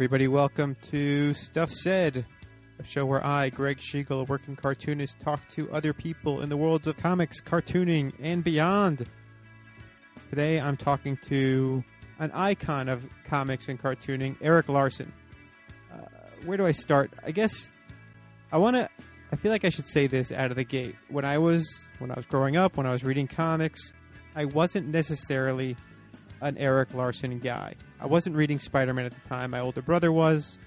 everybody. Welcome to Stuff Said, a show where I, Greg Schigiel, a working cartoonist, talk to other people in the worlds of comics, cartooning, and beyond. Today I'm talking to an icon of comics and cartooning, Erik Larsen. Uh, where do I start? I guess I want to. I feel like I should say this out of the gate. When I was when I was growing up, when I was reading comics, I wasn't necessarily an Erik Larsen guy. I wasn't reading Spider Man at the time. My older brother was.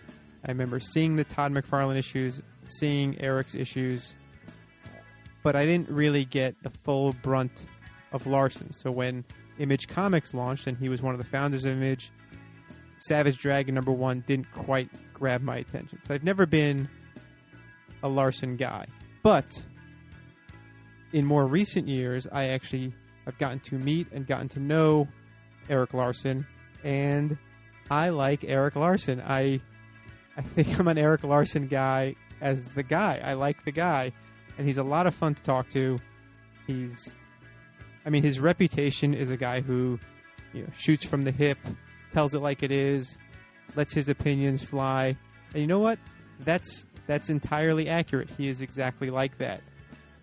I remember seeing the Todd McFarlane issues, seeing Erik's issues, but I didn't really get the full brunt of Larsen. So when Image Comics launched, and he was one of the founders of Image, Savage Dragon number one didn't quite grab my attention. So I've never been a Larsen guy. But in more recent years, I actually have gotten to meet and gotten to know Erik Larsen, and I like Erik Larsen. I I think I'm an Erik Larsen guy as the guy. I like the guy, and he's a lot of fun to talk to. He's, I mean, his reputation is a guy who, you know, shoots from the hip, tells it like it is, lets his opinions fly, and you know what? That's that's entirely accurate. He is exactly like that.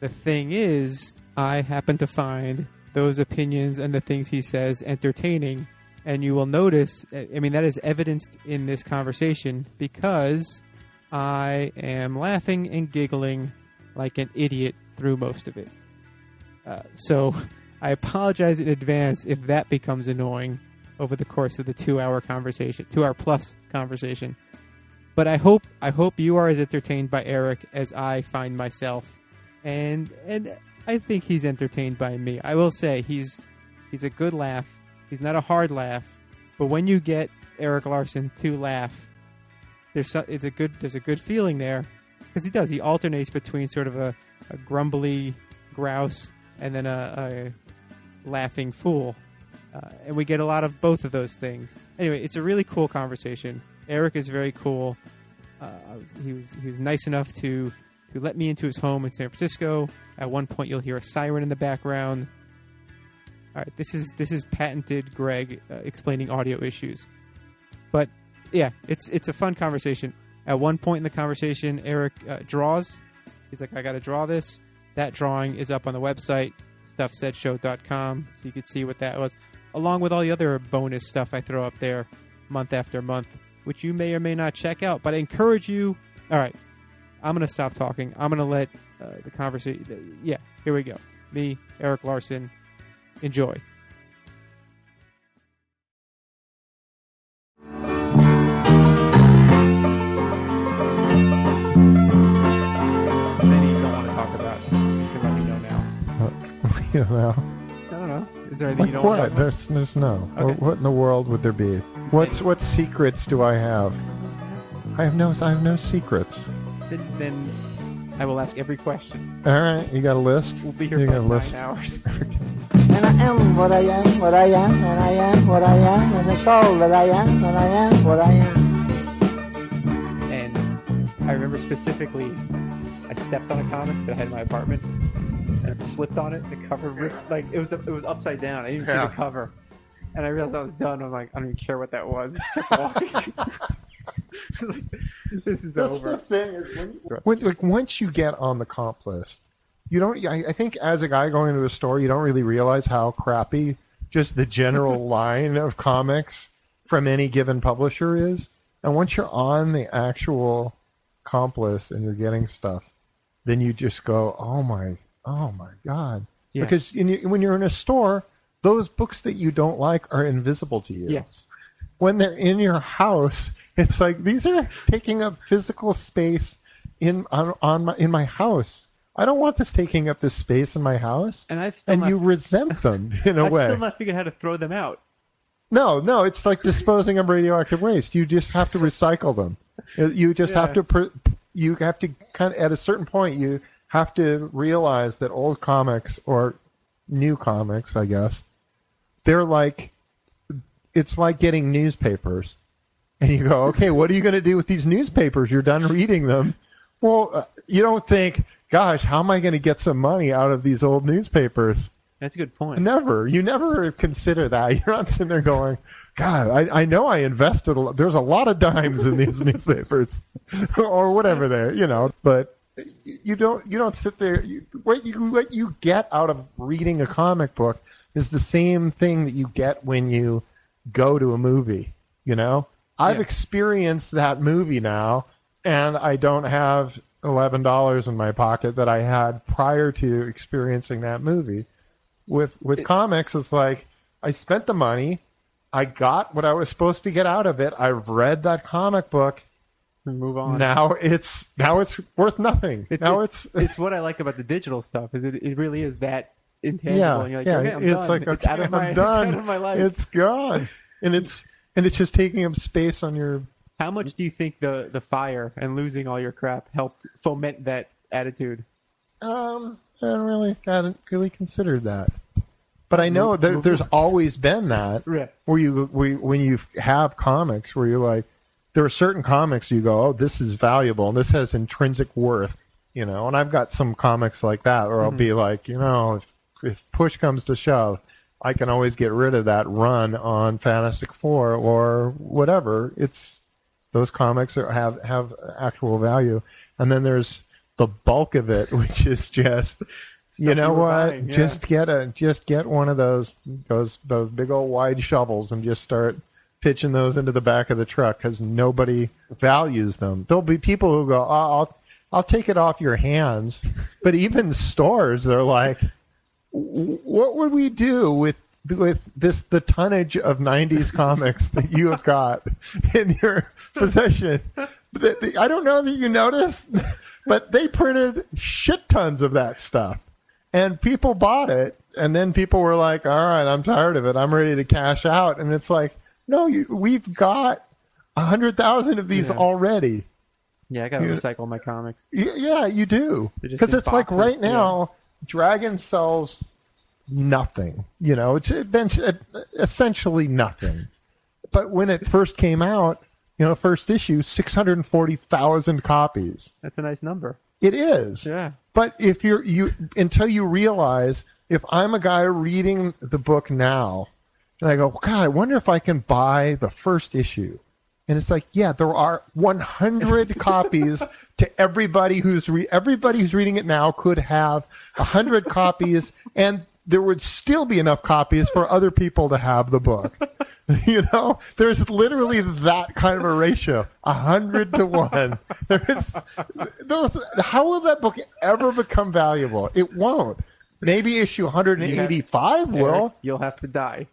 The thing is, I happen to find those opinions and the things he says entertaining. And you will notice, I mean, that is evidenced in this conversation because I am laughing and giggling like an idiot through most of it. Uh, so I apologize in advance if that becomes annoying over the course of the two hour conversation, two hour plus conversation. But I hope I hope you are as entertained by Erik as I find myself, and and I think he's entertained by me. I will say he's he's a good laugh. He's not a hard laugh, but when you get Erik Larsen to laugh, there's it's a good there's a good feeling there because he does he alternates between sort of a, a grumbly grouse and then a, a laughing fool, uh, and we get a lot of both of those things. Anyway, it's a really cool conversation. Erik is very cool. Uh, was, he was he was nice enough to to let me into his home in San Francisco. At one point, you'll hear a siren in the background. All right, this is this is patented Greg uh, explaining audio issues, but yeah, it's it's a fun conversation. At one point in the conversation, Erik uh, draws. He's like, "I got to draw this." That drawing is up on the website stuffsaidshow.com, so you can see what that was, along with all the other bonus stuff I throw up there month after month, which you may or may not check out. But I encourage you. All right, I'm going to stop talking. I'm going to let uh, the conversation. Yeah, here we go. Me, Erik Larsen. Enjoy. Anything you don't want to talk about, you can let me know now. you know, I don't know. Is there anything like you don't what? There's, there's no. Okay. What, what in the world would there be? What's what secrets do I have? I have no. I have no secrets. then, then I will ask every question. All right, you got a list? We'll be here You for got a like list? nine hours. And I am what I am, what I am, and I am what I am, and it's all that I am, and I am what I am. and I remember specifically, I stepped on a comic that I had in my apartment, and I slipped on it. The cover ripped, like it was it was upside down. I didn't see the cover, and I realized I was done. I'm like, I don't even care what that was. Just kept walking. Like, this is That's the over. thing is when, you, when like once you get on the comp list, you don't. I, I think as a guy going into a store, you don't really realize how crappy just the general line of comics from any given publisher is. And once you're on the actual comp list and you're getting stuff, then you just go, "Oh my, oh my god!" Yeah. Because in, when you're in a store, those books that you don't like are invisible to you Yes. When they're in your house, it's like these are taking up physical space in on, on my in my house. I don't want this taking up this space in my house, And I've still and not, you resent them in a I've way. still not figured out how to throw them out. No, no, it's like disposing of radioactive waste. You just have to recycle them. Uh, You just Yeah. have to. You have to kind of at a certain point. You have to realize that old comics or new comics, I guess, they're like. It's like getting newspapers, and you go, okay, what are you going to do with these newspapers? You're done reading them. Well, uh, you don't think, gosh, how am I going to get some money out of these old newspapers? That's a good point. Never. You never consider that. You're not sitting there going, God, I, I know I invested a lot. There's a lot of dimes in these newspapers or whatever they you know, but you don't you don't sit there you, what you what you get out of reading a comic book is the same thing that you get when you go to a movie, you know? I've Yeah. experienced that movie now and I don't have $11 in my pocket that I had prior to experiencing that movie with with comics it's like i spent the money i got what i was supposed to get out of it i've read that comic book move on. now it's now it's worth nothing It's, now it's, it's, it's what I like about the digital stuff is it, it really is that intangible. yeah and you're like, yeah okay, I'm it's done. like it's out of i'm my, it's done out of my life. it's gone and it's and it's just taking up space on your How much do you think the the fire and losing all your crap helped foment that attitude? um i don't really I hadn't really considered that but i know that there, there's always been that where you we, when you have comics where you're like there are certain comics you go oh this is valuable and this has intrinsic worth you know and i've got some comics like that where i'll be like you know if, if push comes to shove i can always get rid of that run on fantastic four or whatever it's those comics are, have have actual value and then there's the bulk of it which is just you Stuff know you were what buying, yeah. just get a just get one of those those those big old wide shovels and just start pitching those into the back of the truck because nobody values them. There'll be people who go, oh, "I'll I'll take it off your hands," but even stores they're like, "W- "What would we do with?" With this, the tonnage of '90s comics that you have got in your possession, The- the- I don't know that you noticed, but they printed shit tons of that stuff and people bought it and then people were like all right i'm tired of it i'm ready to cash out and it's like no you, we've got a hundred thousand of these Yeah. already Yeah, I gotta Yeah. recycle my comics. Yeah you do because it's like right now dragon sells nothing you know it's essentially nothing but when it first came out you know first issue 640000 copies That's a nice number. it is Yeah. but if you're you until you realize if I'm a guy reading the book now and I go, God, I wonder if I can buy the first issue. And it's like, yeah, there are 100 copies to everybody who's re- everybody who's reading it now could have 100 copies and there would still be enough copies for other people to have the book. You know, there's literally that kind of a ratio, a hundred to one. There is those. How will that book ever become valuable? It won't. Maybe issue 185 will. Erik, you'll have to die.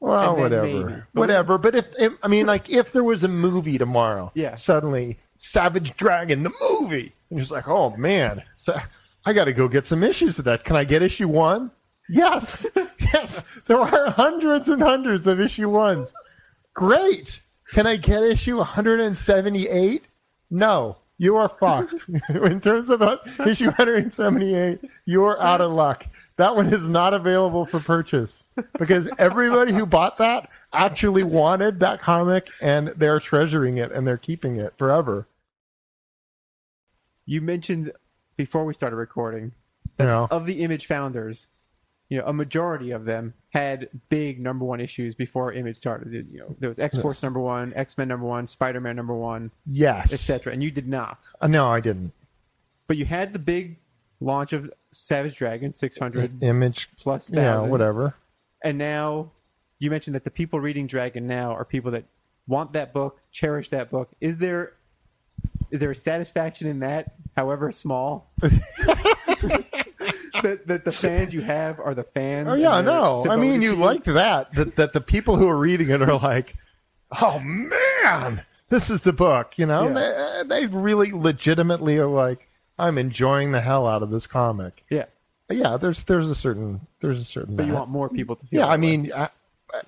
Well, whatever, maybe. Whatever. But if, if I mean, like, if there was a movie tomorrow, Yeah. suddenly Savage Dragon, the movie, and you're like, oh man, so I got to go get some issues of that. Can I get issue one? Yes, yes. There are hundreds and hundreds of issue ones. Great. Can I get issue 178? No. You are fucked. In terms of uh, issue 178, you're out of luck. That one is not available for purchase because everybody who bought that actually wanted that comic and they're treasuring it and they're keeping it forever. You mentioned before we started recording know, of the Image founders, you know, a majority of them had big number one issues before Image started. You know, there was X Force Yes. number one, X Men number one, Spider Man number one, yes. etc. And you did not, Uh, no, I didn't. but you had the big launch of Savage Dragon, six hundred Image, plus yeah, whatever. and now you mentioned that the people reading Dragon now are people that want that book, cherish that book. Is there is there a satisfaction in that, however small? that, that the fans you have are the fans. Oh yeah, no. I mean, you like that, that that the people who are reading it are like, "Oh man, this is the book," you know? Yeah. They, they really legitimately are like, "I'm enjoying the hell out of this comic." Yeah, Yeah, there's there's a certain there's a certain but you want more people to feel. Yeah, I way. mean, I,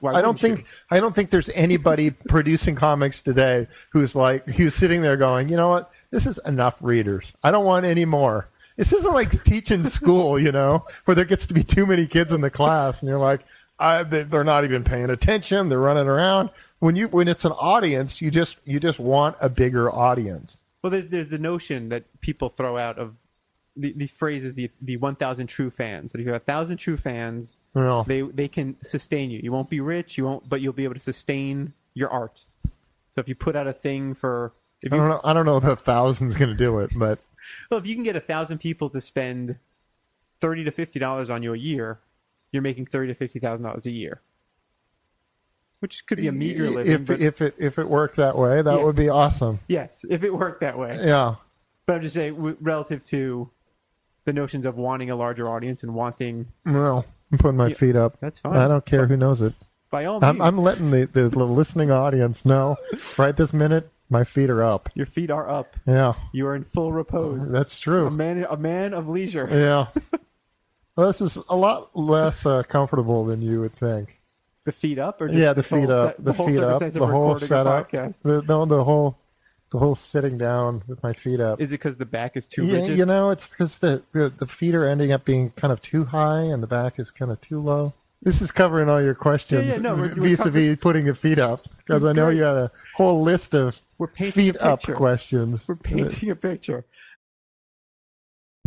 Why I don't wouldn't you? think I don't think there's anybody producing comics today who's like who's sitting there going, you know what, this is enough readers. I don't want any more. This isn't like teaching school, you know, where there gets to be too many kids in the class, and you're like, I, they're not even paying attention. They're running around. When you when it's an audience, you just you just want a bigger audience. Well, there's there's the notion that people throw out of the, the phrase is the the 1,000 true fans. That if you have a thousand true fans, Well, they they can sustain you. You won't be rich, you won't, but you'll be able to sustain your art. So if you put out a thing for, if I you don't know. I don't know if a thousand's going to do it, but well, if you can get a thousand people to spend thirty to fifty dollars on you a year, you're making thirty to fifty thousand dollars a year, which could be a meager living. if but if it if it worked that way, that Yes. would be awesome. yes, if it worked that way. Yeah. But I'm just saying, relative to the notions of wanting a larger audience and wanting, Well, I'm putting my Yeah. feet up. that's fine. I don't care who knows it. By all means, I'm, I'm letting the, the listening audience know right this minute my feet are up. your feet are up. Yeah, You are in full repose. that's true. A man, a man of leisure. Yeah. Well, this is a lot less uh, comfortable than you would think. The feet up, or just Yeah, the whole feet up, set- the whole feet up, the whole setup. The, no, the whole, the whole sitting down with my feet up. Is it because the back is too Yeah, rigid? you know, it's because the, the the feet are ending up being kind of too high and the back is kind of too low. This is covering all your questions Yeah, yeah, no, we're- vis-a-vis putting your feet up because I know you had a whole list of We're painting feet a up questions. We're painting a picture.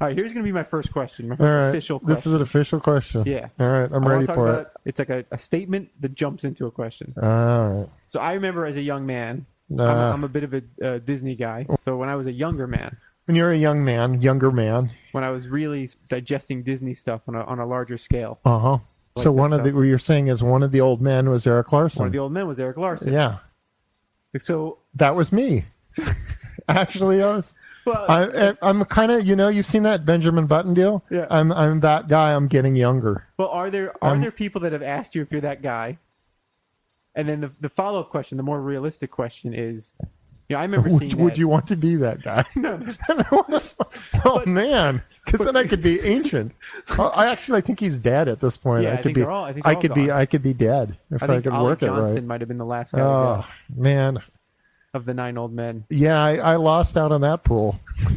All right, here's going to be my first question. My All right, official this is an official question. Yeah. All right, I'm I ready for it. It's like a, a statement that jumps into a question. All right. So I remember as a young man, I'm, I'm a bit of a uh, Disney guy. So when I was a younger man, when you're a young man, younger man, when I was really digesting Disney stuff on a, on a larger scale, uh huh. Like so one of the stuff. what you're saying is one of the old men was Eric Larson. one of the old men was Eric Larson. yeah, So, that was me. Actually, I was. Well, I, eh, I'm kind of, you know, you've seen that Benjamin Button deal. Yeah. I'm, I'm that guy. I'm getting younger. well, are there are I'm- there people that have asked you if you're that guy? And then the the follow up question, the more realistic question is, you know, I remember Would, seeing would you want to be that guy? No, oh man, because then I could be ancient. I actually I think he's dead at this point. Yeah, I I could think be. all- I think I could be. I could be dead if I I, could work it Johnston right. might have been the last guy to Oh man, of the nine old men. yeah, I, I lost out on that pool.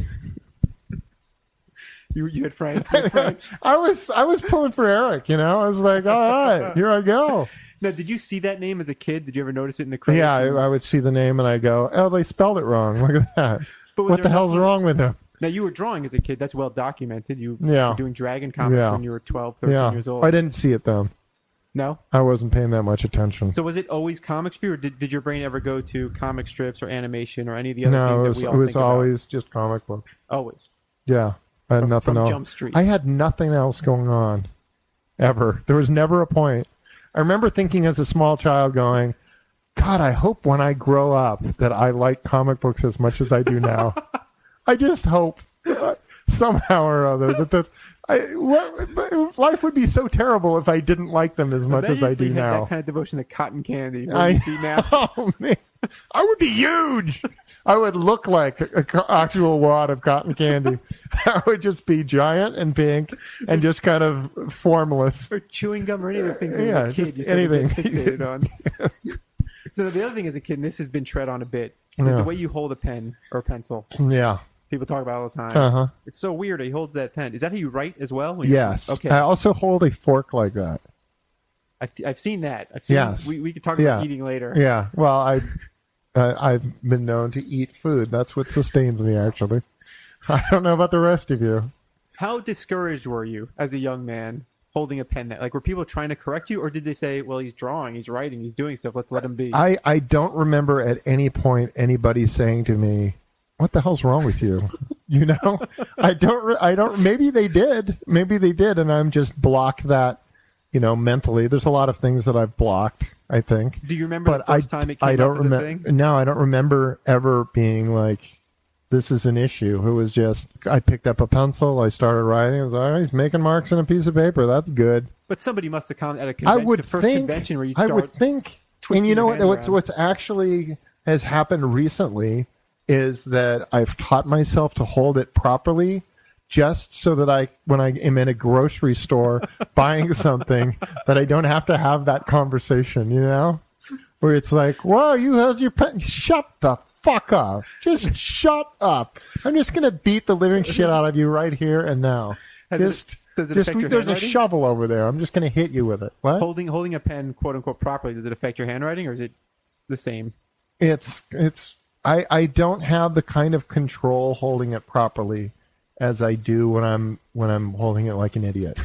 You you had Frank. You had Frank. I was I was pulling for Eric. You know, I was like, all right, here I go. now, did you see that name as a kid? Did you ever notice it in the credits? Yeah, I, I would see the name and I go, oh, they spelled it wrong. Look at that. But What the hell's wrong with him? Now you were drawing as a kid. That's well documented. You Yeah. were doing dragon comics Yeah. when you were 12, 13 Yeah, years old. I didn't see it though. No. I wasn't paying that much attention. So was it always comics for you, or did, did your brain ever go to comic strips or animation or any of the other No, it was that we it was think about? always just comic books. always Yeah, I had from, nothing from else. Jump Street. I had nothing else going on, ever. There was never a point. I remember thinking as a small child, going, "God, I hope when I grow up that I like comic books as much as I do now." I just hope somehow or other that the I, what, life would be so terrible if I didn't like them as much as I do if you had now. That kind of devotion to cotton candy. I you see now. Oh man, I would be huge. I would look like a, a actual wad of cotton candy. I would just be giant and pink and just kind of formless. or chewing gum or any of the things Yeah, as a kid just you sort of get anything. fixated on. so the other thing as a kid, and this has been tread on a bit, Yeah. the way you hold a pen or a pencil. Yeah. People talk about all the time. Uh huh. It's so weird. He holds that pen. Is that how you write as well? Yes. Okay. I also hold a fork like that. I, I've seen that. I've seen, Yes. We, we could talk Yeah. about eating later. Yeah. Well, I, I I've been known to eat food. That's what sustains me. Actually, I don't know about the rest of you. How discouraged were you as a young man holding a pen? That like were people trying to correct you, or did they say, "Well, he's drawing, he's writing, he's doing stuff. Let's let him be." I I don't remember at any point anybody saying to me, "What the hell's wrong with you?" You know, I don't. I don't. Maybe they did. Maybe they did, and I'm just blocked that. You know, mentally, there's a lot of things that I've blocked. I think, Do you remember but the I first time it came I don't up remember. No, I don't remember ever being like, "This is an issue." It was just I picked up a pencil, I started writing. I was like, oh, "He's making marks on a piece of paper. That's good." But somebody must have come at a I convention, would the first think. convention where you start I would think. And you know what? What's around. what's actually has happened recently is that I've taught myself to hold it properly, just so that I, when I am in a grocery store buying something, that I don't have to have that conversation. You know, where it's like, "Wow, you held your pen." Shut the fuck up! Just shut up! I'm just gonna beat the living shit out of you right here and now. Has it- just, does it just affect your there's a shovel over there. I'm just gonna hit you with it. What? holding holding a pen, quote unquote, properly. Does it affect your handwriting, or is it the same? it's it's I I don't have the kind of control holding it properly as I do when I'm when I'm holding it like an idiot.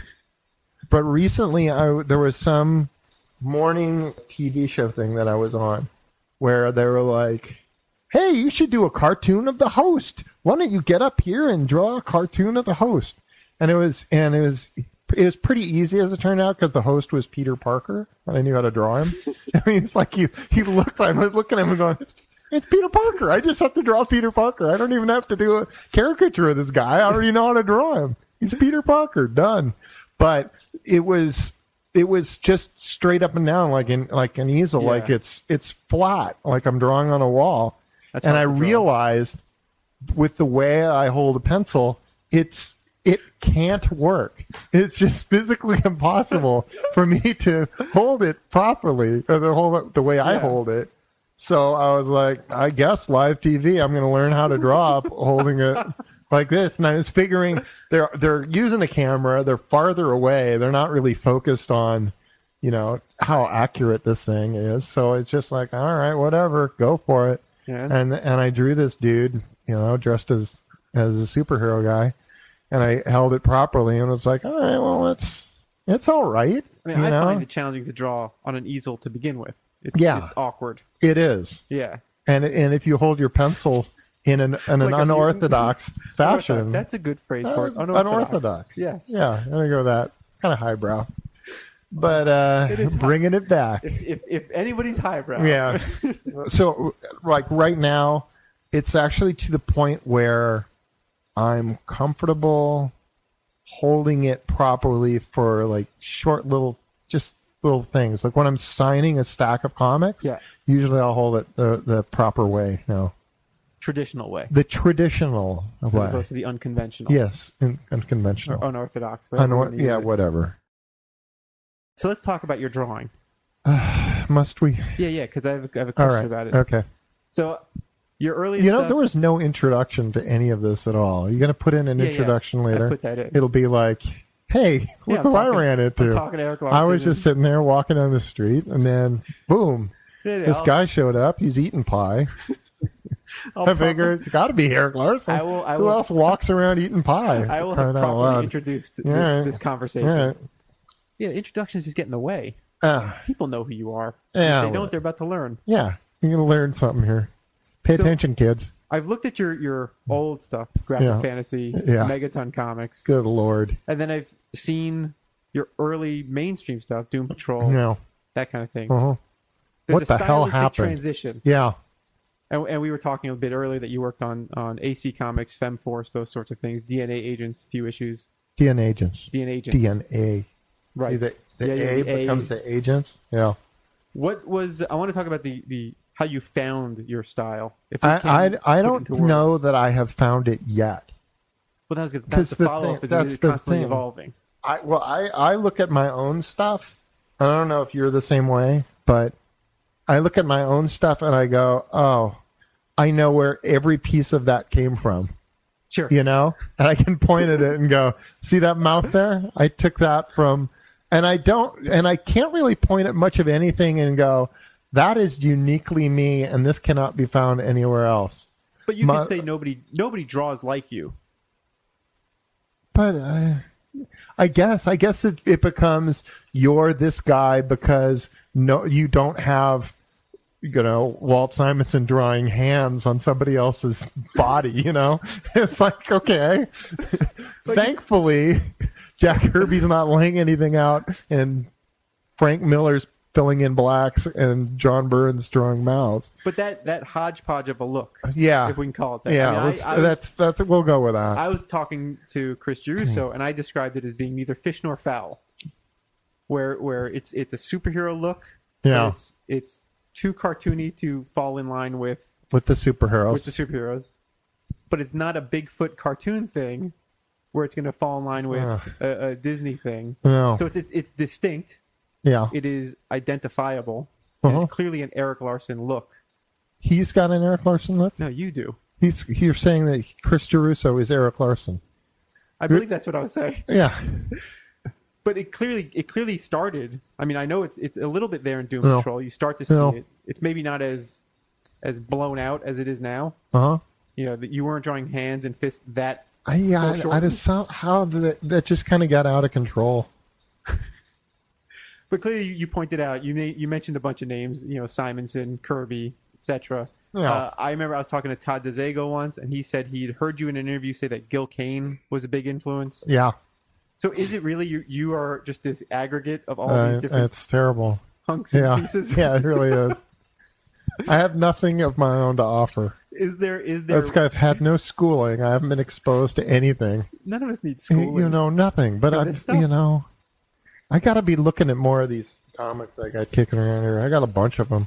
But recently, I there was some morning TV show thing that I was on where they were like, "Hey, you should do a cartoon of the host. Why don't you get up here and draw a cartoon of the host?" And it was and it was it was pretty easy as it turned out because the host was Peter Parker and I knew how to draw him. I mean, it's like he he looked. I'm looking at him and going, "It's, Peter Parker. I just have to draw Peter Parker. I don't even have to do a caricature of this guy. I already know how to draw him. He's Peter Parker. Done." But it was it was just straight up and down like in like an easel. Yeah. Like it's it's flat. Like I'm drawing on a wall. That's and I hard to draw. realized with the way I hold a pencil, it's it can't work. It's just physically impossible for me to hold it properly, or hold it the way I Yeah. hold it. So I was like, I guess live TV. I'm going to learn how to draw up holding it like this. And I was figuring they're they're using a camera. They're farther away. They're not really focused on, you know, how accurate this thing is. So it's just like, all right, whatever, go for it Yeah. and and I drew this dude, you know, dressed as as a superhero guy, and I held it properly, and was like, all right, well, it's it's all right, I mean, I know, find it challenging to draw on an easel to begin with. It's, Yeah. it's awkward. it is, Yeah. and and if you hold your pencil in an in an Like unorthodox fashion, That's a good phrase for it. uh, Unorthodox. unorthodox, Yes. yeah, there you go. With that it's kind of highbrow, but uh, It is high- bringing it back, If, if if anybody's highbrow. Yeah. so like right now it's actually to the point where i'm comfortable holding it properly for like short little just little things like when i'm signing a stack of comics Yeah. usually i'll hold it the, the proper way no Traditional way. the traditional As way opposed to the unconventional. yes in, Or unconventional unorthodox. whatever Unor- yeah use. whatever So let's talk about your drawing. must we Yeah, yeah, because I have, have a question right about it. okay So your early. you know stuff, there was no introduction to any of this at all you're going to put in an Yeah, yeah. introduction I later put that in. it'll be like, "Hey, look I'm who talking- I ran into." talking to Erik I was just sitting there walking down the street, and then boom, Yeah, yeah, this I'll- guy showed up. He's eating pie. I'll I figure it's got to be Erik Larsen. I will- I who else walks around eating pie? I will have properly introduced this, Yeah. this conversation. Right. Yeah, introductions just get in the way. Ah, People know who you are. Yeah, if they don't, they're about to learn. yeah, you're gonna learn something here. Pay So- attention, kids. I've looked at your your old stuff, graphic Yeah. fantasy, Yeah. Megaton comics, Good lord. and then I've seen your early mainstream stuff, Doom Patrol, No. that kind of thing. Uh-huh. What the hell happened? Transition, Yeah. and, and we were talking a bit earlier that you worked on on AC Comics, FemForce, those sorts of things, DNA agents, a few issues, DNA agents. DNA agents, DNA. right? See, the the Yeah, A the becomes A's. the agents. Yeah. What was I want to talk about the the how you found your style? If we I I, I don't know that I have found it yet. Well, that was good. That's the the follow up. thing- Is that's the constantly thing. evolving. I well, I I look at my own stuff. I don't know if you're the same way, but I look at my own stuff and I go, "Oh, I know where every piece of that came from." Sure. You know, and I can point at it and go, "See that mouth there? I took that from." And I don't, and I can't really point at much of anything and go, "That is uniquely me, and this cannot be found anywhere else." But you My- could say nobody nobody draws like you. But uh, I guess I guess it, it becomes you're this guy because no you don't have you know Walt Simonson drawing hands on somebody else's body. You know, it's like okay. Thankfully, Jack Kirby's not laying anything out, and Frank Miller's filling in blacks, and John Burns drawing mouths. But that that hodgepodge of a look, Yeah, if we can call it that. yeah. I mean, I- I, was, that's that's we'll go with that. I was talking to Chris Giarrusso, hmm. and I described it as being neither fish nor fowl. Where where it's it's a superhero look. Yeah. It's it's too cartoony to fall in line with with the superheroes. with the superheroes, but it's not a Bigfoot cartoon thing where it's going to fall in line with Ugh. a, a Disney thing. no. So it's, it's it's distinct. Yeah. It is identifiable. Uh-huh. It's clearly an Erik Larsen look. He's got an Erik Larsen look. No, you do. He's you're saying that Chris Giarrusso is Erik Larsen. I believe that's what I was saying. Yeah, But it clearly it clearly started. I mean, I know it's it's a little bit there in Doom No. Patrol. You start to see No. it. It's maybe not as as blown out as it is now. uh huh. You know that you weren't drawing hands and fists that I, yeah, I, I just saw how that that just kind of got out of control. But clearly, you pointed out you you mentioned a bunch of names. You know, Simonson, Kirby, etc. Yeah. Uh, I remember I was talking to Todd DeZago once, and he said he'd heard you in an interview say that Gil Kane was a big influence. Yeah, So is it really you? You are just this aggregate of all uh, these different it's terrible. hunks and Yeah, pieces. yeah, it really is. I have nothing of my own to offer. Is there? Is there? That's I've had no schooling. I haven't been exposed to anything. None of us need You- school. You know nothing. But I, you know, I got to be looking at more of these comics I got kicking around here. I got a bunch of them.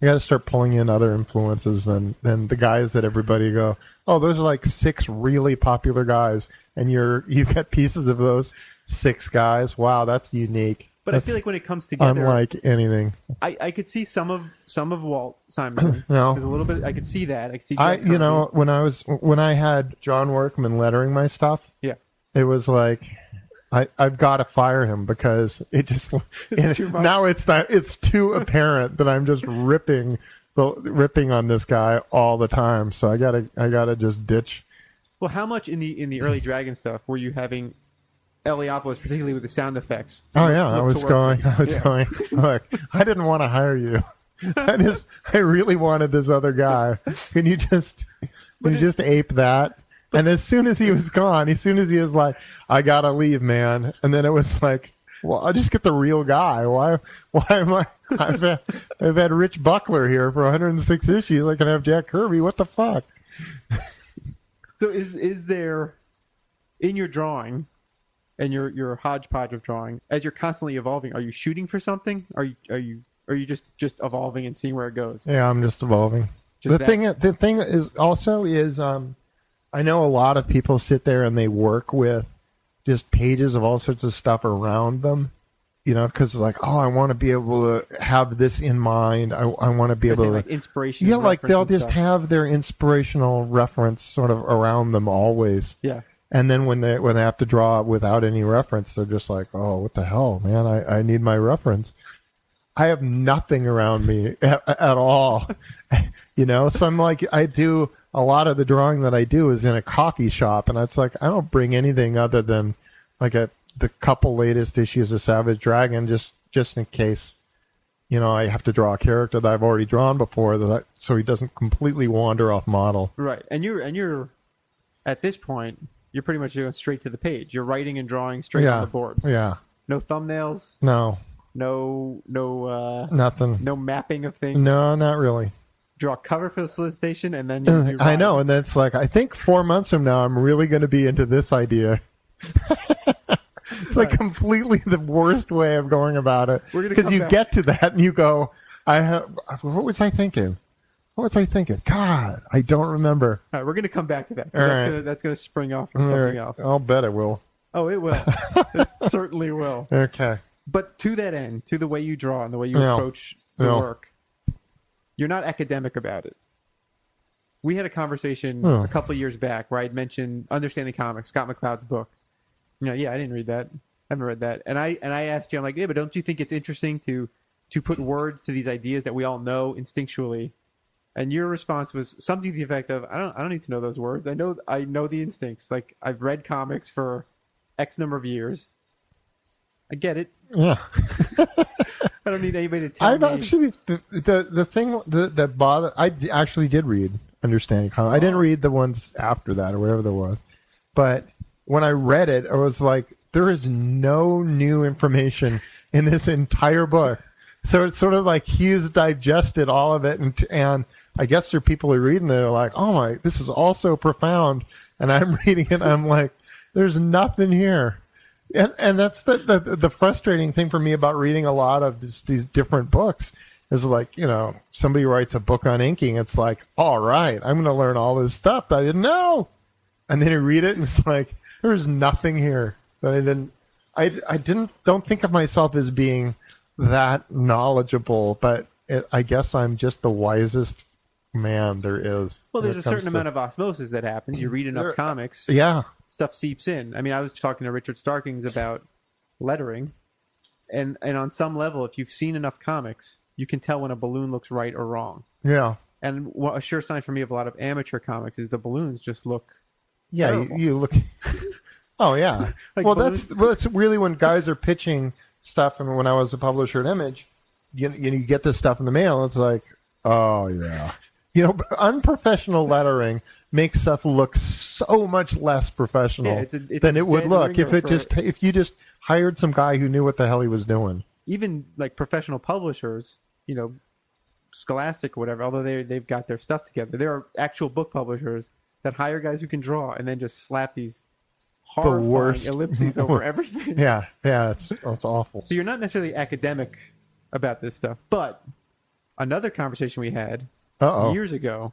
I got to start pulling in other influences than than the guys that everybody go. Oh, those are like six really popular guys, and you're you've got pieces of those six guys. Wow, that's unique. But I feel like when it comes together, unlike anything. I, I could see some of some of Walt Simon. No. There's a little bit. I could see that. I could see. I you know when I was when I had John Workman lettering my stuff. Yeah. It was like I I've got to fire him because it just It's now it's not it's too apparent that I'm just ripping the ripping on this guy all the time. So I gotta I gotta just ditch. Well, how much in the in the early Dragon stuff were you having Eliopoulos, particularly with the sound effects? Oh yeah, I was going. I was Yeah. going. Look, I didn't want to hire you. I just, I really wanted this other guy. Can you just, can you just ape that? And as soon as he was gone, as soon as he was like, "I gotta leave, man," and then it was like, "Well, I'll just get the real guy. Why, why am I? I've had, I've had Rich Buckler here for 106 issues. I can have Jack Kirby. What the fuck?" So is is there in your drawing and your your hodgepodge of drawing as you're constantly evolving? Are you shooting for something? Are you are you are you just just evolving and seeing where it goes? Yeah, I'm just evolving. Just the that- thing, the thing is also is, um, I know a lot of people sit there and they work with just pages of all sorts of stuff around them, you know, because like, oh, I want to be able to have this in mind. I, I want to be able to, like inspiration. yeah, like they'll just stuff. have their inspirational reference sort of around them always. yeah. And then when they when they have to draw without any reference, they're just like, "Oh, what the hell, man! I, I need my reference." I have nothing around me at, at all, you know. So I'm like, I do a lot of the drawing that I do is in a coffee shop, and it's like I don't bring anything other than like a the couple latest issues of Savage Dragon, just just in case, you know, I have to draw a character that I've already drawn before, that I, so he doesn't completely wander off model. Right, and you're and you're at this point you're pretty much going straight to the page. You're writing and drawing straight yeah, on the boards. yeah, No thumbnails. no, No no uh, nothing. no mapping of things. No, not really. Draw a cover for the solicitation and then you, uh, you I know, and that's like I think four months from now I'm really going to be into this idea. it's like Right. completely the worst way of going about it because you back. get to that and you go, I have. What was I thinking? What was I thinking? God, I don't remember. All right, we're going to come back to that. All that's right. that's going to spring off from something else. I'll bet it will. Oh, it will. it certainly will. Okay. But to that end, to the way you draw and the way you Yeah. approach the Yeah. work, you're not academic about it. We had a conversation Oh. a couple of years back where I'd mentioned Understanding Comics, Scott McCloud's book. You know, yeah, I didn't read that. I haven't read that. And I and I asked you, I'm like, yeah, but don't you think it's interesting to to put words to these ideas that we all know instinctually? And your response was something to the effect of, I don't I don't need to know those words. I know I know the instincts. Like I've read comics for X number of years. I get it. Yeah. I don't need anybody to tell I've me. actually the the, the thing that, that bothered. I actually did read Understanding Comics. I didn't Oh. read the ones after that or whatever there was, but when I read it, I was like, there is no new information in this entire book. So it's sort of like he's digested all of it, and and I guess there are people who are reading it are like, oh my, this is all so profound, and I'm reading it, and I'm like, there's nothing here. And, and that's the, the the frustrating thing for me about reading a lot of this, these different books is like you know somebody writes a book on inking it's like all right i'm going to learn all this stuff that i didn't know. And then you read it and it's like there's nothing here that i didn't i, I didn't don't think of myself as being that knowledgeable but it, i guess i'm just the wisest man there is well, there's a certain to- amount of osmosis that happens. You read enough There- comics, yeah stuff seeps in. I mean, I was talking to Richard Starkings about lettering, and and on some level, if you've seen enough comics, you can tell when a balloon looks right or wrong. yeah And what a sure sign for me of a lot of amateur comics is the balloons just look Yeah, you, you look. Oh yeah. Like well, balloons- that's well, that's really when guys are pitching stuff, and when I was a publisher at Image, you you, you get this stuff in the mail. It's like, oh yeah, you know, unprofessional lettering makes stuff look so much less professional Yeah, it's a- it's than it would look if it just if you just hired some guy who knew what the hell he was doing. even like professional publishers, you know, Scholastic or whatever, although they they've got their stuff together, there are actual book publishers that hire guys who can draw and then just slap these horrifying worst. ellipses over everything. Yeah, yeah, it's it's awful. So you're not necessarily academic about this stuff, but another conversation we had Uh oh. years ago.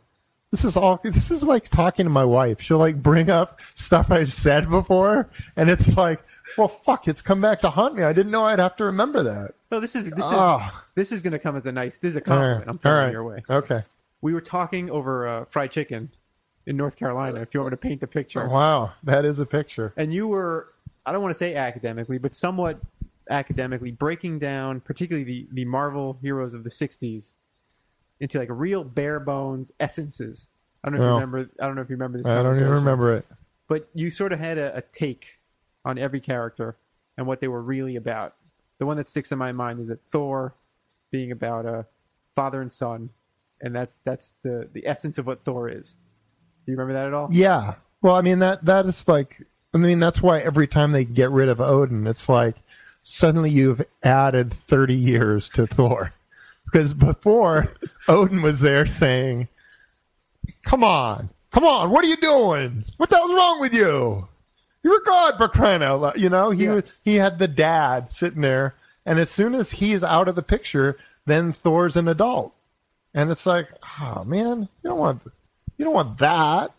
This is all. This is like talking to my wife. She'll like bring up stuff I've said before, and it's like, well, fuck, it's come back to haunt me. I didn't know I'd have to remember that. No, this is this is Ah. this is going to come as a nice. This is a compliment. right, I'm throwing right, your way. okay. We were talking over uh, fried chicken in North Carolina. If you want me to paint the picture, Wow, that is a picture. and you were I don't want to say academically, but somewhat academically breaking down particularly the, the Marvel heroes of the 60s into like real bare bones essences. I don't know if No. you remember I don't know if you remember this I don't even conversation, remember it. But you sort of had a, a take on every character and what they were really about. The one that sticks in my mind is that Thor being about a father and son and that's that's the, the essence of what Thor is. Do you remember that at all? Yeah. Well, I mean that that is like. I mean that's why every time they get rid of Odin, it's like suddenly you've added thirty years to Thor, because before Odin was there saying, "Come on, come on, what are you doing? What the hell's wrong with you? You're god for crying out loud!" You know, he Yeah. was he had the dad sitting there, and as soon as he's out of the picture, then Thor's an adult, and it's like, oh man, you don't want you don't want that.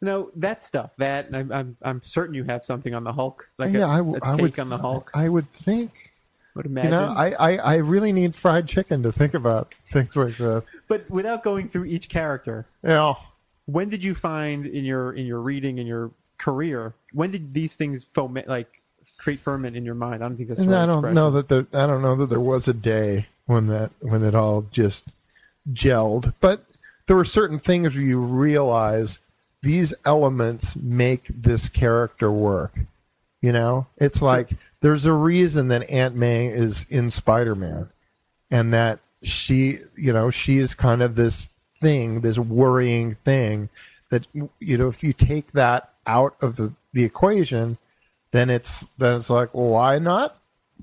No, that stuff. That and I'm I'm, I'm certain you have something on the Hulk, like yeah, a, I, w- a I take would. on the Hulk. I would think. Would You know, I, I, I really need fried chicken to think about things like this. but without going through each character, know, when did you find in your in your reading in your career? When did these things foment like create ferment in your mind? I don't think that's. the and right I don't expression. know that there. I don't know that there was a day when that when it all just gelled. But there were certain things where you realize these elements make this character work. You know, it's like there's a reason that Aunt May is in Spider-Man, and that she, you know, she is kind of this thing, this worrying thing that you know, if you take that out of the, the equation, then it's then it's like, well, why not?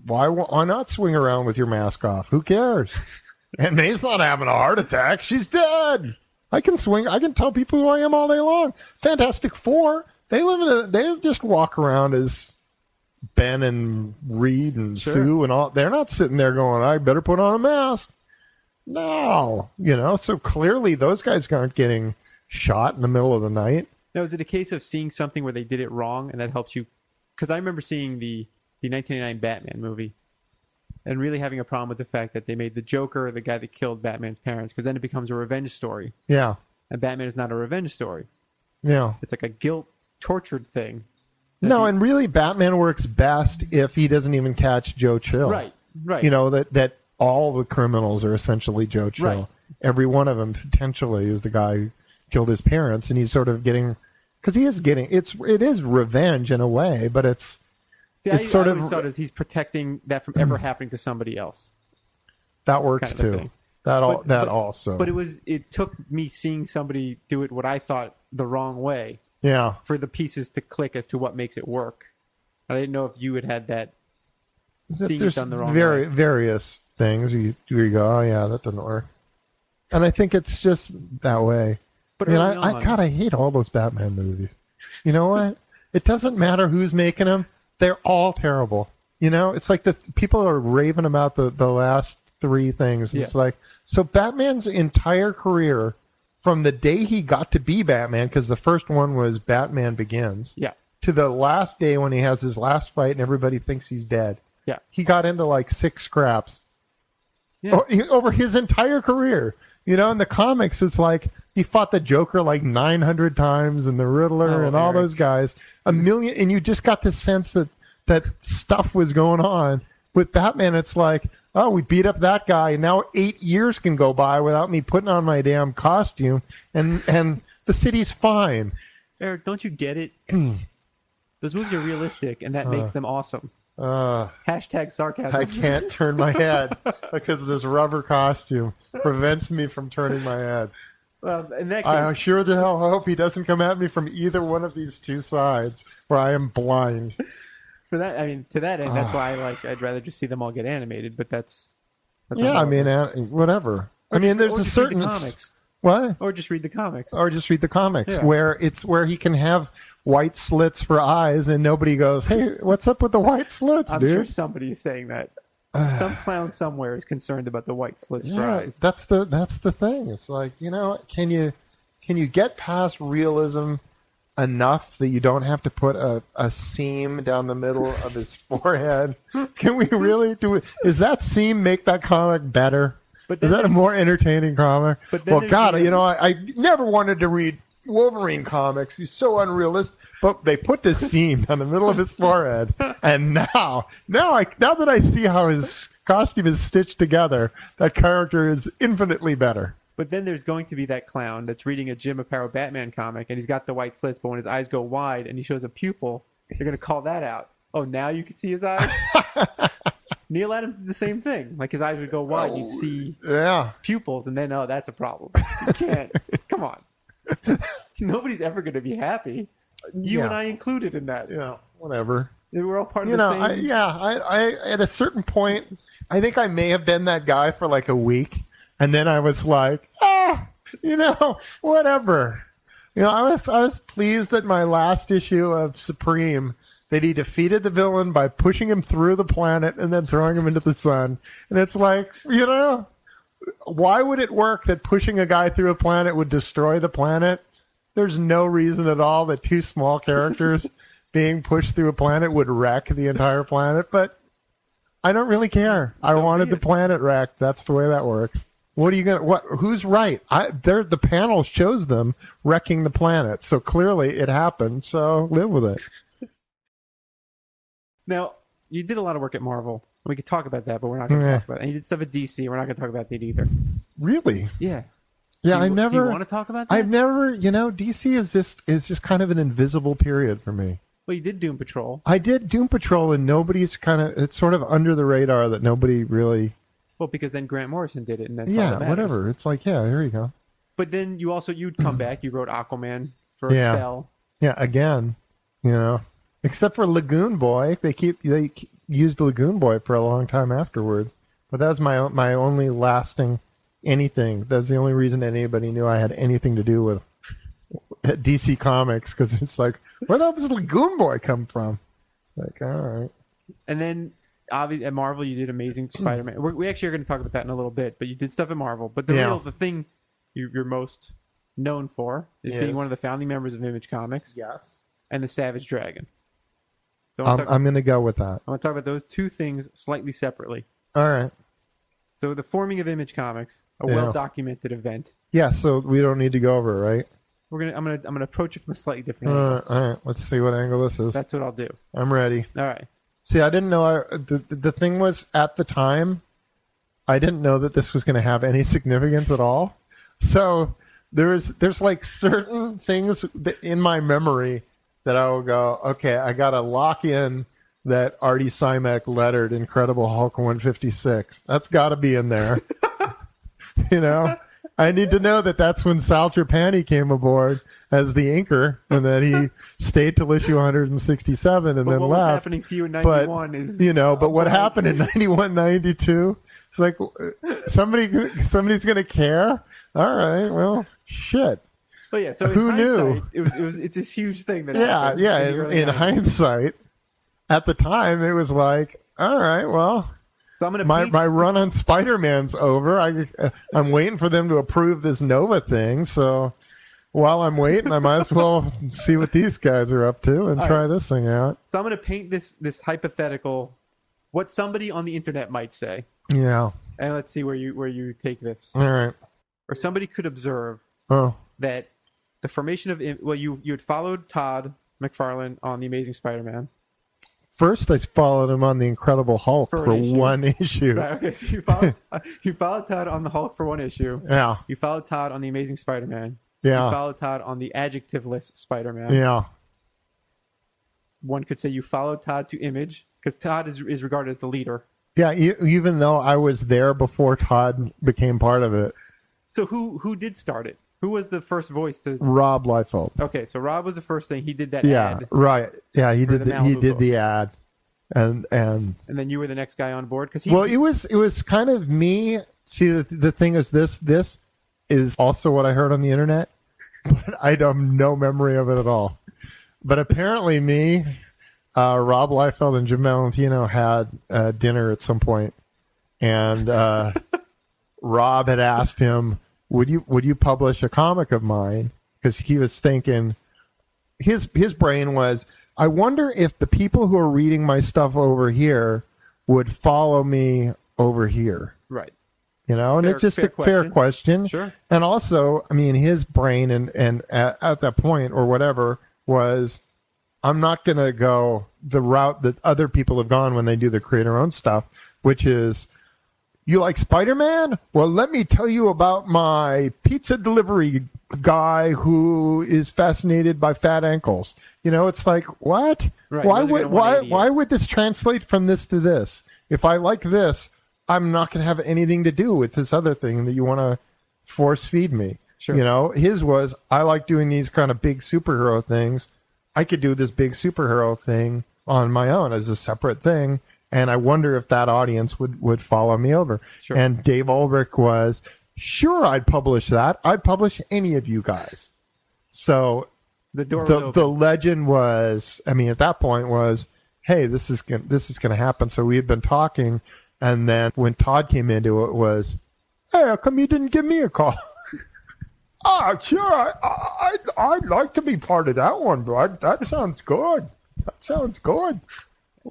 Why why not swing around with your mask off? Who cares? Aunt May's not having a heart attack. She's dead. I can swing. I can tell people who I am all day long. Fantastic Four. They live in a. They just walk around as Ben and Reed and Sure. Sue and all. They're not sitting there going, "I better put on a mask." No, you know. So clearly, those guys aren't getting shot in the middle of the night. Now, is it a case of seeing something where they did it wrong and that helps you? Because I remember seeing the the 1989 Batman movie and really having a problem with the fact that they made the Joker the guy that killed Batman's parents because then it becomes a revenge story Yeah, and Batman is not a revenge story. yeah. It's like a guilt tortured thing. No, and really, Batman works best if he doesn't even catch Joe Chill. right, right. You know that that all the criminals are essentially Joe Chill. Right. Every one of them potentially is the guy who killed his parents, and he's sort of getting because he is getting it's it is revenge in a way, but it's See, it's I, sort I of- it as he's protecting that from ever mm. happening to somebody else. that works Kind of too. That all But- that but- also. But it was it took me seeing somebody do it what I thought the wrong way yeah. for the pieces to click as to what makes it work. I didn't know if you had had that. There's done the wrong vari- way. various things you, you go, oh yeah, that doesn't work. And I think it's just that way. But I mean, I, I God, I hate all those Batman movies. You know what? it doesn't matter who's making them; they're all terrible. You know, it's like the people are raving about the the last three things. and It's like so Batman's entire career, from the day he got to be Batman, because the first one was Batman Begins, Yeah, to the last day when he has his last fight and everybody thinks he's dead. yeah, He got into like six scraps yeah. o- he- over his entire career. You know, in the comics, it's like he fought the Joker like 900 times and the Riddler Oh, and all Erik. those guys. A million, and you just got the sense that that stuff was going on. With Batman, it's like, oh, we beat up that guy. and Now eight years can go by without me putting on my damn costume, and and the city's fine. Erik, don't you get it? Those movies are realistic, and that Uh. makes them awesome. Uh, Hashtag sarcasm. I can't turn my head because this rubber costume prevents me from turning my head. Well, case, I sure the hell hope he doesn't come at me from either one of these two sides, where I am blind. for that, I mean, to that end, that's Ah. why I like. I'd rather just see them all get animated. But that's. that's yeah, I mean, uh, whatever. I mean, just- there's or a certain the comics, what, or just read the comics. or just read the comics Yeah. where it's where he can have white slits for eyes, and nobody goes, "Hey, what's up with the white slits, I'm sure dude?" somebody's saying that. Some clown somewhere is concerned about the white slits for Yeah, eyes. that's the that's the thing. It's like you know, can you can you get past realism enough that you don't have to put a, a seam down the middle of his forehead? Can we really do it? Is that seam make that comic better? But Is that a more entertaining comic? But well, God, you know, I, I never wanted to read Wolverine comics. He's so unrealistic. But they put this seam down the middle of his forehead, and now, now I now that I see how his costume is stitched together, that character is infinitely better. But then there's going to be that clown that's reading a Jim Aparo Batman comic, and he's got the white slits, but when his eyes go wide and he shows a pupil, they're going to call that out. Oh, now you can see his eyes. Neal Adams did the same thing. Like his eyes would go wide, you'd oh, see Yeah, pupils, and then oh, that's a problem. You can't. Come on. Nobody's ever going to be happy. You Yeah. and I included in that. yeah, whatever. We're all part of You the know, I, yeah, I, I at a certain point, I think I may have been that guy for like a week, and then I was like, ah, you know, whatever. You know, I was I was pleased that my last issue of Supreme that he defeated the villain by pushing him through the planet and then throwing him into the sun. And it's like, you know, why would it work that pushing a guy through a planet would destroy the planet? There's no reason at all that two small characters being pushed through a planet would wreck the entire planet, but I don't really care. I wanted the planet wrecked. That's the way that works. What are you gonna? What? Who's right? I. They're the panel shows them wrecking the planet, so clearly it happened. So live with it. Now, you did a lot of work at Marvel. We could talk about that, but we're not going to Yeah. talk about it. And you did stuff at DC. We're not going to talk about that either. Really? Yeah. Yeah, Do you, I Do never. you want to talk about that? I've never. You know, DC is just is just kind of an invisible period for me. Well, you did Doom Patrol. I did Doom Patrol, and nobody's kind of. It's sort of under the radar that nobody really. Well, because then Grant Morrison did it, and that's all Yeah, matters. whatever. It's like, yeah, here you go. But then you also you'd come back. You wrote Aquaman for Yeah. a spell. Yeah, again, you know, except for Lagoon Boy, they keep they k- used Lagoon Boy for a long time afterwards. But that was my o- my only lasting anything. That's the only reason anybody knew I had anything to do with DC Comics because it's like, where the hell does Lagoon Boy come from? It's like, all right, And then obviously at Marvel you did Amazing hmm. Spider-Man. We're, we actually are going to talk about that in a little bit. But you did stuff at Marvel. But the Yeah. real the thing you, you're most known for is Yes. being one of the founding members of Image Comics yes, and the Savage Dragon. So I want I'm, I'm going to go with that. I want to talk about those two things slightly separately. All right, So the forming of Image Comics, a Yeah. well-documented event. yeah. So we don't need to go over it, right? We're gonna I'm gonna I'm gonna approach it from a slightly different All angle. right, all right. Let's see what angle this is. That's what I'll do. I'm ready. All right. See, I didn't know. I, the the thing was at the time, I didn't know that this was going to have any significance at all. So there's there's like certain things in my memory that I will go, okay, I got to lock in that Artie Simek lettered Incredible Hulk 156. That's got to be in there. you know, I need to know that that's when Sal Trapani came aboard as the anchor, and that he stayed till issue 167 and But then what left. happening to you in but '91 is you know but what happened in 91 92 it's like somebody somebody's gonna care? All right well shit. But yeah, so Who knew? It was, it was it's this huge thing that yeah yeah in, in hindsight at the time it was like all right well So I'm gonna my my run on spider-man's over. I i'm waiting for them to approve this nova thing. So while i'm waiting i might as well see what these guys are up to and All try right. this thing out. So I'm gonna paint this this hypothetical, what somebody on the internet might say, yeah. And let's see where you where you take this. all right. Or somebody could observe oh. that the formation of well, you you had followed Todd McFarlane on the Amazing Spider-Man. First, I followed him on the Incredible Hulk For for, issue. one issue. Right, okay, so you followed you followed Todd on the Hulk for one issue. Yeah, You followed Todd on the Amazing Spider-Man. Yeah. You followed Todd on the adjectiveless Spider-Man. Yeah. One could say you followed Todd to Image because Todd is is regarded as the leader. Yeah, e- even though I was there before Todd became part of it, So who who did start it? Who was the first voice to? Rob Liefeld. Okay, so Rob was the first thing. He did that Yeah, ad, right. Yeah, he did. the The, he did the ad, and and and then you were the next guy on board because he. well, it was it was kind of me. See, the the thing is this this is also what I heard on the internet, but I have no memory of it at all. But apparently, me, uh, Rob Liefeld, and Jim Valentino had uh, dinner at some point, and uh, Rob had asked him, "Would you would you publish a comic of mine?" Because he was thinking, his his brain was, "I wonder if the people who are reading my stuff over here would follow me over here." right. You know, and Fair- it's just fair a fair question. question. Sure. And also, I mean, his brain and and at, at that point or whatever was, I'm not going to go the route that other people have gone when they do their creator own stuff, which is, you like Spider Man? Well, let me tell you about my pizza delivery guy who is fascinated by fat ankles. You know, it's like what? Right, Why would why why would this translate from this to this? If I like this, I'm not going to have anything to do with this other thing that you want to force feed me. Sure. You know, his was I like doing these kind of big superhero things. I could do this big superhero thing on my own as a separate thing, and I wonder if that audience would would follow me over. Sure. And Dave Olbrich was sure I'd publish that. I'd publish any of you guys. So The door the the legend was I mean at that point was hey this is going this is going to happen so we had been talking and then when Todd came into it was hey how come you didn't give me a call ah sure I, I I'd, like to be part of that one bud that sounds good that sounds good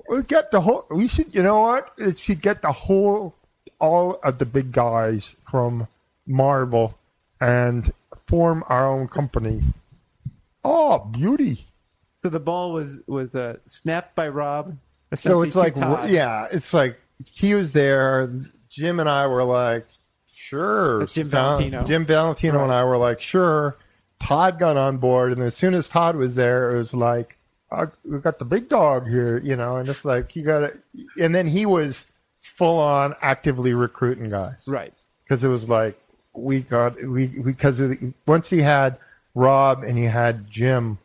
we get the whole we should you know what it should get the whole all of the big guys from Marvel and form our own company Oh, beauty. so the ball was was uh, snapped by Rob. So it's like, Todd. yeah, it's like he was there. Jim and I were like, sure. That's Jim Sound- Valentino. Jim Valentino and I were like, sure. Todd got on board, and as soon as Todd was there, it was like, we got the big dog here, you know, and it's like he got it. And then he was full on actively recruiting guys right. because it was like we got we because of the, once he had Rob and he had Jim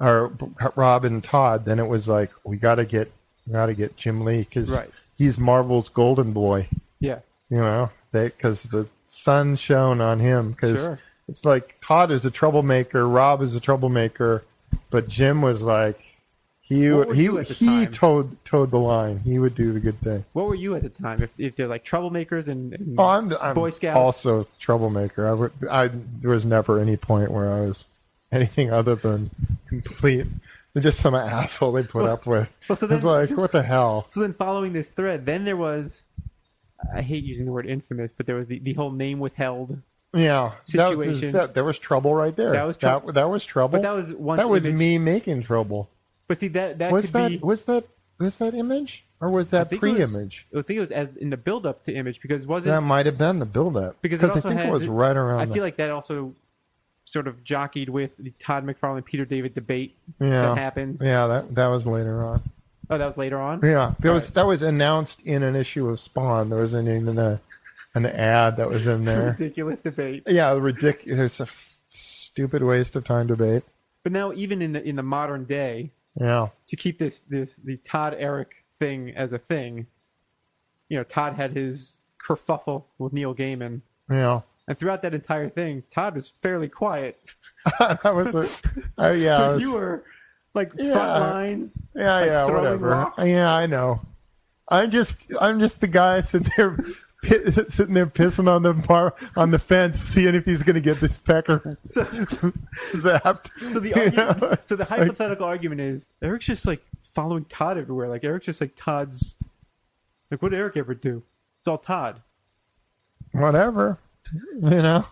or Rob and Todd, then it was like we got to get we got to get Jim Lee because Right. he's Marvel's golden boy, Yeah. you know, because the sun shone on him because Sure. it's like Todd is a troublemaker, Rob is a troublemaker, but Jim was like he he he time? towed towed the line. He would do the good thing. What were you at the time? If if they're like troublemakers and, and Oh, I'm, I'm Boy Scout? also troublemaker. I, would, I there was never any point where I was anything other than complete, just some asshole they put up with. Well, so it's like, what the hell? So then, following this thread, then there was. I hate using the word infamous, but there was the, the whole name withheld. Yeah, that was, Situation. that, there was trouble right there. That was that, that was trouble. But that was once that was image- me making trouble. But see that that Was could that be. was that was that image or was that think it was- pre-image? I think it was as in the build up to image because wasn't That might have been the build-up Because I think had- it was right around. I the- feel like that also sort of jockeyed with the Todd McFarlane Peter David debate yeah, that happened. yeah, that that was later on. Oh, that was later on. Yeah, that was Right. that was announced in an issue of Spawn. There was an even a, an ad that was in there. Ridiculous debate. yeah, ridiculous. It's a f- stupid waste of time debate. But now, even in the in the modern day, Yeah, to keep this this the Todd Erik thing as a thing, you know, Todd had his kerfuffle with Neil Gaiman, yeah. and throughout that entire thing, Todd was fairly quiet. that was a. Oh yeah, was- you were like Yeah. front lines. yeah, like yeah. Whatever. rocks? Yeah, I know. I'm just I'm just the guy sitting there. Pi- Sitting there pissing on the bar on the fence, seeing if he's going to get this pecker So, zapped. so the argument, know, so the it's like- hypothetical argument is Erik's just like following Todd everywhere. Like Erik's just like Todd's. Like what did Erik ever do? It's all Todd. whatever. You know,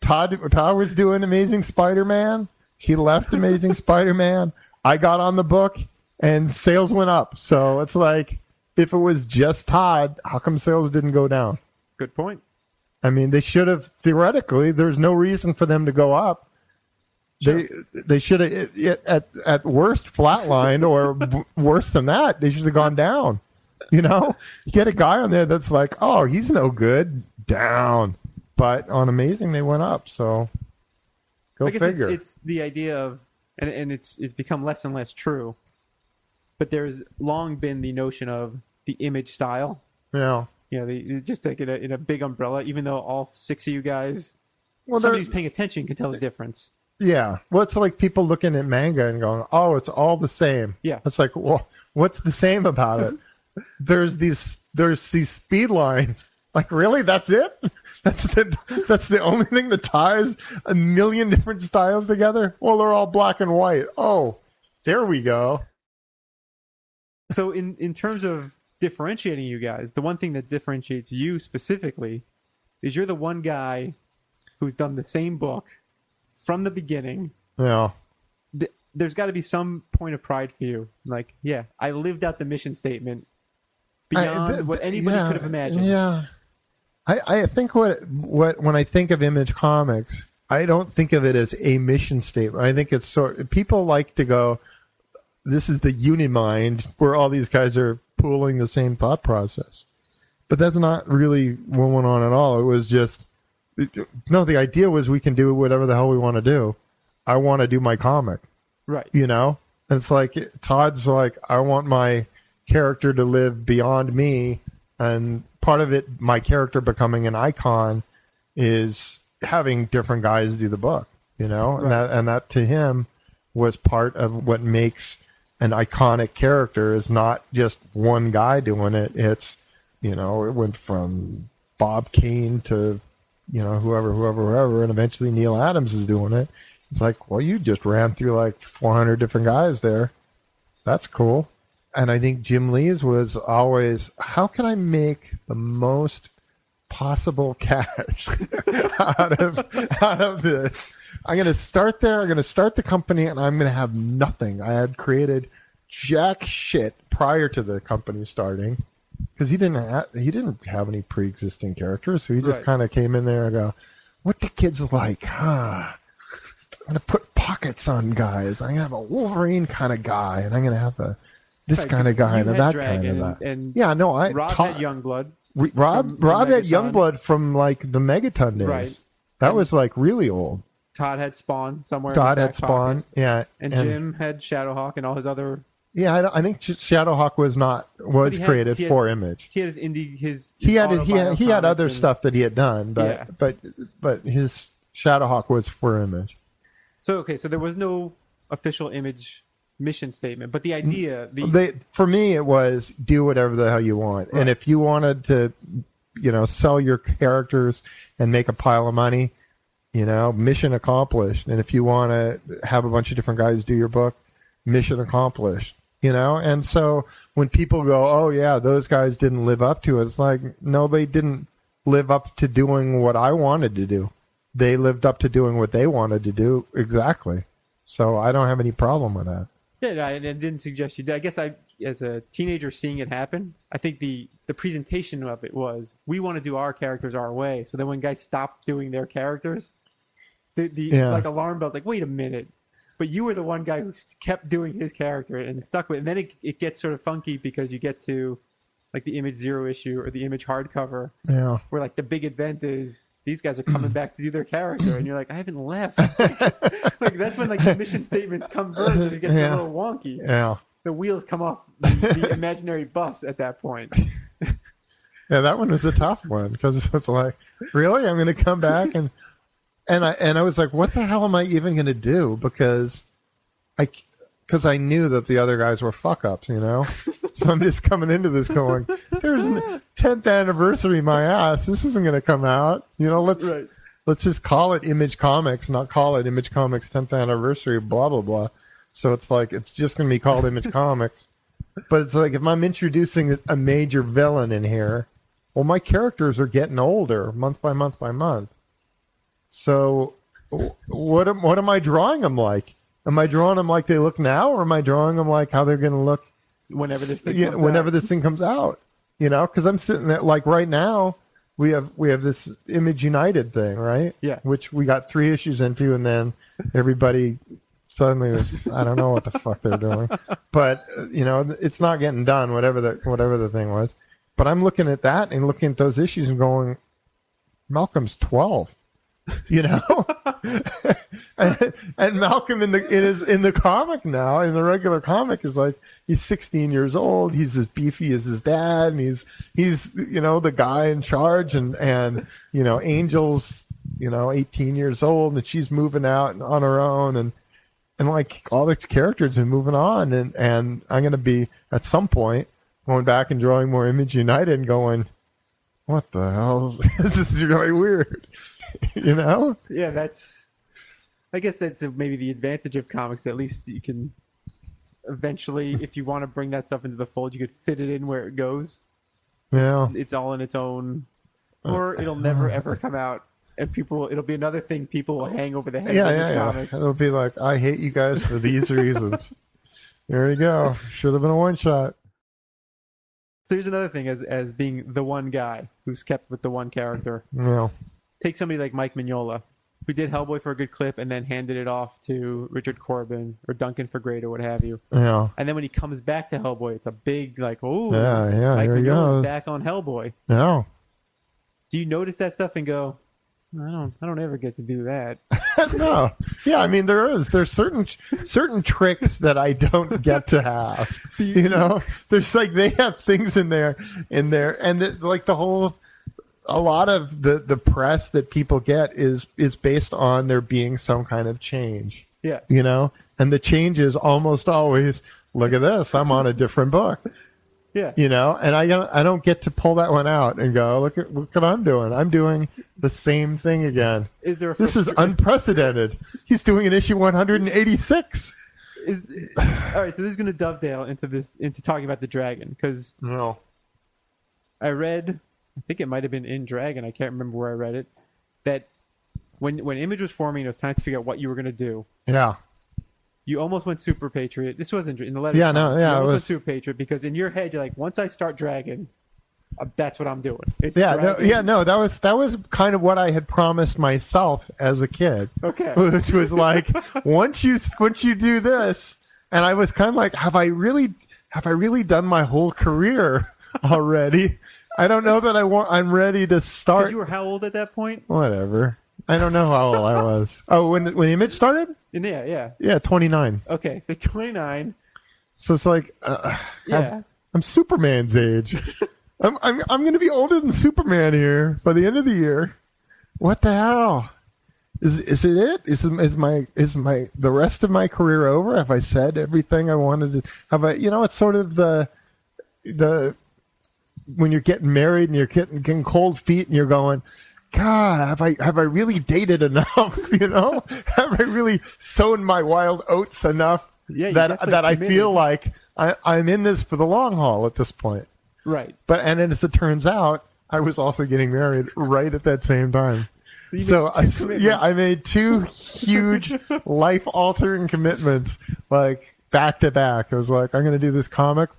Todd Todd was doing Amazing Spider-Man. He left Amazing Spider-Man. I got on the book, and sales went up. So it's like, if it was just Todd, how come sales didn't go down? Good point. I mean, they should have theoretically. There's no reason for them to go up They they should have at at worst flatlined or b- worse than that. They should have gone down. You know, you get a guy on there that's like, oh, he's no good, down. But on Amazing, they went up. So go figure. It's, it's the idea of, and, and it's it's become less and less true. But there's long been the notion of the image style. yeah. You know, the, just like in a, in a big umbrella. Even though all six of you guys, Well, somebody who's paying attention can tell the difference. Yeah. Well, it's like people looking at manga and going, "Oh, it's all the same." Yeah. It's like, well, what's the same about it? there's these there's these speed lines. Like, really? That's it? That's the that's the only thing that ties a million different styles together. Well, they're all black and white. Oh, there we go. So in in terms of differentiating you guys, the one thing that differentiates you specifically is you're the one guy who's done the same book from the beginning. Yeah. Th- There's got to be some point of pride for you. Like, yeah, I lived out the mission statement beyond I- th- what anybody yeah, could have imagined. Yeah. I, I think what what when I think of Image Comics, I don't think of it as a mission statement. I think it's sort people like to go, this is the Unimind where all these guys are pooling the same thought process. But that's not really what went on at all. It was just it- no. The idea was we can do whatever the hell we want to do. I want to do my comic Right. you know and it's like todd's like i want my character to live beyond me and part of it my character becoming an icon is having different guys do the book you know and that and that to him was part of what makes an iconic character is not just one guy doing it it's you know it went from bob kane to you know whoever whoever whoever and eventually neal adams is doing it it's like, well, you just ran through like 400 different guys there. That's cool. And I think Jim Lee's was always, how can I make the most possible cash out of out of this? I'm going to start there. I'm going to start the company, and I'm going to have nothing. I had created jack shit prior to the company starting because he didn't have, he didn't have any pre-existing characters, so he just Right. kind of came in there and go, "What do kids like?" Huh? I'm gonna put pockets on guys. I'm gonna have a Wolverine kind of guy, and I'm gonna have a this Right, kind of guy and that Dragon kind of that. and yeah, no, I Rob had Youngblood. Re- Rob Rob had Megaton. Youngblood from like the Megaton days. Right. That And- was like really old. Todd had Spawn somewhere. Todd had Spawn, pocket. yeah, And, Jim had Shadowhawk and all his other. Yeah, I, I think Shadowhawk was not was had- created had- for Image. He had his indie. His. He his had he had, he had other and- stuff that he had done, but Yeah. but but his Shadowhawk was for Image. So okay, so there was no official image mission statement, but the idea, the they for me it was do whatever the hell you want Right. and if you wanted to you know sell your characters and make a pile of money you know mission accomplished. And if you want to have a bunch of different guys do your book mission accomplished you know? And so when people go oh yeah those guys didn't live up to it it's like no they didn't live up to doing what i wanted to do. They lived up to doing what they wanted to do exactly. So i don't have any problem with that. Yeah, I, didn't suggest you did. I guess I, as a teenager seeing it happen, I think the the presentation of it was we want to do our characters our way. So then when guys stopped doing their characters, the the Yeah. like alarm bells like wait a minute, but you were the one guy who kept doing his character and stuck with. it. And then it it gets sort of funky because you get to like the image zero issue or the image hardcover yeah where like the big event is these guys are coming back to do their character and you're like I haven't left. like that's when like the mission statements converge and it gets Yeah. a little wonky yeah the wheels come off the, the imaginary bus at that point. Yeah, that one was a tough one because it's like, really, I'm going to come back and and I and I was like, what the hell am I even going to do? Because I because I knew that the other guys were fuck ups, you know. so I'm just coming into this going, there's a 10th anniversary, my ass. This isn't going to come out, you know. Let's Right. let's just call it Image Comics, not call it Image Comics 10th anniversary, blah blah blah. So it's like it's just going to be called Image Comics. But it's like if I'm introducing a major villain in here, well, my characters are getting older month by month by month. So, what am what am I drawing them like? Am I drawing them like they look now, or am I drawing them like how they're going to look Whenever this thing yeah, comes whenever out. this thing comes out? You know, because I'm sitting there like right now, we have we have this Image United thing, right? Yeah. Which we got three issues into, and then everybody suddenly was I don't know what the fuck they're doing, but you know it's not getting done. Whatever the whatever the thing was, but I'm looking at that and looking at those issues and going, Malcolm's twelve. You know, and, and Malcolm in the in his in the comic now in the regular comic is like he's 16 years old. He's as beefy as his dad, and he's he's you know the guy in charge, and and you know Angel's you know 18 years old, and she's moving out and on her own, and and like all these characters are moving on, and and I'm gonna be at some point going back and drawing more Image United and going, what the hell? this is really weird, you know? Yeah, that's. I guess that's maybe the advantage of comics. At least you can eventually, if you want to bring that stuff into the fold, you could fit it in where it goes. Yeah. It's all in its own, uh, or it'll never uh, ever come out, and people. It'll be another thing people will hang over the head. Yeah, of yeah, these yeah. comics. It'll be like, I hate you guys for these reasons. there you go. Should have been a one shot. So here's another thing: as as being the one guy who's kept with the one character. Yeah. Take somebody like Mike Mignola, who did Hellboy for a good clip and then handed it off to Richard Corbin or Duncan Fegredo or what have you. Yeah. And then when he comes back to Hellboy, it's a big like, oh, Yeah, yeah, Mike here he Mignola's back on Hellboy. Yeah. Do you notice that stuff and go, I don't, I don't ever get to do that. no. Yeah, I mean there is there's certain certain tricks that I don't get to have. You know, there's like they have things in there in there and it, like the whole a lot of the the press that people get is is based on there being some kind of change, Yeah, you know? And the change is almost always look at this, I'm on a different book. yeah. you know and i don't i don't get to pull that one out and go look at look what i'm doing i'm doing the same thing again Is there a this is unprecedented he's doing an issue 186 is, all right? So this is going to dovetail into this into talking about the dragon because no I read, I think it might have been in Dragon. I can't remember where I read it. That when when Image was forming, it was time to figure out what you were going to do. yeah You almost went Super Patriot. This wasn't in the letter. Yeah, no, yeah, it was- Super Patriot because in your head you're like, once I start Dragon, uh, that's what I'm doing. It's yeah no, yeah no that was that was kind of what i had promised myself as a kid Okay. which was like once you once you do this and i was kind of like have i really have i really done my whole career already i don't know that i want i'm ready to start you were how old at that point? Whatever. I don't know how old I was. Oh, when when Image started? Yeah, yeah. Yeah, 29. Okay, so 29. So it's like, uh, Yeah. I'm Superman's age. I'm I'm I'm gonna be older than Superman here by the end of the year. What the hell? Is is it it? Is is my is my the rest of my career over? Have I said everything I wanted to? Have I? You know, it's sort of the the when you're getting married and you're getting, getting cold feet and you're going, God, have I have I really dated enough? You know, have I really sown my wild oats enough Yeah, that that I committed. feel like I, I'm in this for the long haul at this point. Right. But and as it turns out, I was also getting married right at that same time. So, So I, yeah. I made two huge life altering commitments like back to back. I was like, I'm going to do this comic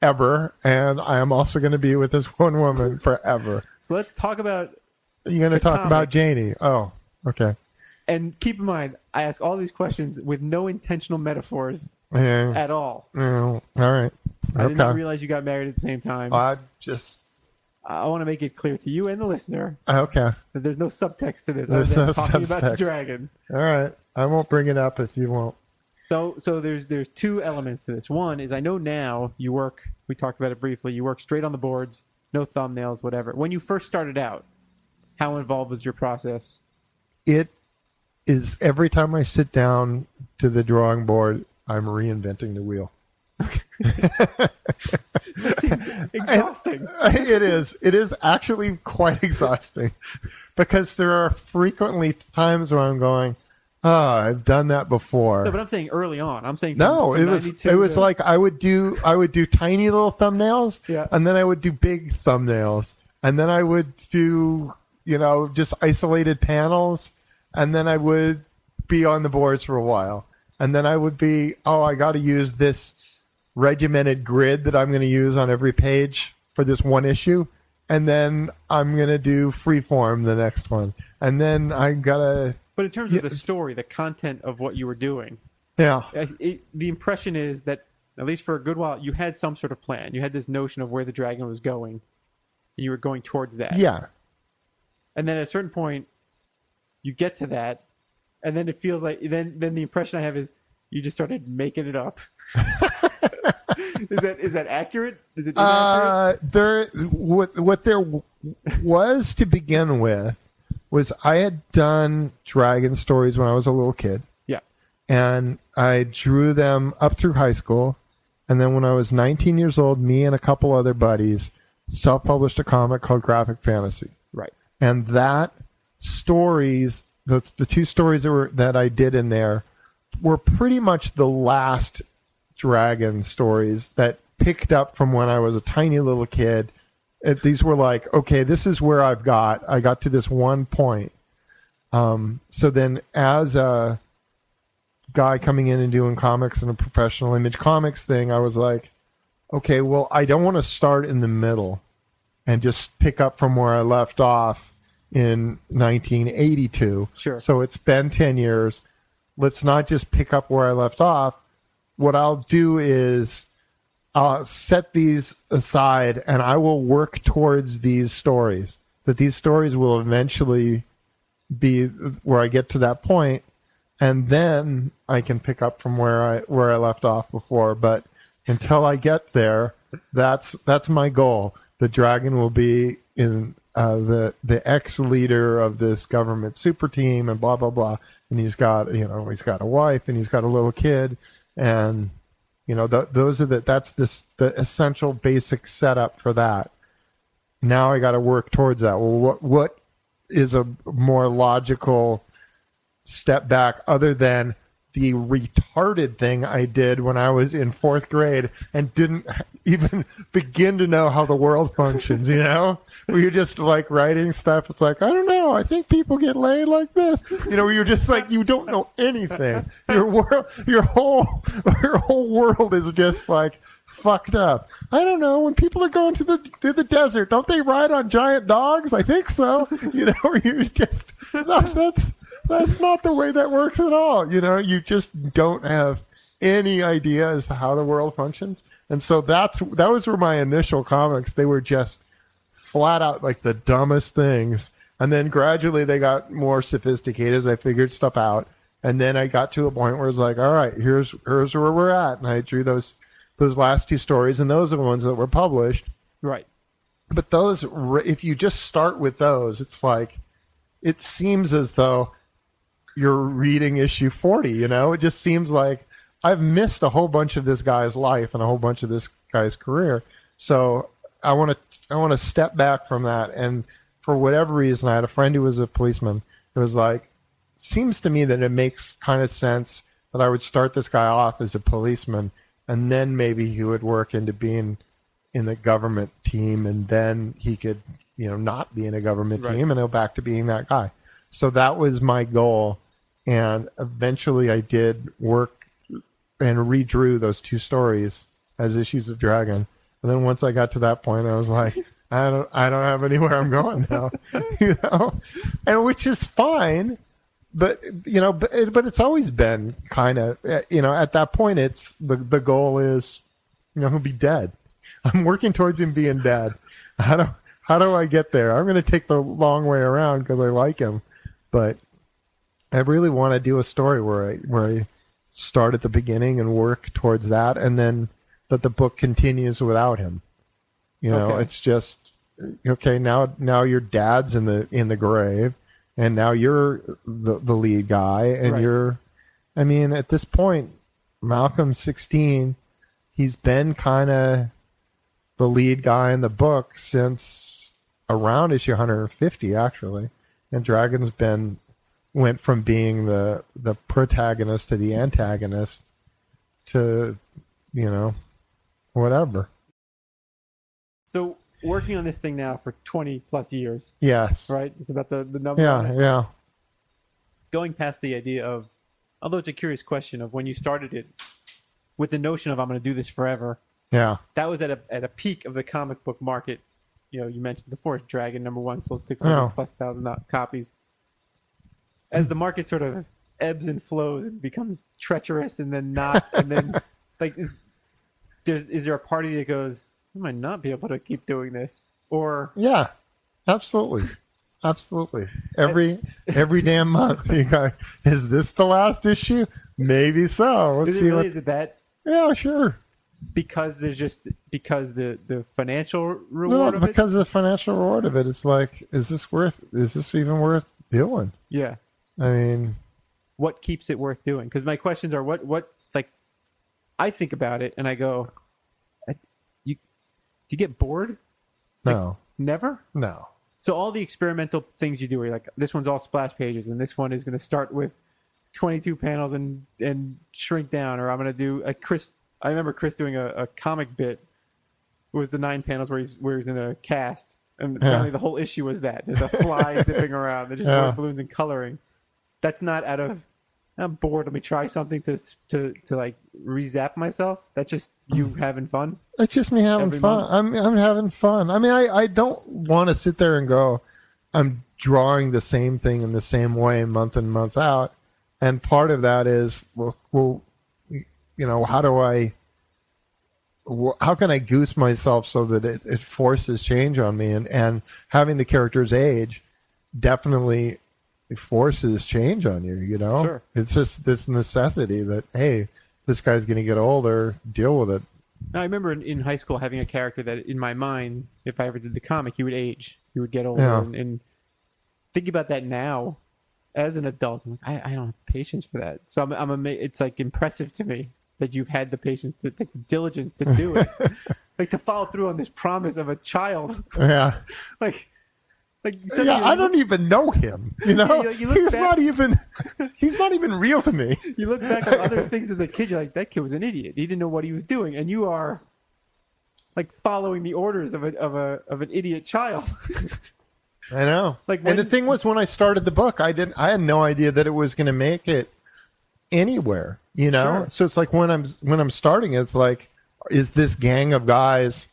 forever, and I am also going to be with this one woman forever. So let's talk about You're going to talk comic. about Janie. Oh, okay. and keep in mind, I ask all these questions with no intentional metaphors Yeah. at all. Yeah. All right. I did not realize you got married at the same time. I just I want to make it clear to you and the listener okay. that there's no subtext to this There's other than no talking about the dragon. All right. I won't bring it up if you won't. So so there's there's two elements to this. One is I know now you work. We talked about it briefly. You work straight on the boards, no thumbnails, whatever. When you first started out, how involved was your process? it is every time I sit down to the drawing board, I'm reinventing the wheel. Exhausting. it is. It is actually quite exhausting because there are frequently times where I'm going, "Oh, I've done that before." No, but I'm saying early on. I'm saying No, it was it was to- like I would do I would do tiny little thumbnails, Yeah. and then I would do big thumbnails, and then I would do you know just isolated panels, and then I would be on the boards for a while, and then I would be oh I got to use this regimented grid that I'm going to use on every page for this one issue, and then I'm gonna do Freeform the next one, and then I gotta But in terms of the story, the content of what you were doing, yeah it, the impression is that at least for a good while, you had some sort of plan. You had this notion of where the dragon was going, and you were going towards that. yeah And then at a certain point, you get to that, and then it feels like then then the impression I have is you just started making it up. is that is that accurate? Is it inaccurate? Uh, there, what what there was to begin with was I had done dragon stories when I was a little kid. Yeah. and I drew them up through high school, and then when I was 19 years old, me and a couple other buddies self-published a comic called Graphic Fantasy, right. and that stories, the the two stories that were that I did in there, were pretty much the last dragon stories that picked up from when I was a tiny little kid. It, these were like, okay, this is where I've got. I got to this one point. Um, so then, as a guy coming in and doing comics and a professional image comics thing, I was like, okay, well, I don't want to start in the middle and just pick up from where I left off in 1982. Sure. So it's been 10 years. Let's not just pick up where I left off. What I'll do is I'll set these aside and I will work towards these stories. That these stories will eventually be where I get to that point, and then I can pick up from where I where I left off before. But until I get there, that's that's my goal. The dragon will be in uh, the the ex leader of this government super team, and blah blah blah. And he's got you know he's got a wife and he's got a little kid, and you know th- those are the that's this the essential basic setup for that. Now I got to work towards that. Well, what what is a more logical step back other than the retarded thing I did when I was in fourth grade and didn't even begin to know how the world functions, you know? Where you're just like writing stuff. It's like, I don't know. I think people get laid like this. You know, where you're just like, you don't know anything. Your world, your whole, your whole world is just like fucked up. I don't know. When people are going to the, to the desert, don't they ride on giant dogs? I think so. You know, where you're just, no, that's, that's not the way that works at all. You know, you just don't have any idea as to how the world functions. And so that's that was where my initial comics. They were just flat out like the dumbest things. And then gradually they got more sophisticated as I figured stuff out. And then I got to a point where it's like, all right, here's here's where we're at. And I drew those those last two stories, and those are the ones that were published. Right. But those, if you just start with those, it's like it seems as though you're reading issue 40 you know? It just seems like i've missed a whole bunch of this guy's life and a whole bunch of this guy's career. So i want to i want to step back from that and for whatever reason i had a friend who was a policeman. It was like seems to me that it makes kind of sense that i would start this guy off as a policeman and then maybe he would work into being in the government team and then he could you know not be in a government Right. team and go back to being that guy. So that was my goal and eventually I did work and redrew those two stories as issues of Dragon. And then once I got to that point, I was like, I don't, I don't have anywhere I'm going now, you know, and which is fine, but you know, but, but it's always been kind of, you know, at that point, it's the the goal is, you know, he'll be dead. I'm working towards him being dead. How do how do I get there? I'm going to take the long way around because I like him, but I really want to do a story where I where I start at the beginning and work towards that, and then that the book continues without him. You know, Okay. it's just okay. Now, now your dad's in the in the grave, and now you're the the lead guy, and Right. you're. I mean, at this point, Malcolm's 16. He's been kind of the lead guy in the book since around issue 150, actually, and Dragon's been went from being the the protagonist to the antagonist to you know whatever So working on this thing now for 20 plus years, yes right? It's about the, the number. yeah yeah Going past the idea of, although it's a curious question of when you started it with the notion of I'm going to do this forever, yeah that was at a, at a peak of the comic book market you know, you mentioned the before, Dragon number one sold six hundred Yeah. plus thousand copies. As the market sort of ebbs and flows and becomes treacherous, and then not, and then like, is is there a party that goes, I might not be able to keep doing this, or Yeah, absolutely, absolutely. Every every damn month, you go, is this the last issue? Maybe so. Let's see really what. is it that Yeah, sure. because there's just because the the financial No, reward of because of the financial reward of it, it's like, is this worth? Is this even worth doing? Yeah. I mean, what keeps it worth doing? Because my questions are what what like I think about it and I go, I, you do you get bored? no, Never. no. So all the experimental things you do, where you're like, this one's all splash pages, and this one is going to start with 22 panels and and shrink down, or I'm going to do a Chris. I remember Chris doing a, a comic bit. It was the nine panels where he's where he's in a cast, and apparently the whole issue was that there's a fly zipping around, there's just Yeah. balloons and coloring. That's not out of I'm bored. Let me try something to to to like re-zap myself. That's just you hmm. having fun. It's just me having Every fun. month? I'm I'm having fun. I mean, I I don't want to sit there and go, I'm drawing the same thing in the same way month in month out. And part of that is well, well, you know, how do I? How can I goose myself so that it, it forces change on me? And and having the characters age definitely forces change on you. You know, Sure. it's just this necessity that hey, this guy's going to get older. Deal with it. Now, I remember in, in high school having a character that, in my mind, if I ever did the comic, he would age, he would get older, Yeah. and, and thinking about that now, as an adult, I'm like, I, I don't have patience for that. So I'm, I'm ama- it's like impressive to me that you've had the patience, to, like the diligence to do it, like to follow through on this promise of a child, Yeah. like, like Yeah, I don't even know him. You know, you- you he's back- not even he's not even real to me. You look back on other things as a kid, you're like, that kid was an idiot. He didn't know what he was doing, and you are like following the orders of a of a of an idiot child. I know. Like, and the thing was, when I started the book, I didn't. I had no idea that it was going to make it anywhere. You know, Sure. so it's like when I'm when I'm starting, it's like, is this gang of guys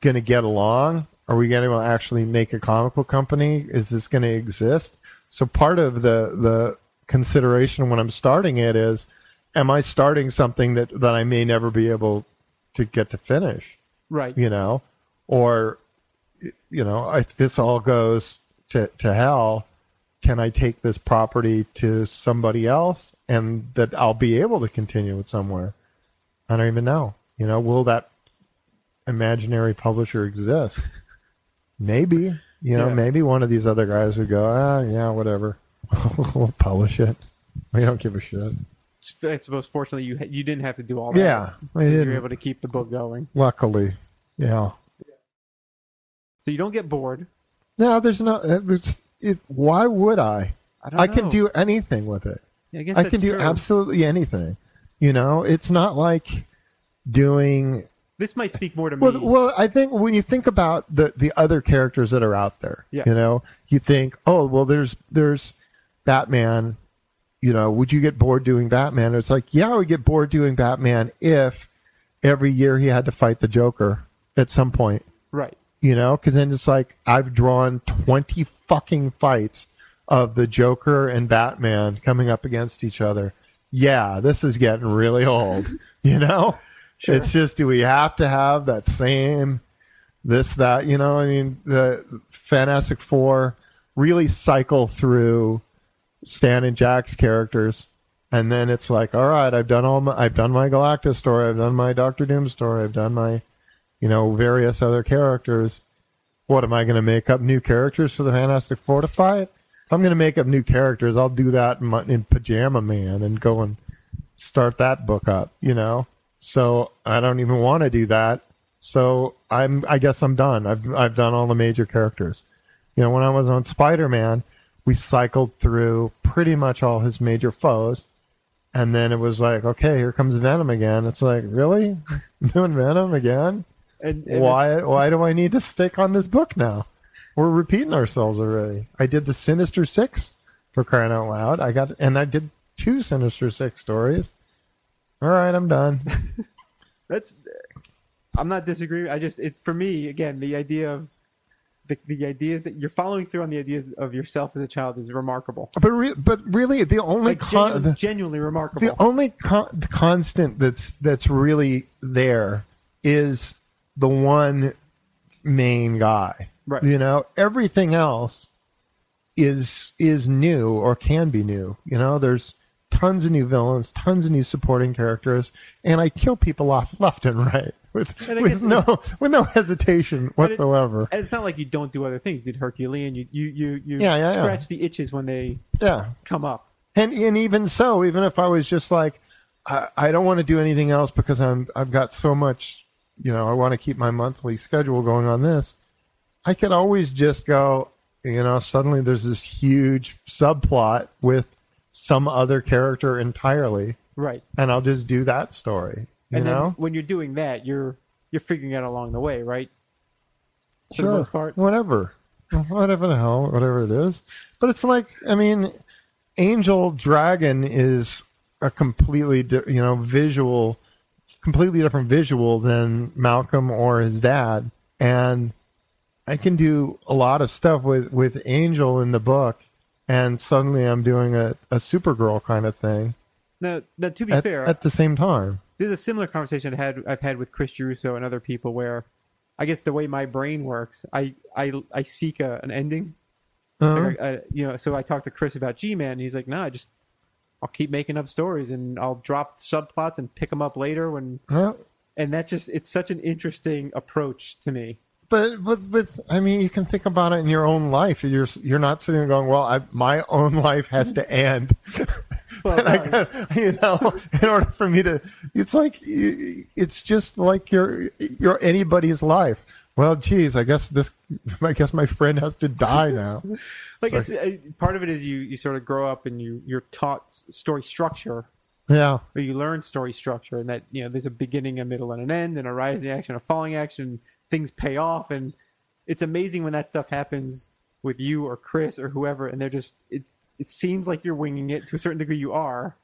going to get along? Are we going to actually make a comic book company? Is this going to exist? So part of the the consideration when I'm starting it is, am I starting something that that I may never be able to get to finish? right. you know, or you know, if this all goes to to hell, can I take this property to somebody else and that I'll be able to continue it somewhere? I don't even know. You know, will that imaginary publisher exist? Maybe. You know, Yeah. maybe one of these other guys would go, ah, yeah, whatever. we'll publish it. We don't give a shit. I suppose fortunately you you didn't have to do all that. Yeah, I did. you did. were able to keep the book going, Luckily, yeah. so you don't get bored. No, there's no. It's, it, why would I? I don't I can do anything with it. Yeah, I, I can do absolutely anything. You know, it's not like doing. This might speak more to me. well, I think when you think about the the other characters that are out there, Yeah. you know, you think, oh, well, there's there's Batman. You know, would you get bored doing Batman? It's like, yeah, I would get bored doing Batman if every year he had to fight the Joker at some point right. you know because then it's like i've drawn 20 fucking fights of the joker and batman coming up against each other yeah this is getting really old you know Sure. it's just do we have to have that same this that you know i mean the fantastic four really cycle through stan and jack's characters and then it's like all right i've done all my i've done my galactus story i've done my doctor doom story i've done my you know, various other characters. What am I going to make up new characters for the Fantastic Four to fight? If I'm going to make up new characters, I'll do that in, my, in Pajama Man and go and start that book up. You know, so I don't even want to do that. So I'm, I guess I'm done. I've, I've done all the major characters. You know, when I was on Spider-Man, we cycled through pretty much all his major foes. And then it was like, okay, here comes Venom again. It's like, really? Doing Venom again? And, and why why do I need to stick on this book now? We're repeating ourselves already. I did the Sinister Six for crying out loud. I got and I did two Sinister Six stories. All right, I'm done. That's. I'm not disagreeing. I just it for me again the idea of the, the ideas that you're following through on the ideas of yourself as a child is remarkable. But re- but really, the only Like con- genuinely, genuinely remarkable. the only con- constant that's that's really there is the one main guy. Right. You know, everything else is is new or can be new. You know, there's tons of new villains, tons of new supporting characters, and I kill people off left and right with with no with no hesitation And it- whatsoever. and it's not like you don't do other things. You did Herculean. You you you, you Yeah, yeah, yeah. scratch the itches when they Yeah. come up. And and even so, even if I was just like, I, I don't want to do anything else because I'm I've got so much, you know, I want to keep my monthly schedule going on this. I could always just go, you know, suddenly there's this huge subplot with some other character entirely, Right. and I'll just do that story. You and then know, when you're doing that, you're you're figuring out along the way, right? For sure, the most part. whatever, whatever the hell, whatever it is. But it's like, I mean, Angel Dragon is a completely, di- you know, visual, completely different visual than Malcolm or his dad, and I can do a lot of stuff with with Angel in the book, and suddenly I'm doing a a Supergirl kind of thing Now, now to be at, fair, at the same time. this is a similar conversation I had I've had with Chris Giarrusso and other people where I guess the way my brain works, I I, I seek a, an ending. Uh-huh. Like, I, you know, so I talked to Chris about G-Man. And he's like, "No, I just I'll keep making up stories and I'll drop subplots and pick them up later when." Well, And that just it's such an interesting approach to me. But but with I mean, you can think about it in your own life. You're you're not sitting there going, "Well, I, my own life has to end." Well, and I got, you know, in order for me to, it's like it's just like your your anybody's life. Well, geez, I guess this, I guess my friend has to die now. like So- it's, uh, part of it is you you sort of grow up and you you're taught story structure Yeah, or you learn story structure and that you know there's a beginning a middle and an end and a rising action a falling action things pay off and it's amazing when that stuff happens with you or chris or whoever and they're just it it seems like you're winging it to a certain degree you are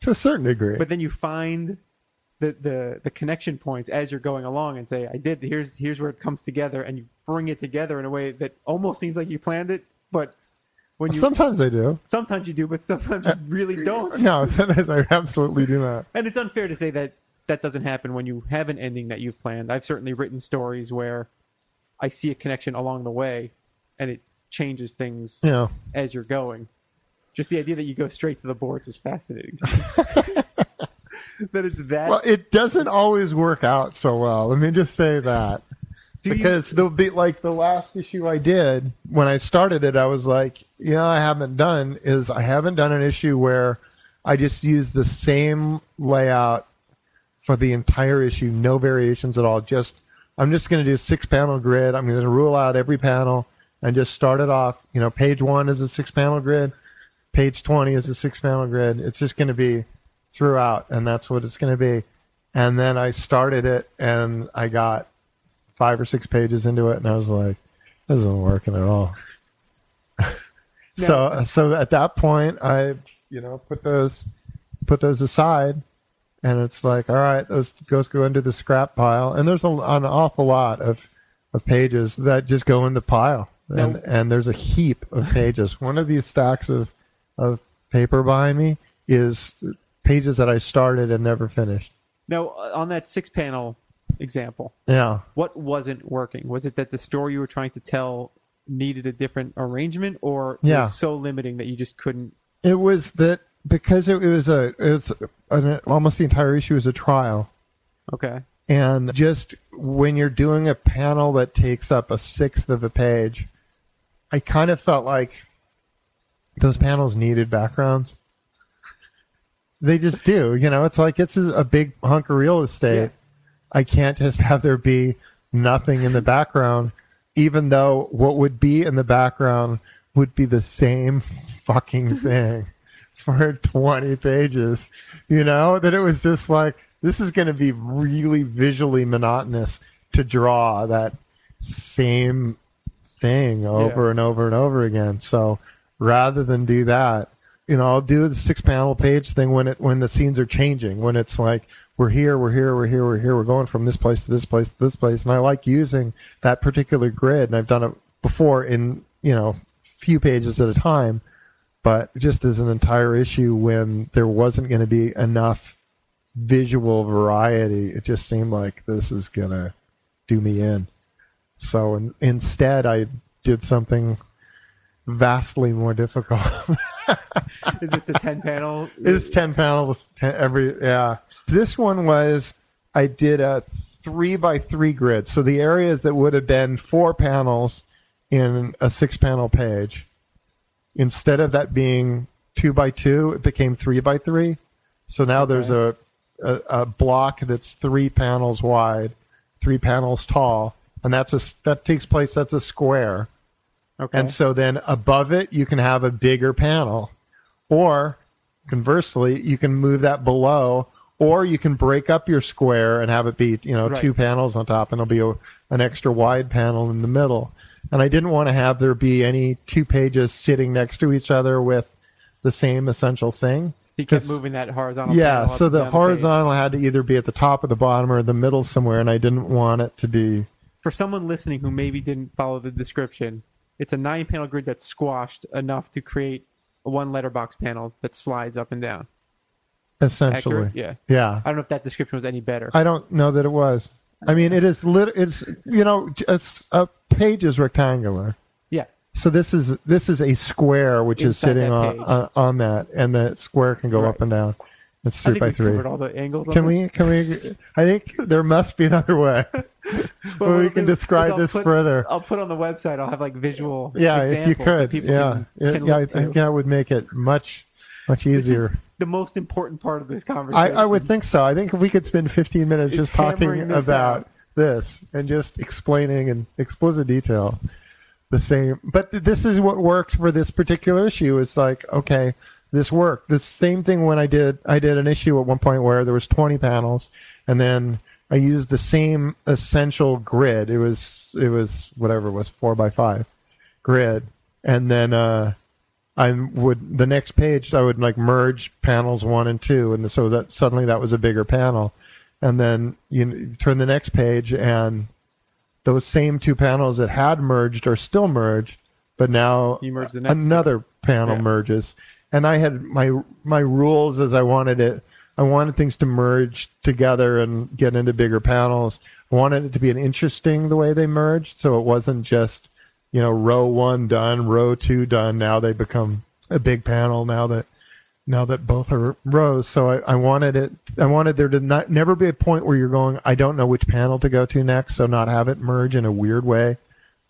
to a certain degree. but then you find the the the connection points as you're going along and say i did here's here's where it comes together and you bring it together in a way that almost seems like you planned it but when you sometimes I do. sometimes you do but sometimes you uh, really don't No, sometimes I absolutely do not. and it's unfair to say that that doesn't happen when you have an ending that you've planned. I've certainly written stories where I see a connection along the way and it changes things You know, as you're going. Just the idea that you go straight to the boards is fascinating. that it's that. well, it doesn't always work out so well. Let me just say that. do you- because there'll be like the last issue I did when I started it, I was like, you know, I haven't done is I haven't done an issue where I just use the same layout for the entire issue, no variations at all. Just I'm just going to do a six panel grid. I'm going to rule out every panel and just start it off. You know, page one is a six panel grid, page 20 is a six panel grid. It's just going to be throughout, and that's what it's going to be. And then I started it, and I got five or six pages into it, and I was like, "This isn't working at all." so, so at that point, I, you know, put those, put those aside, and it's like, all right, those those go into the scrap pile, and there's a, an awful lot of, of pages that just go in the pile, and Now- and there's a heap of pages. One of these stacks of, of paper behind me is pages that I started and never finished. now, uh, on that six panel example, Yeah. what wasn't working? Was it that the story you were trying to tell needed a different arrangement or Yeah. was so limiting that you just couldn't? It was that because it, it was a it was an, almost the entire issue was a trial, Okay. and just when you're doing a panel that takes up a sixth of a page, I kind of felt like those panels needed backgrounds. They just do, you know. It's like it's a big hunk of real estate. Yeah. I can't just have there be nothing in the background, even though what would be in the background would be the same fucking thing for 20 pages. You know, that it was just like, this is going to be really visually monotonous to draw that same thing over Yeah. and over and over again. So rather than do that, you know, I'll do the six panel page thing when it when the scenes are changing, when it's like we're here, we're here, we're here, we're here, we're going from this place to this place to this place, and I like using that particular grid, and I've done it before in you know few pages at a time, but just as an entire issue when there wasn't going to be enough visual variety, it just seemed like this is going to do me in. So in, instead, I did something vastly more difficult. Is this the ten panel? It's ten panels 10, every yeah. This one was I did a three by three grid. So the areas that would have been four panels in a six panel page, instead of that being two by two, it became three by three. So now there's a, a a block that's three panels wide, three panels tall, and that's a that takes place. That's a square. Okay. And so then above it, you can have a bigger panel. Or conversely, you can move that below, or you can break up your square and have it be, you know, Right. two panels on top, and there'll be a, an extra wide panel in the middle. And I didn't want to have there be any two pages sitting next to each other with the same essential thing. so you kept moving that horizontal. Yeah, so the horizontal had to either be at the top or the bottom or the middle somewhere, and I didn't want it to be For someone listening who maybe didn't follow the description, it's a nine panel grid that's squashed enough to create a one letterbox panel that slides up and down. essentially. Accurate? Yeah. Yeah. I don't know if that description was any better. I don't know that it was. I mean, it is lit. It's you know, it's a page is rectangular. yeah. So this is this is a square which is sitting on, on uh, on that, and the square can go Right. up and down. It's three by three. all the angles. Can we? Can we? I think there must be another way. Where we can do describe this put- further. I'll put on the website. I'll have like visual. Yeah, if you could. Yeah, can, It- can yeah. I think that would make it much much easier. The most important part of this conversation. I would think so. I think if we could spend 15 minutes It's just talking this about out. this and just explaining in explicit detail the same. But this is what worked for this particular issue. It's like, okay, this worked. The same thing when I did I did an issue at one point where there was 20 panels, and then I used the same essential grid. It was it was whatever it was four by five grid, and then. uh I would the next page I would like merge panels one and two, and so that suddenly that was a bigger panel, and then you, turn the next page and those same two panels that had merged are still merged, but now You merge the next another panel Yeah. merges, and I had my my rules as I wanted it. I wanted things to merge together and get into bigger panels. I wanted it to be an interesting the way they merged, so it wasn't just you know row one done, row two done. Now they become a big panel. Now that now that both are rows, so I, I wanted it. I wanted there to not never be a point where you're going. I don't know which panel to go to next, so not have it merge in a weird way,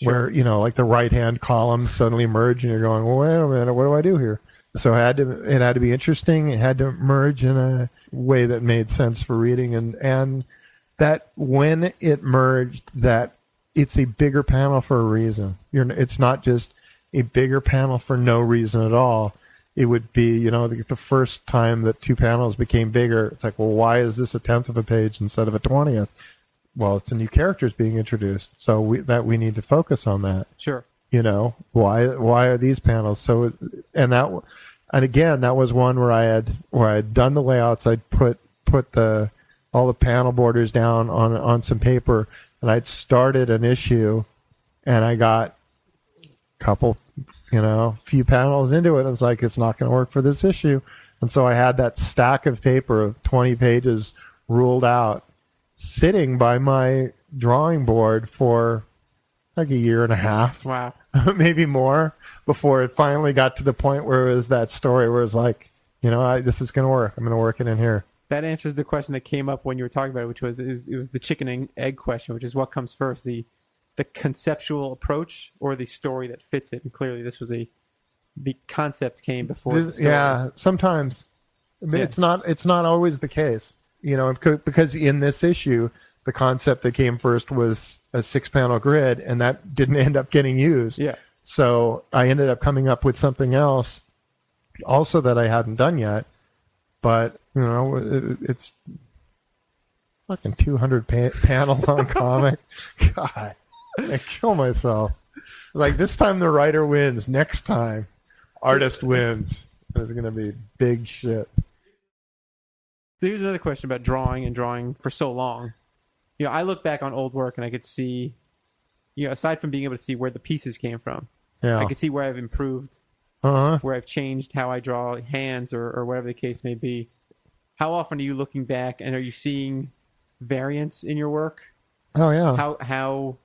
where you know like the right hand columns suddenly merge, and you're going, well, wait a minute, what do I do here? So it had to it had to be interesting. It had to merge in a way that made sense for reading, and and that when it merged, that it's a bigger panel for a reason. You're it's not just a bigger panel for no reason at all. It would be, you know, the, the first time that two panels became bigger. It's like, well, why is this a tenth of a page instead of a twentieth? Well, it's a new characters being introduced, so we, that we need to focus on that Sure. you know why why are these panels so and that and again that was one where i had where i had done the layouts i'd put put the all the panel borders down on on some paper and i'd started an issue and i got a couple you know few panels into it and it's like it's not going to work for this issue and so i had that stack of paper of 20 pages ruled out sitting by my drawing board for like a year and a half Wow. maybe more before it finally got to the point where it was that story where it's like, you know, I, this is going to work. I'm going to work it in here. That answers the question that came up when you were talking about it, which was is, it was the chicken and egg question, which is what comes first, the the conceptual approach or the story that fits it. And clearly, this was a the concept came before. the This- story. yeah, sometimes I mean, Yeah. it's not it's not always the case, you know, because in this issue, the concept that came first was a six panel grid, and that didn't end up getting used. Yeah. So I ended up coming up with something else, also that I hadn't done yet. But you know, it, it's fucking 200 pa- panel long comic. God, I kill myself. Like this time the writer wins. Next time, artist wins. It's gonna be big shit. So here's another question about drawing and drawing for so long. You know, I look back on old work and I could see you know, aside from being able to see where the pieces came from, Yeah. I could see where I've improved, uh-huh. where I've changed how I draw hands or, or whatever the case may be. How often are you looking back and are you seeing variance in your work? Oh yeah. How how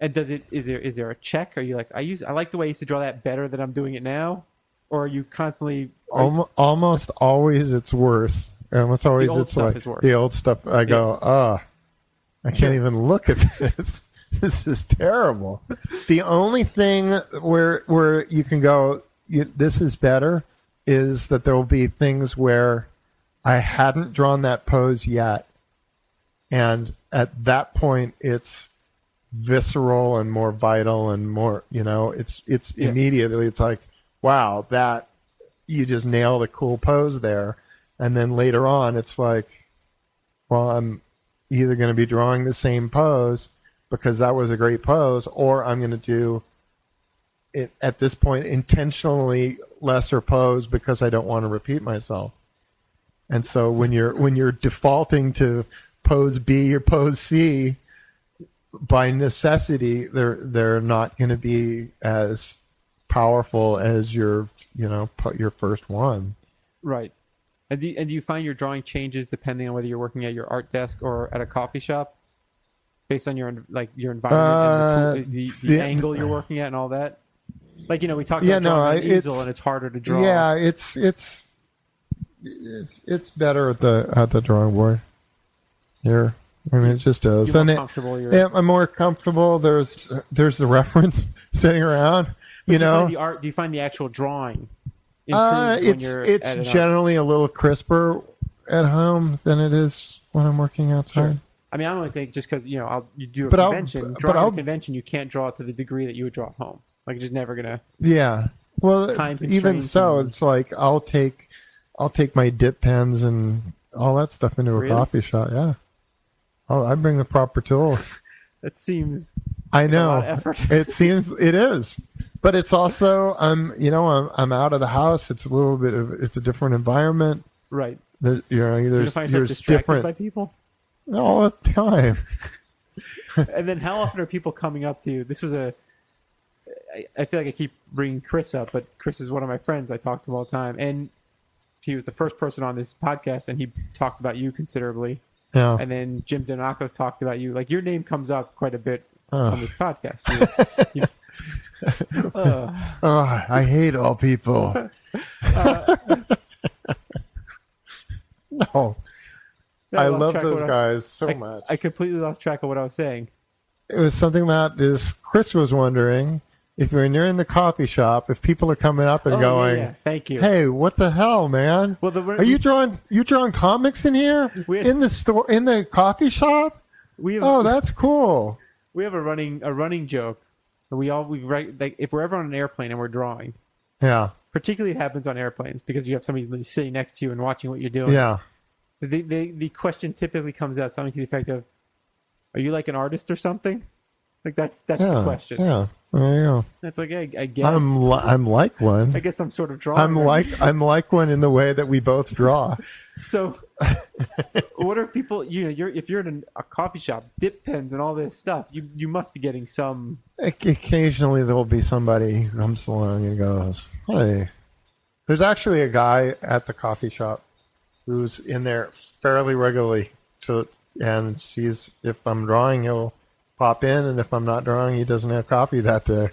and does it is there is there a check? Are you like I use I like the way I used to draw that better than I'm doing it now? Or are you constantly are you- almost always it's worse. Almost always it's like the old stuff. I go, ah, I can't Sure. even look at this. this is terrible. the only thing where where you can go, you, this is better, is that there will be things where I hadn't drawn that pose yet, and at that point it's visceral and more vital and more you know it's it's Yeah. immediately it's like wow that you just nailed a cool pose there and then later on it's like well i'm either going to be drawing the same pose because that was a great pose or i'm going to do it at this point intentionally lesser pose because i don't want to repeat myself and so when you're when you're defaulting to pose b or pose c by necessity they're they're not going to be as powerful as your you know your first one right? And do, and do you find your drawing changes depending on whether you're working at your art desk or at a coffee shop, based on your like your environment and the, uh, tool, the, the, the- angle you're working at and all that? Like you know, we talked Yeah, about no, drawing I- on easel it's- and it's harder to draw. yeah it's it's it's it's better at the at the drawing board here i mean it just is you're and more it, yeah, i'm more comfortable there's there's the reference sitting around you you know the art? Do you find the actual drawing uh, it's it's at an art- generally a little crisper at home than it is when i'm working outside Sure. I mean, I only think just because you know I'll, you do a But I'll- convention, but drawing I'll- a convention, you can't draw it to the degree that you would draw at home. Like, just never gonna. Yeah. Well, even so, and- it's like I'll take I'll take my dip pens and all that stuff into a Really? coffee shop. Yeah. Oh, I bring the proper tool. That seems I know. lot of effort. it seems it is, but it's also I'm you know I'm I'm out of the house. It's a little bit of it's a different environment. right. There, you know, You there's find there's different by people. all the time. and then how often are people coming up to you? This was a. I, I feel like I keep bringing Chris up, but Chris is one of my friends. I talk to him all the time, and he was the first person on this podcast, and he talked about you considerably. Yeah. And then Jim Demonakos talked about you. Like your name comes up quite a bit Oh. on this podcast. You- you- uh, Oh, I hate all people. uh, no, I lost love those what I- guys so I, much. I completely lost track of what I was saying. it was something about this. Chris was wondering if you're in the coffee shop, if people are coming up and oh, going, yeah. Thank you. "Hey, what the hell, man? well, the, Are you drawing you drawing comics in here in the store in the coffee shop? we have, Oh, that's cool." we have a running a running joke. We all we write like if we're ever on an airplane and we're drawing, Yeah, particularly it happens on airplanes because you have somebody sitting next to you and watching what you're doing. yeah, The, the the question typically comes out something to the effect of, "Are you like an artist or something?" Like that's that's yeah. the question. Yeah, go. That's like I, I guess I'm li- I'm like one. I guess I'm sort of drawing. I'm right? like I'm like one in the way that we both draw. So, what are people? You know, you're if you're in a coffee shop, dip pens and all this stuff. You you must be getting some. Oc- Occasionally there will be somebody who comes along and goes, "Hey." There's actually a guy at the coffee shop who's in there fairly regularly to and sees if I'm drawing he'll pop in and if I'm not drawing he doesn't have coffee that day.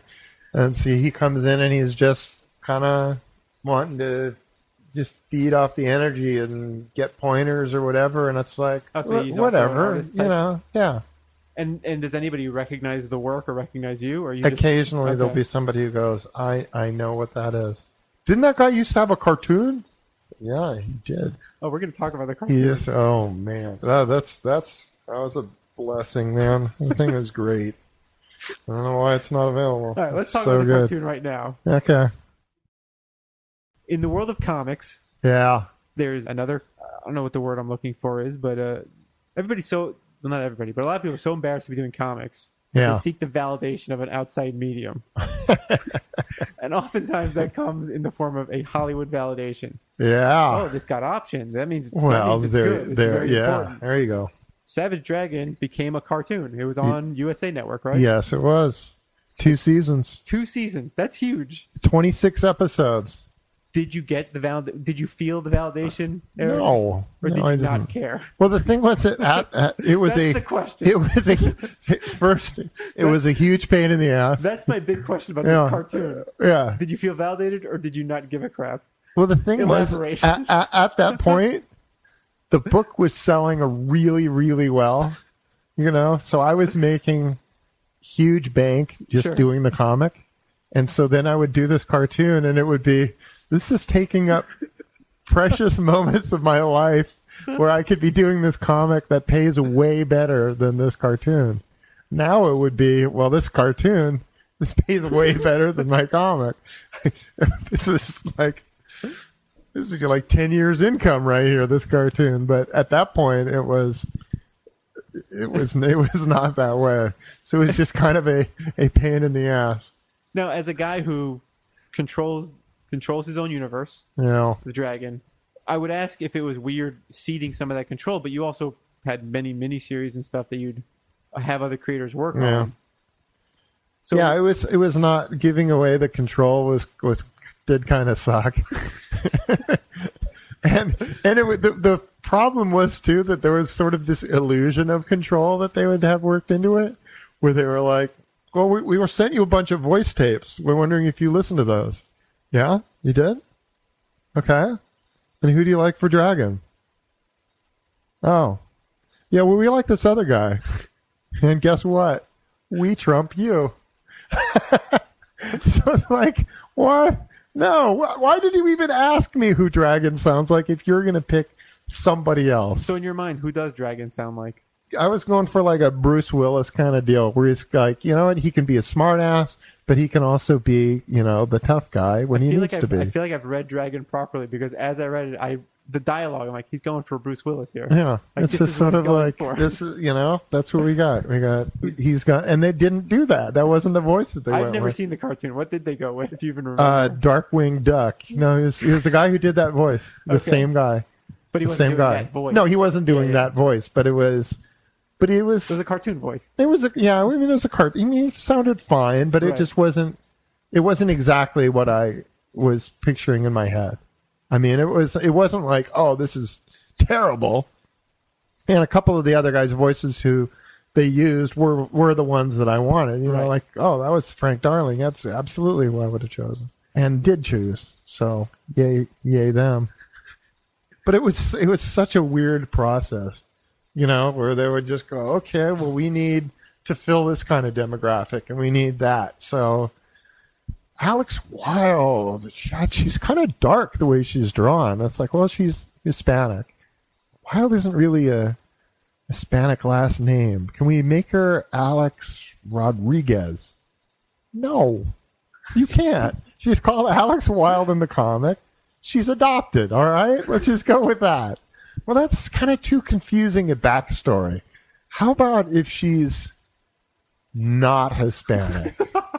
And see he comes in and he's just kind of wanting to just feed off the energy and get pointers or whatever and it's like Oh, so "Wha- he's also an whatever you know yeah And and does anybody recognize the work or recognize you? Or you just, Occasionally there'll be somebody who goes, I, I know what that is. Didn't that guy used to have a cartoon? Yeah, he did. oh, we're going to talk about the He cartoon. Yes. oh man. That, that's that's that was a blessing, man. The thing was great. I don't know why it's not available. All right, let's It's talk so about the good. cartoon right now. Okay. In the world of comics, Yeah. there's another. I don't know what the word I'm looking for is, but uh, everybody's so well, not everybody, but a lot of people are so embarrassed to be doing comics. Yeah. They seek the validation of an outside medium, and oftentimes that comes in the form of a Hollywood validation. yeah. Oh, this got optioned. That means that well, means it's there there yeah. important. There you go. Savage Dragon became a cartoon. It was on USA Network, right? Yes, it was. Two seasons, Two seasons. That's huge. 26 episodes. Did you get the val? Did you feel the validation? Erik? No, Or did no, you I not didn't. care? Well, the thing was, it at, at it was That's a the question. it was a first it was a huge pain in the ass. That's my big question about Yeah. this cartoon. Yeah. Did you feel validated or did you not give a crap? Well, the thing was, Elaboration. at, at, at that point, the book was selling really, really well. You know, so I was making huge bank just Sure. doing the comic, and so then I would do this cartoon, and it would be this is taking up precious moments of my life where I could be doing this comic that pays way better than this cartoon. Now it would be, well, this cartoon, this pays way better than my comic. this is like, this is like 10 years income right here, this cartoon. But at that point, it was, it was, it was not that way. So it was just kind of a, a pain in the ass, Now, as a guy who controls controls his own universe, you know. the dragon, I would ask if it was weird ceding some of that control, but you also had many miniseries and stuff that you'd have other creators work Yeah. on. So yeah, it was it was not giving away the control was was did kind of suck. and and it the the problem was too that there was sort of this illusion of control that they would have worked into it, where they were like, "Well, we we were sent you a bunch of voice tapes. We're wondering if you listened to those. Yeah, you did. Okay. And who do you like for Dragon? Oh, yeah. Well, we like this other guy. And guess what? We trump you. so it's like, what? No. Why did you even ask me who Dragon sounds like if you're going to pick somebody else? so in your mind, who does dragon sound like? I was going for like a Bruce Willis kind of deal where he's like, you know what? He can be a smartass, but he can also be, you know, the tough guy when I he needs like to be. I feel like I've read Dragon properly because as I read it, I the dialogue, I'm like, he's going for Bruce Willis here. Yeah, Like, it's just sort of like for. this is you know that's what we got. We got he's got and they didn't do that. That wasn't the voice that they I've never with. seen the cartoon. What did they go with? If you even remember. Uh, Darkwing Duck. No, he was, he was the guy who did that voice. The Okay. same guy. but he the wasn't same doing guy. that voice. No, he wasn't doing Yeah, yeah. that voice, but it was. But it was. It was a cartoon voice. It was a yeah. I mean, it was a cart. I mean, it sounded fine, but it just wasn't. It wasn't exactly what I was picturing in my head. I mean, it was. It wasn't like, oh, this is terrible. And a couple of the other guys' voices who they used were were the ones that I wanted. You know, like, oh, that was Frank Darling. That's absolutely what I would have chosen, and did choose. So, yay, yay them. But it was it was such a weird process you know, where they would just go, okay, well, we need to fill this kind of demographic, and we need that. So, Alex Wilde, God, she's kind of dark the way she's drawn. It's like, well, she's Hispanic. Wilde isn't really a Hispanic last name. Can we make her Alex Rodriguez? No, you can't. She's called Alex Wilde in the comic. She's adopted. All right, let's just go with that. Well, that's kind of too confusing a backstory. How about if she's not Hispanic?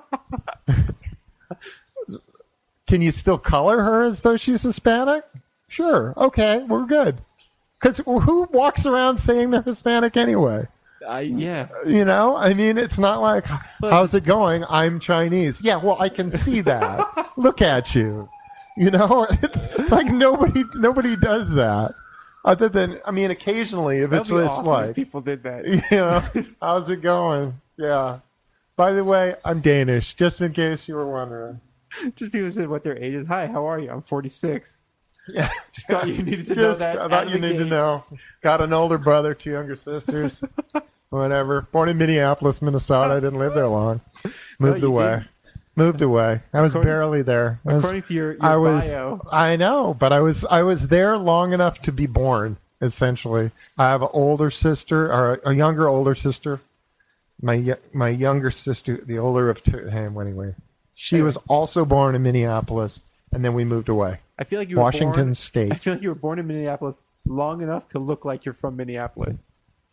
Can you still color her as though she's Hispanic? Sure. Okay, we're good. Because who walks around saying they're Hispanic anyway? I yeah. You know, I mean, it's not like, But- how's it going? I'm Chinese. Yeah, well, I can see that. Look at you. You know, it's like nobody nobody does that. Other than, I mean, occasionally if That'd it's just awesome like, people did that. you know, how's it going? Yeah. By the way, I'm Danish, just in case you were wondering. Just people said what their age is. Hi, how are you? I'm 46. Yeah. Just thought you needed to know Just, that I thought you need to know. Got an older brother, two younger sisters. Whatever. Born in Minneapolis, Minnesota. I didn't live there long. Moved you away. didn't. Moved away. I was According- barely there. I was, According to your, your I was bio, I know, but I was I was there long enough to be born. Essentially, I have an older sister or a, a younger older sister. My my younger sister, the older of two, him anyway. She was also born in Minneapolis, and then we moved away. I feel like you were Washington born, State. I feel like you were born in Minneapolis long enough to look like you're from Minneapolis.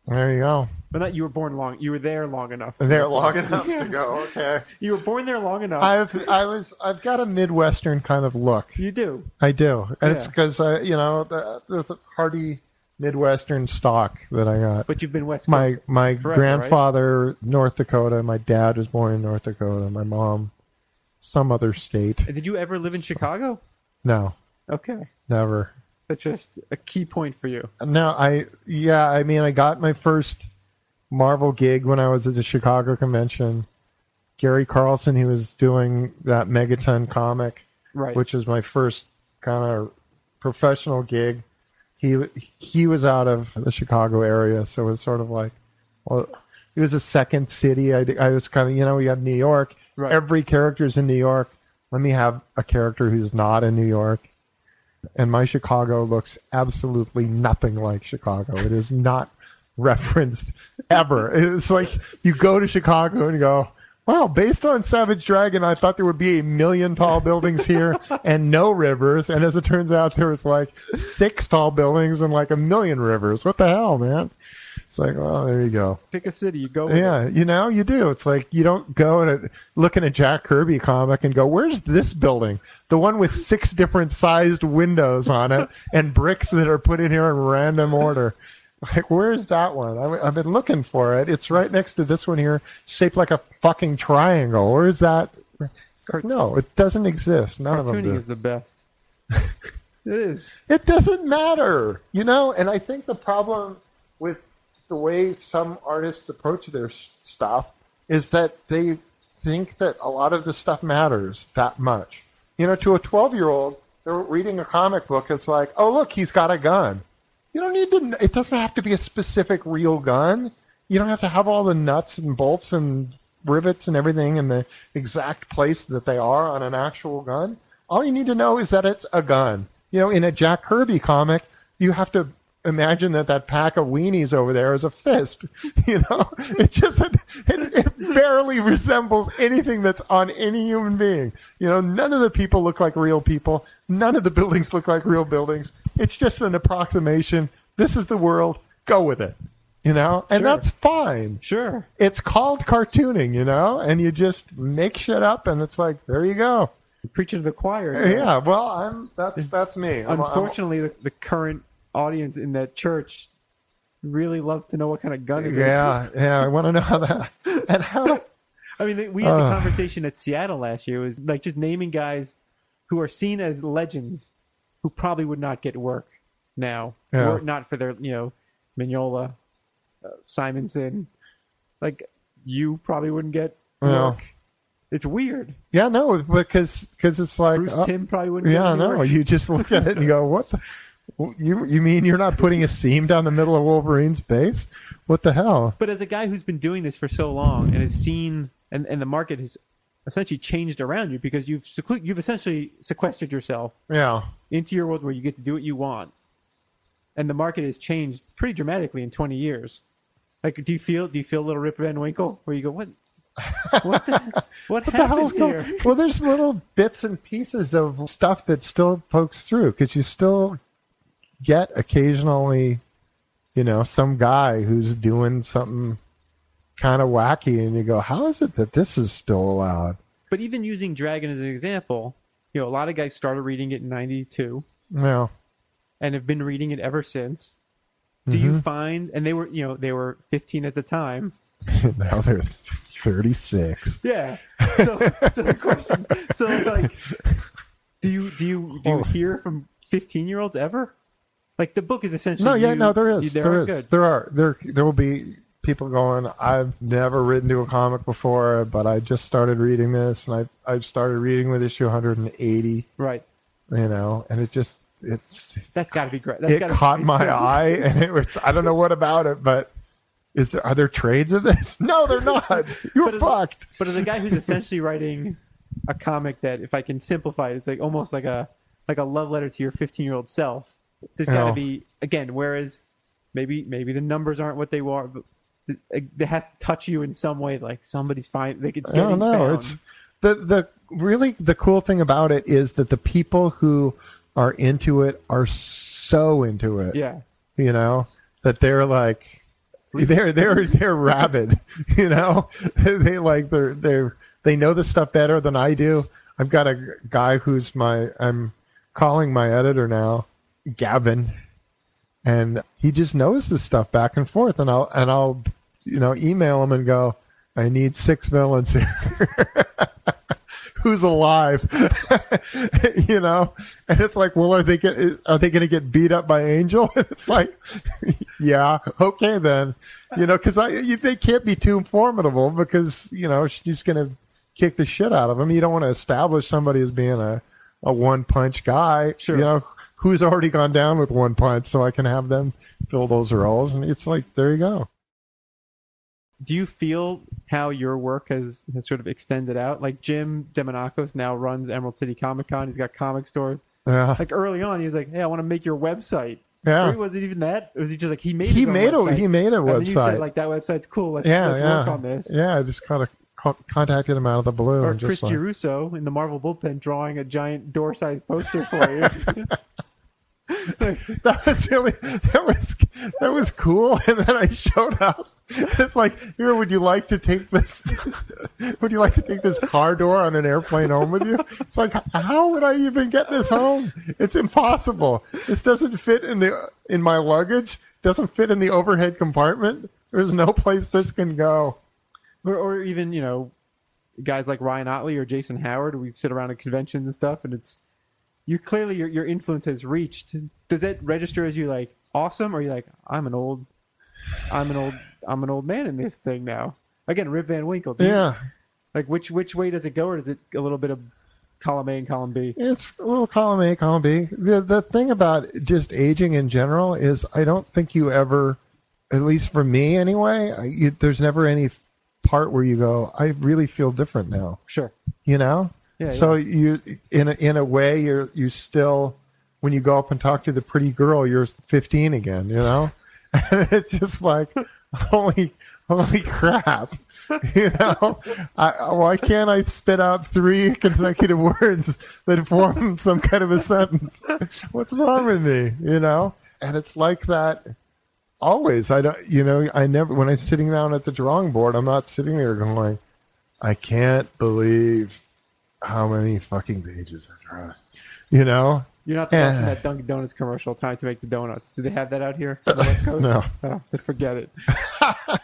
There you go. But not you were born long. You were there long enough. There long enough to go. Okay. You were born there long enough. I've I was I've got a midwestern kind of look. you do. I do. And It's Yeah. because I you know the, the, the hearty Midwestern stock that I got. But you've been West Coast. My my Forever, grandfather North Dakota. My dad was born in North Dakota. My mom some other state. Did you ever live in Chicago? No, Okay, never. that's just a key point for you. No, I yeah, I mean I got my first Marvel gig when I was at the Chicago convention. Gary Carlson, he was doing that Megaton comic, Right. which was my first kind of professional gig. He he was out of the Chicago area, so it was sort of like, well, it was a second city. I, I was kind of you know we had New York. Right. Every character's in New York. Let me have a character who's not in New York. And my Chicago looks absolutely nothing like Chicago. It is not referenced ever. It's like you go to Chicago and go, wow, based on Savage Dragon, I thought there would be a million tall buildings here and no rivers. And as it turns out, there was like six tall buildings and like a million rivers. What the hell, man? It's like, well, there you go. Pick a city. You go. with it. Yeah, you know, you do. It's like you don't go and look at a Jack Kirby comic and go, "Where's this building? The one with six different sized windows on it and bricks that are put in here in random order." Like, where's that one? I, I've been looking for it. It's right next to this one here, shaped like a fucking triangle. Where's that? It's like, no, it doesn't exist. None of them do. is the best. it is. It doesn't matter, you know. And I think the problem with the way some artists approach their stuff is that they think that a lot of the stuff matters that much. You know, to a 12 year old, they're reading a comic book. It's like, oh, look, he's got a gun. You don't need to, it doesn't have to be a specific real gun. You don't have to have all the nuts and bolts and rivets and everything in the exact place that they are on an actual gun. All you need to know is that it's a gun. You know, in a Jack Kirby comic, you have to imagine that that pack of weenies over there is a fist. You know, it just it, it barely resembles anything that's on any human being. You know, none of the people look like real people. None of the buildings look like real buildings. It's just an approximation. This is the world. Go with it. You know, and Sure. that's fine. Sure. It's called cartooning, you know, and you just make shit up, and it's like there you go. Preaching to the choir. Yeah, well, I'm that's that's me. I'm- I'm- Unfortunately, the, the current audience in that church really loves to know what kind of gun it is. yeah, yeah. I want to know how that and how. I mean, we had the Ugh. conversation at Seattle last year. It was like just naming guys who are seen as legends who probably would not get work now, Yeah. were it not for their, you know, Mignola, uh, Simonson. Like, you probably wouldn't get Yeah. work. It's weird. Yeah, no, because because it's like Bruce uh, Timm probably wouldn't yeah, no. work. You just look at it and you go, what? The, you you mean you're not putting a seam down the middle of Wolverine's base? What the hell? But as a guy who's been doing this for so long and has seen, and, and the market has essentially changed around you because you've seclu- you've essentially sequestered yourself Yeah, into your world where you get to do what you want, and the market has changed pretty dramatically in 20 years. Like, do you feel do you feel a little Rip Van Winkle where you go, what, what, the, what, what the hell's here? going? Well, there's little bits and pieces of stuff that still pokes through because you still get occasionally, you know, some guy who's doing something kind of wacky, and you go, how is it that this is still allowed? But even using Dragon as an example, you know, a lot of guys started reading it in '92 Yeah. and have been reading it ever since. Do Mm-hmm. you find, and they were, you know, they were 15 at the time. now they're 36. Yeah. So, so the question, so like, do you do you do you hear from 15 year olds ever? Like the book is essentially No, yeah, you- no, there is, you. There there are is. good. There are. There there will be people going. I've never written to a comic before, but I just started reading this, and I I've started reading with issue 180. Right. You know, and it just it's That's got to be great. That's it caught my so- eye, and it was I don't know what about it, but is there are there trades of this? No, they're not. You're But as- fucked. But as a guy who's essentially writing a comic that, if I can simplify it, it's like almost like a like a love letter to your 15 year old self. There's got to be again. Whereas maybe maybe the numbers aren't what they were, but it, it has to touch you in some way. Like somebody's fine. Like it's I don't know. found. It's the the really the cool thing about it is that the people who are into it are so into it. yeah. You know that they're like they're they're they're rabid. You know they like they're they're they know the stuff better than I do. I've got a guy who's my I'm calling my editor now, Gavin. and he just knows this stuff back and forth. And I'll and I'll you know email him and go, I need six villains here. Who's alive? you know, and it's like, well, are they get are they going to get beat up by Angel? It's like, yeah, okay then, you know, because I you, they can't be too formidable because you know she's going to kick the shit out of him. You don't want to establish somebody as being a a one punch guy. Sure. You know, who's already gone down with one punch, so I can have them fill those roles. And it's like, there you go. Do you feel how your work has, has sort of extended out? Like Jim Demonakos now runs Emerald City Comic Con. He's got comic stores. Yeah. Like early on, he was like, "Hey, I want to make your website." Yeah. Or was it even that? Or was he just like he made? He made a website, he made a and website. said like that website's cool. Let's, yeah, let's yeah, work on this. yeah. I just kind of co- contacted him out of the blue. Or Chris like, Giarrusso in the Marvel bullpen drawing a giant door-sized poster for you. that was really that was that was cool. And then I showed up. It's like, here, would you like to take this? would you like to take this car door on an airplane home with you? It's like, how would I even get this home? It's impossible. This doesn't fit in the in my luggage. Doesn't fit in the overhead compartment. There's no place this can go. or, or even you know, guys like Ryan Ottley or Jason Howard. We sit around at conventions and stuff, and it's you clearly your your influence has reached. Does that register as you like awesome, or you like I'm an old, I'm an old, I'm an old man in this thing now? Again, Rip Van Winkle. do you- Yeah, Like which which way does it go, or is it a little bit of column A and column B? It's a little column A, column B. The the thing about just aging in general is I don't think you ever, at least for me anyway, I, you, there's never any part where you go, I really feel different now. Sure. You know. Yeah. so yeah. you in a, in a way you're you still when you go up and talk to the pretty girl you're 15 again. You know. and it's just like holy holy crap. You know, I, why can't I spit out three consecutive words that form some kind of a sentence? What's wrong with me? You know, and it's like that always. I don't, you know, I never when I'm sitting down at the drawing board, I'm not sitting there going, I can't believe how many fucking pages I've drawn. You know, You're not watching Yeah. that Dunkin' Donuts commercial. Time to make the donuts. Do they have that out here on the West Coast? no. Oh, forget it.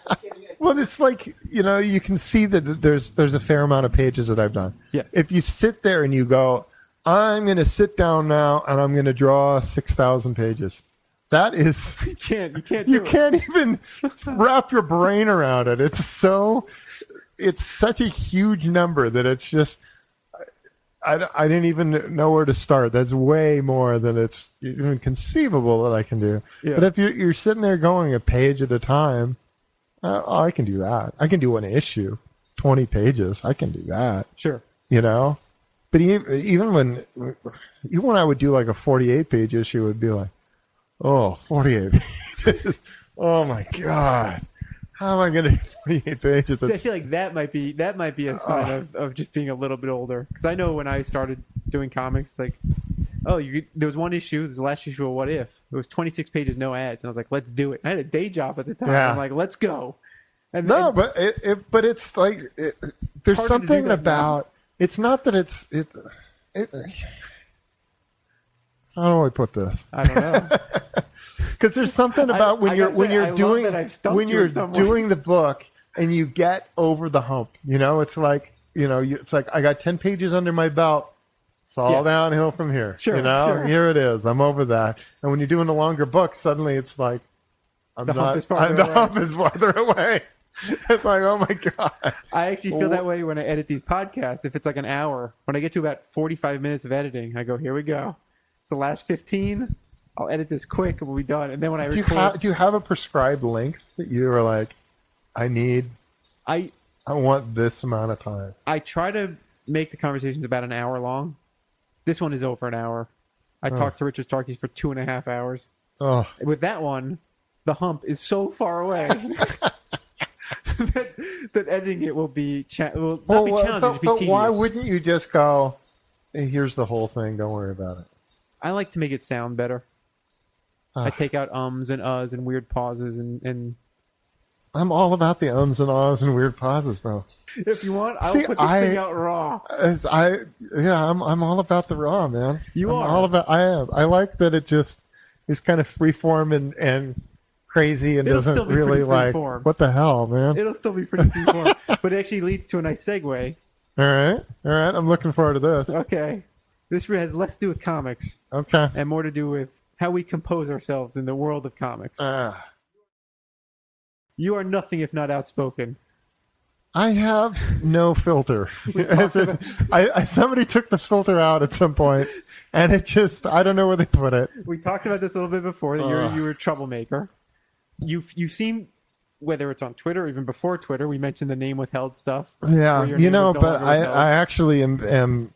Well, it's like you know, you can see that there's there's a fair amount of pages that I've done. Yes. If you sit there and you go, I'm going to sit down now and I'm going to draw six thousand pages. That is, You can't. You can't. Do you it. can't even wrap your brain around it. It's so, it's such a huge number that it's just. I, I didn't even know where to start. That's way more than it's even conceivable that I can do. Yeah. But if you're, you're sitting there going a page at a time, uh, oh, I can do that. I can do an issue, 20 pages. I can do that, Sure. you know? But even, even when, even when I would do like a 48 page issue, it would be like, oh, 48 pages. oh my God. How am I going to do 48 pages? See, I feel like that might be that might be a sign of, of just being a little bit older. Because I know when I started doing comics, like, oh, you there was one issue, the last issue of What If. It was 26 pages, no ads, and I was like, let's do it. I had a day job at the time. Yeah. I'm like, let's go. And No, and- but it, it but it's like it, there's Harder to do something that now. about it's not that it's it, it how do I put this? I don't know. Because there's something about when I you're when say, you're I doing that I've stumped when you you're in some way. doing the book and you get over the hump. You know, it's like you know, you, it's like I got ten pages under my belt. It's all Yeah. downhill from here. Sure, you know, sure. here it is. I'm over that. And when you're doing a longer book, suddenly it's like I'm The hump not. is farther I'm- the hump is farther away. it's like, oh my god. I actually feel Well, that way when I edit these podcasts. If it's like an hour, when I get to about 45 minutes of editing, I go, here we go. It's the last 15. I'll edit this quick and we'll be done. And then when I Do you, ha- do you have a prescribed length that you are like, I need, I I want this amount of time? I try to make the conversations about an hour long. This one is over an hour. I Oh. talked to Richard Starkey for two and a half hours. Oh, With that one, the hump is so far away that, that editing it will be cha- will not well, be challenging. but, but why wouldn't you just go? Hey, here's the whole thing. Don't worry about it. I like to make it sound better. I Ah. take out ums and uhs and weird pauses and, and I'm all about the ums and ahs and weird pauses, though. if you want, I'll See, put this I- thing out raw. As I, yeah, I'm I'm all about the raw, man. You I'm are. all about. I am. I like that it just. is kind of freeform and and crazy and It'll doesn't really like freeform. what the hell, man. It'll still be pretty freeform, but it actually leads to a nice segue. all right, all right. I'm looking forward to this. Okay, this has less to do with comics Okay. and more to do with how we compose ourselves in the world of comics. Uh, You are nothing if not outspoken. I have no filter. As in, I, I somebody took the filter out at some point, and it just I don't know where they put it. We talked about this a little bit before that you're Ugh. you're a troublemaker. You you seem whether it's on Twitter or even before Twitter, we mentioned the name withheld stuff. Yeah, your you name know, was no but longer I, withheld. I actually am, am.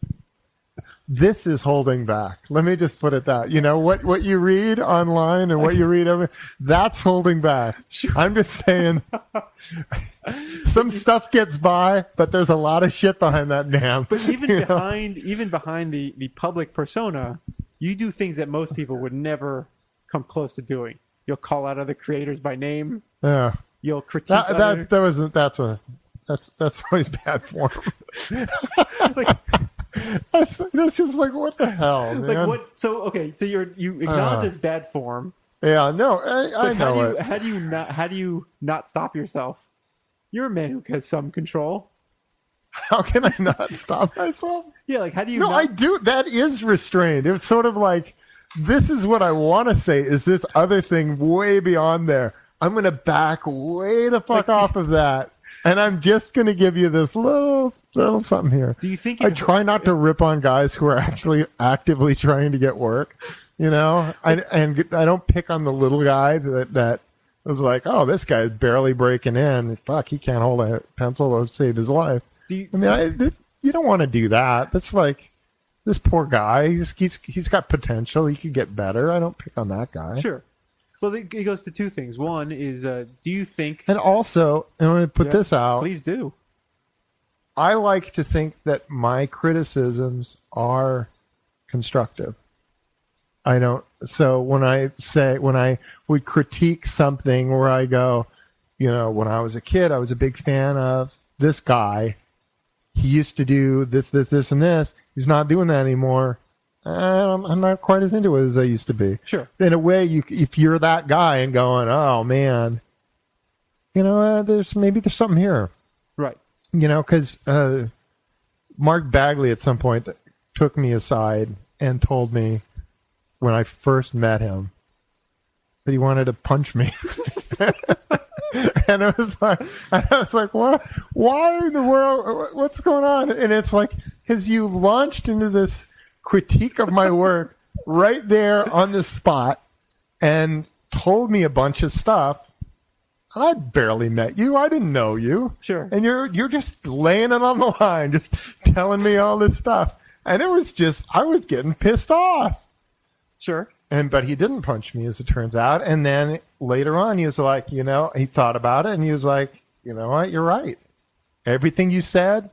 This is holding back. Let me just put it that. You know what what you read online and what you read over that's holding back. I'm just saying. some stuff gets by, but there's a lot of shit behind that dam. But even you know? behind even behind the, the public persona, you do things that most people would never come close to doing. You'll call out other creators by name. yeah, You'll critique that other, that that was that's a that's that's always bad form. like, that's that's just like what the hell, man. like what? So okay, so you're you acknowledge Uh. it's bad form. Yeah, no, I, I how know do you it. how do you not how do you not stop yourself? You're a man who has some control. How can I not stop myself? Yeah, like how do you? No, not, I do. That is restrained. It's sort of like this is what I want to say. Is this other thing way beyond there? I'm going to back way the fuck Like- off of that, and I'm just going to give you this little little something here. Do you think? I try not to rip on guys who are actually actively trying to get work. You know, I, and I don't pick on the little guy that that was like, oh, this guy's barely breaking in. Fuck, he can't hold a pencil to save his life. Do you, I mean, I, th- you don't want to do that. That's like this poor guy. He's he's he's got potential. He could get better. I don't pick on that guy. Sure. Well, it it goes to two things. One is, uh, do you think? And also, and I'm going to put Yeah, this out. Please do. I like to think that my criticisms are constructive. I don't. So when I say when I would critique something where I go, you know, when I was a kid, I was a big fan of this guy. He used to do this, this, this, and this. He's not doing that anymore. I'm, I'm not quite as into it as I used to be. Sure. In a way, you if you're that guy and going, oh man, you know, uh, there's maybe there's something here. You know, because uh, Mark Bagley at some point took me aside and told me when I first met him that he wanted to punch me. and I was like, I was like, what? Why in the world? What's going on? And it's like, because you launched into this critique of my work right there on the spot and told me a bunch of stuff. I barely met you. I didn't know you Sure. and you're you're just laying it on the line, just telling me all this stuff. And it was just I was getting pissed off. Sure. And but he didn't punch me as it turns out. And then later on he was like, you know, he thought about it and he was like, you know what, you're right. Everything you said,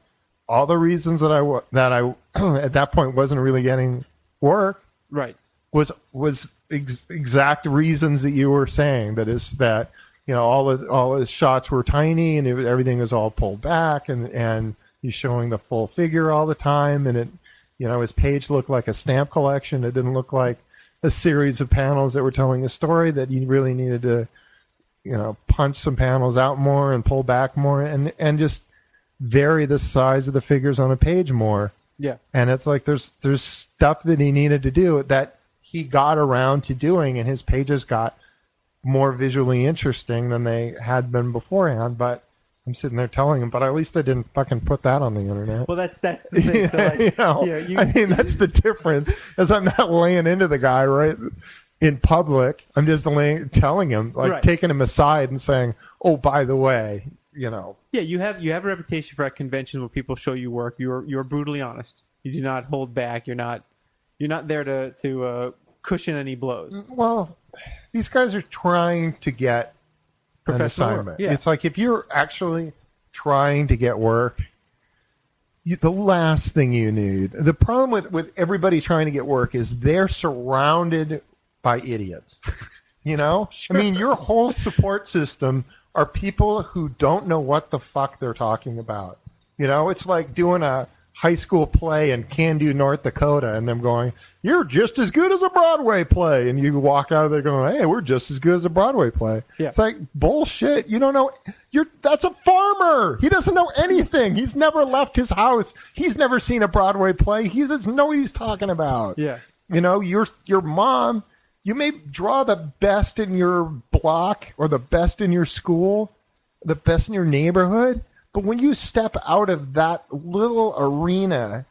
all the reasons that I that I at that point wasn't really getting work Right. was was ex- exact reasons that you were saying. That is that you know all his all his shots were tiny and it, everything was all pulled back and and he's showing the full figure all the time and it you know his page looked like a stamp collection. It didn't look like a series of panels that were telling a story that you really needed to you know punch some panels out more and pull back more and and just vary the size of the figures on a page more Yeah. and it's like there's there's stuff that he needed to do that he got around to doing and his pages got more visually interesting than they had been beforehand but i'm sitting there telling him but at least i didn't fucking put that on the internet Well, that's that's the thing. So, like, you know, yeah, you, i mean that's the difference is i'm not laying into the guy right in public i'm just laying, telling him like Right. taking him aside and saying oh by the way you know yeah, you have you have a reputation for at conventions where people show you work. You're you're brutally honest. You do not hold back. You're not you're not there to to uh, cushion any blows. Well, these guys are trying to get an assignment. yeah. It's like if you're actually trying to get work, you, the last thing you need. The problem with, with everybody trying to get work is they're surrounded by idiots. You know? I mean, your whole support system are people who don't know what the fuck they're talking about. You know, it's like doing a high school play in Cando, North Dakota, and them going, "You're just as good as a Broadway play," and you walk out of there going, "Hey, we're just as good as a Broadway play." Yeah. It's like bullshit. You don't know. You're that's a farmer. He doesn't know anything. He's never left his house. He's never seen a Broadway play. He doesn't know what he's talking about. Yeah. You know, your your mom, you may draw the best in your block or the best in your school, the best in your neighborhood, but when you step out of that little arena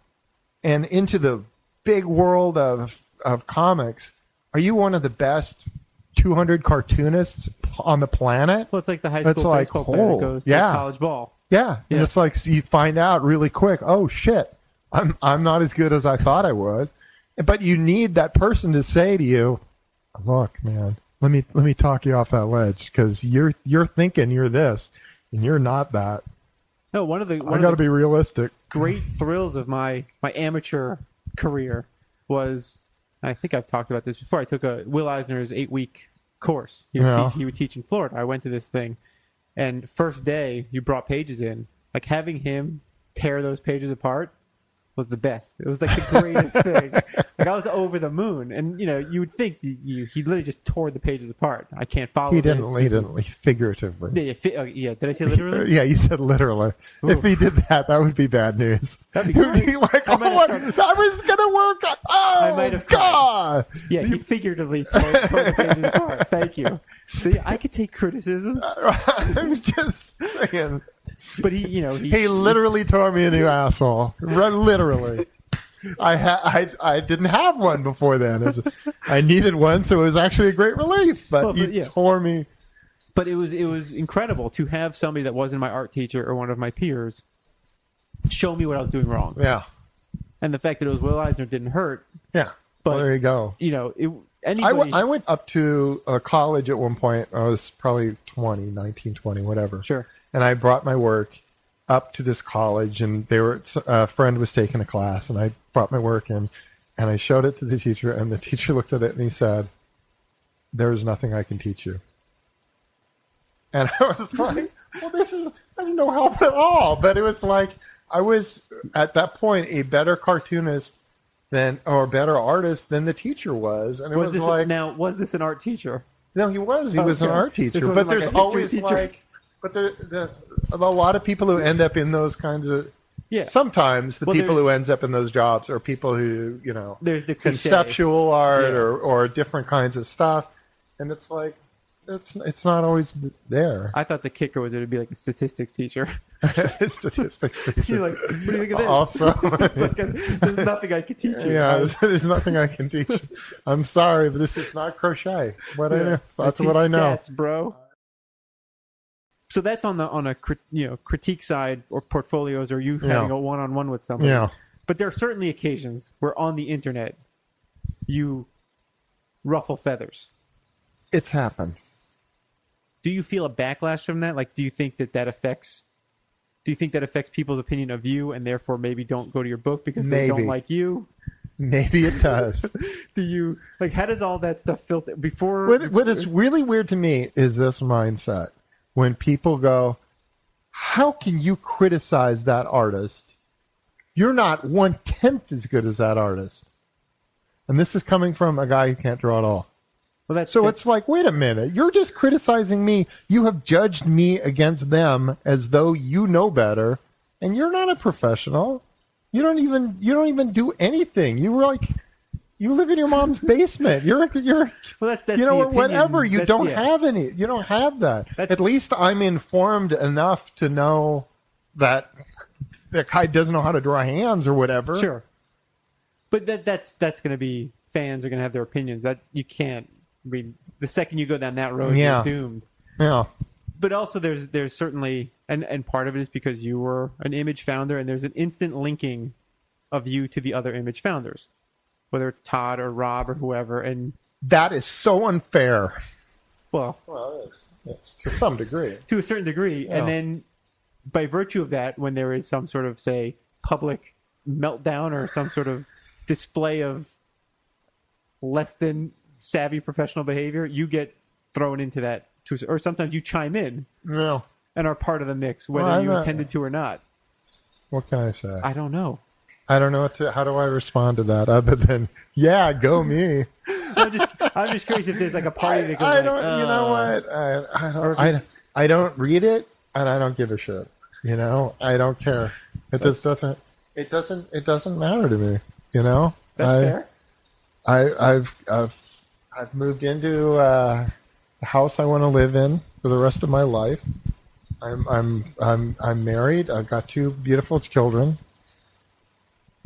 and into the big world of of comics, are you one of the best 200 cartoonists on the planet? Well, it's like the high school like, baseball oh, that goes yeah. to college ball. Yeah, and Yeah. it's like you find out really quick. Oh shit, I'm I'm not as good as I thought I would. But you need that person to say to you, "Look, man, let me let me talk you off that ledge because you're you're thinking you're this, and you're not that. No, one of the one I got to be realistic." great thrills of my my amateur career was I think I've talked about this before. I took a Will Eisner's eight week course. He would, Yeah. teach, he would teach in Florida. I went to this thing, and first day you brought pages in. Like having him tear those pages apart was the best. It was like the greatest thing. Like I was over the moon, and you know you would think you, you, he literally just tore the pages apart. I can't follow. He didn't. He This is- didn't. Figuratively. Yeah, yeah, fi- oh, yeah. Did I say literally? Yeah, you said literally. If he did that, that would be bad news. That'd be great. be like, oh, what? that was gonna work. Oh, I might oh, have tried. God. Yeah, he figuratively tore, tore the pages apart. Thank you. See, I could take criticism, I'm just saying. But he, you know, he, He literally tore me a new asshole. Literally. I, ha- I I didn't have one before then. I needed one, so it was actually a great relief. But Well, he yeah. tore me. but it was it was incredible to have somebody that wasn't my art teacher or one of my peers show me what I was doing wrong. Yeah, And the fact that it was Will Eisner didn't hurt. yeah. But- well, there you go. You know, it, I anybody. went, I went up to uh, college at one point. I was probably 20, 19, 20, whatever. sure. And I brought my work up to this college, and they were a friend was taking a class, and I brought my work in, and I showed it to the teacher, and the teacher looked at it and he said, "There is nothing I can teach you." And I was like, "Well, this is that's no help at all." But it was like I was at that point a better cartoonist than or better artist than the teacher was, and it Was was, like now? Was this an art teacher? no, he was. He was an art teacher. But like there's always teacher. like, but there, the, a lot of people who end up in those kinds of. Yeah. Sometimes the Well, people who ends up in those jobs are people who you know There's the cliche. conceptual art Yeah. or or different kinds of stuff, and it's like it's it's not always there. I thought the kicker was it would be like a statistics teacher. Statistics You're teacher. like, what do you think of this? Also, like, there's nothing I can teach you. yeah, there's, there's nothing I can teach. you. I'm sorry, but this is not crochet. What I know, that's what I know. Stats, bro. So that's on the on a you know critique side or portfolios or you Yeah. having a one on one with somebody. Yeah. But there are certainly occasions where on the internet you ruffle feathers. It's happened. Do you feel a backlash from that? Like, do you think that that affects? Do you think that affects people's opinion of you and therefore maybe don't go to your book because they don't like you? Maybe it does. Do you like? How does all that stuff filter before? What, what is really weird to me is this mindset when people go, How can you criticize that artist? You're not one tenth as good as that artist. And this is coming from a guy who can't draw at all. well, that's, So that's- it's like, wait a minute, you're just criticizing me. You have judged me against them as though you know better, and you're not a professional. You don't even you don't even do anything. You were like you live in your mom's basement. You're you're well, that's, that's you know whatever you That's- don't yeah. have any you don't have that at least i'm informed enough to know that the guy doesn't know how to draw hands or whatever Sure. But that that's that's going to be fans are going to have their opinions. That you can't. I mean, the second you go down that road, Yeah. you're doomed. yeah But also, there's there's certainly and and part of it is because you were an image founder, and there's an instant linking of you to the other image founders, whether it's Todd or Rob or whoever. And that is so unfair well, well it's, it's to some degree to a certain degree, Yeah. and then by virtue of that, when there is some sort of say public meltdown or some sort of display of less than savvy professional behavior, you get thrown into that, to, or sometimes you chime in no and are part of the mix, whether Well, you not- intended to or not. what can i say I don't know. I don't know what to, how do I respond to that other than yeah, go me. I'm just, I'm just curious if there's like a party I, that goes I don't. you know "Uh, what? I, I don't. I, I don't read it, and I don't give a shit. You know, I don't care. It just doesn't. It doesn't. It doesn't matter to me. You know. That's I, fair. I, I've I've I've moved into uh, the house I want to live in for the rest of my life. I'm I'm I'm I'm married. I've got two beautiful children.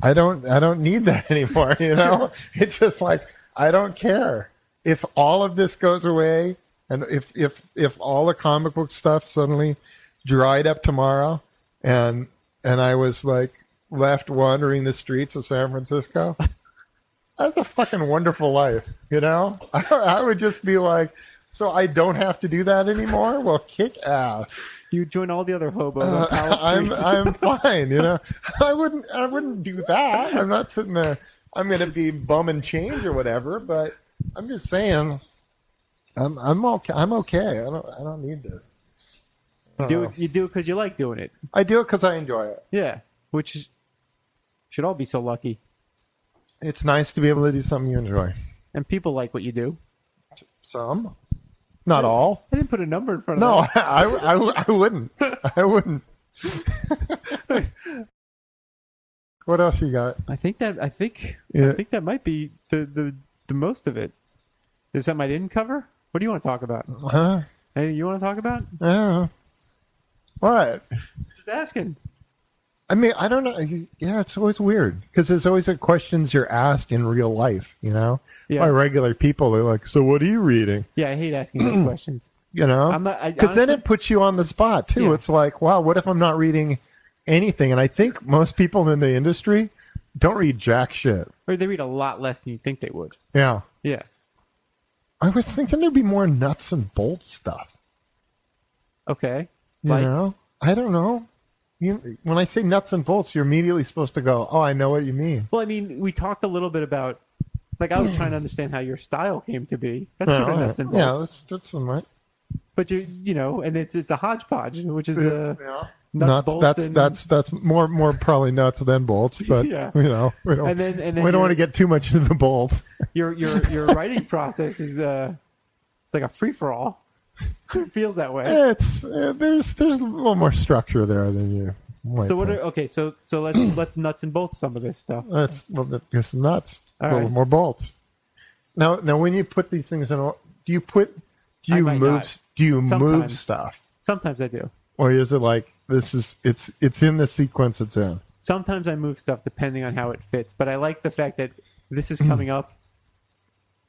I don't I don't need that anymore. You know, it's just like I don't care if all of this goes away, and if if if all the comic book stuff suddenly dried up tomorrow, and and I was like left wandering the streets of San Francisco. That's a fucking wonderful life, you know. I, I would just be like, so I don't have to do that anymore. Well, kick ass. You join all the other hobos Uh, I'm I'm fine, you know. I wouldn't I wouldn't do that. I'm not sitting there. I'm gonna be bumming change or whatever. But I'm just saying, I'm I'm okay. I'm okay. I don't I don't need this. do Uh, it, you do it because you like doing it. I do it because I enjoy it. Yeah, which is, should all be so lucky. It's nice to be able to do something you enjoy. And people like what you do. Some, not all. I didn't put a number in front of it. No, that. I, I, I wouldn't. I wouldn't. what else you got? I think that I think Yeah. I think that might be the, the the most of it. Is something I didn't cover? What do you want to talk about? Huh? Anything you want to talk about? I don't know. What? Just asking. I mean, I don't know. Yeah, it's always weird because there's always the questions you're asked in real life, you know, Yeah. by regular people. They're like, "So what are you reading?" Yeah, I hate asking those questions. You know, I'm not. I, because then it puts you on the spot too. Yeah. It's like, wow, what if I'm not reading anything? And I think most people in the industry don't read jack shit. or they read a lot less than you think they would. Yeah, Yeah. I was thinking there'd be more nuts and bolts stuff. Okay. You Like- know, I don't know. You, when I say nuts and bolts, you're immediately supposed to go, "Oh, I know what you mean." Well, I mean, we talked a little bit about. Like I was trying to understand how your style came to be. That's sort of Yeah, nuts and yeah, bolts. that's that's some right. But you, you know, and it's it's a hodgepodge, which is a yeah. nuts, nuts. that's and, that's that's more more probably nuts than bolts, but Yeah. you know we don't and then and then we don't want to get too much into the bolts. your your your writing process is uh, it's like a free for all. It feels that way. It's uh, there's there's a little more structure there than you. Might So what? Are, okay, so so let's let's nuts and bolts some of this stuff. That's well, there's some nuts, a little right. more bolts. Now now when you put these things in, do you put do you move not. do you move stuff Sometimes I do. or is it like this is it's it's in the sequence it's in? Sometimes I move stuff depending on how it fits. But I like the fact that this is coming up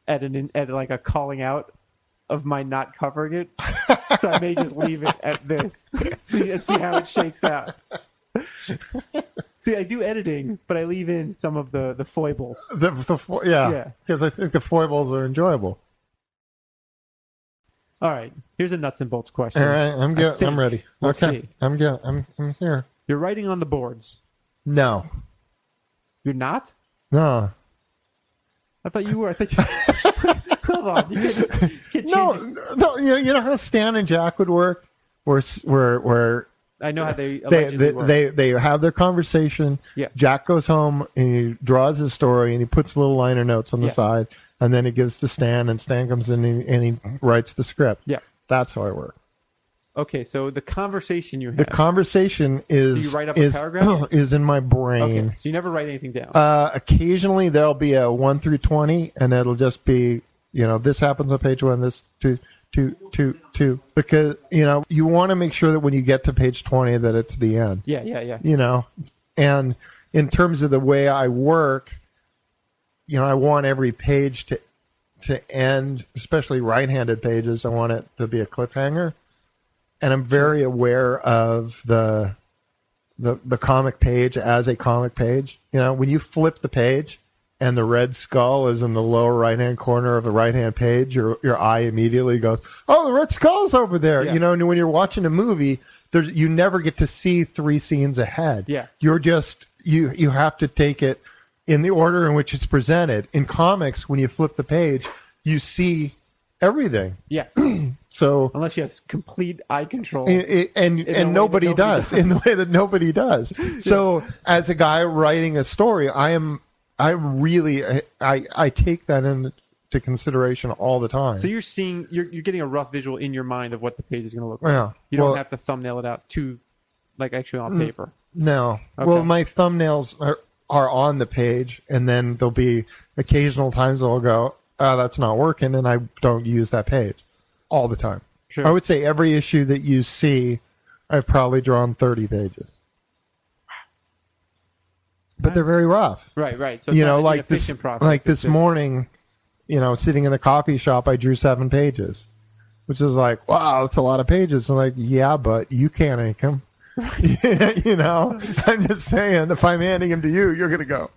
at an at like a calling out of my not covering it. so I may just leave it at this. see and see how it shakes out. see, I do editing, but I leave in some of the the foibles. The, the fo- yeah, Yeah. because I think the foibles are enjoyable. All right, here's a nuts and bolts question. All right, I'm good. I'm ready. we'll okay, see. I'm good. I'm I'm here. You're writing on the boards. No, You're not? no, I thought you were. I thought you. Hold on. You can't, you can't no, no. You know, you know how Stan and Jack would work, where where where I know how they they they, work. they they have their conversation. Yeah. Jack goes home and he draws his story and he puts little liner notes on the Yeah. side, and then he gives to Stan, and Stan comes in and he, and he writes the script. Yeah. That's how I work. Okay, so the conversation you have. The conversation is you write up a is paragraph? is in my brain. okay, so you never write anything down. Uh, occasionally there'll be a one through twenty, and it'll just be you know this happens on page one, this two, two, two, two, because you know you want to make sure that when you get to page twenty that it's the end. yeah, yeah, yeah. You know, and in terms of the way I work, you know, I want every page to to end, especially right-handed pages. I want it to be a cliffhanger, and I'm very aware of the the the comic page as a comic page. You know, when you flip the page and the red skull is in the lower right hand corner of the right hand page, your your eye immediately goes, "Oh, the red skull's over there." Yeah. You know, and when you're watching a movie, there's you never get to see three scenes ahead. Yeah. You're just you you have to take it in the order in which it's presented. In comics, when you flip the page, you see everything. Yeah, So unless you have complete eye control. and and, and nobody, nobody does, does. in the way that nobody does. So as a guy writing a story, I am I really I I, I take that into consideration all the time. So you're seeing, you're, you're getting a rough visual in your mind of what the page is going to look like. yeah, You don't well, have to thumbnail it out to, like actually on paper. No. Okay. Well, my thumbnails are, are on the page, and then there'll be occasional times I'll go, oh, that's not working, and I don't use that page all the time. Sure. I would say every issue that you see, I've probably drawn 30 pages. But they're very rough. right, right. So you know, like this, process. like this just- morning, you know, sitting in the coffee shop, I drew seven pages, which is like, wow, that's a lot of pages. I'm like, yeah, but you can't ink them. you know, I'm just saying, if I'm handing him to you, you're gonna go.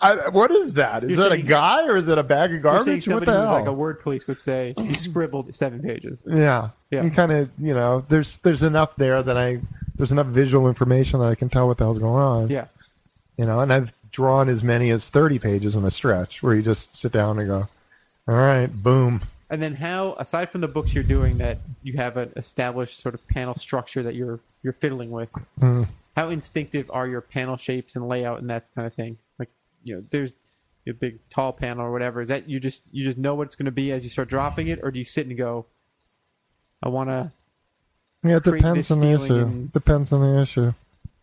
I, what is that? Is that a guy or is it a bag of garbage? What the hell? like a word police would say, you scribbled seven pages. yeah, Yeah. You kind of, you know, there's there's enough there that I there's enough visual information that I can tell what the hell's going on. Yeah. You know, and I've drawn as many as 30 pages in a stretch where you just sit down and go, all right, boom. And then how, aside from the books you're doing that you have an established sort of panel structure that you're you're fiddling with, Mm. how instinctive are your panel shapes and layout and that kind of thing? Like, you know, there's a big tall panel or whatever. Is that you just you just know what it's going to be as you start dropping it, or do you sit and go, I want to Yeah, it depends on the issue. and- Depends on the issue,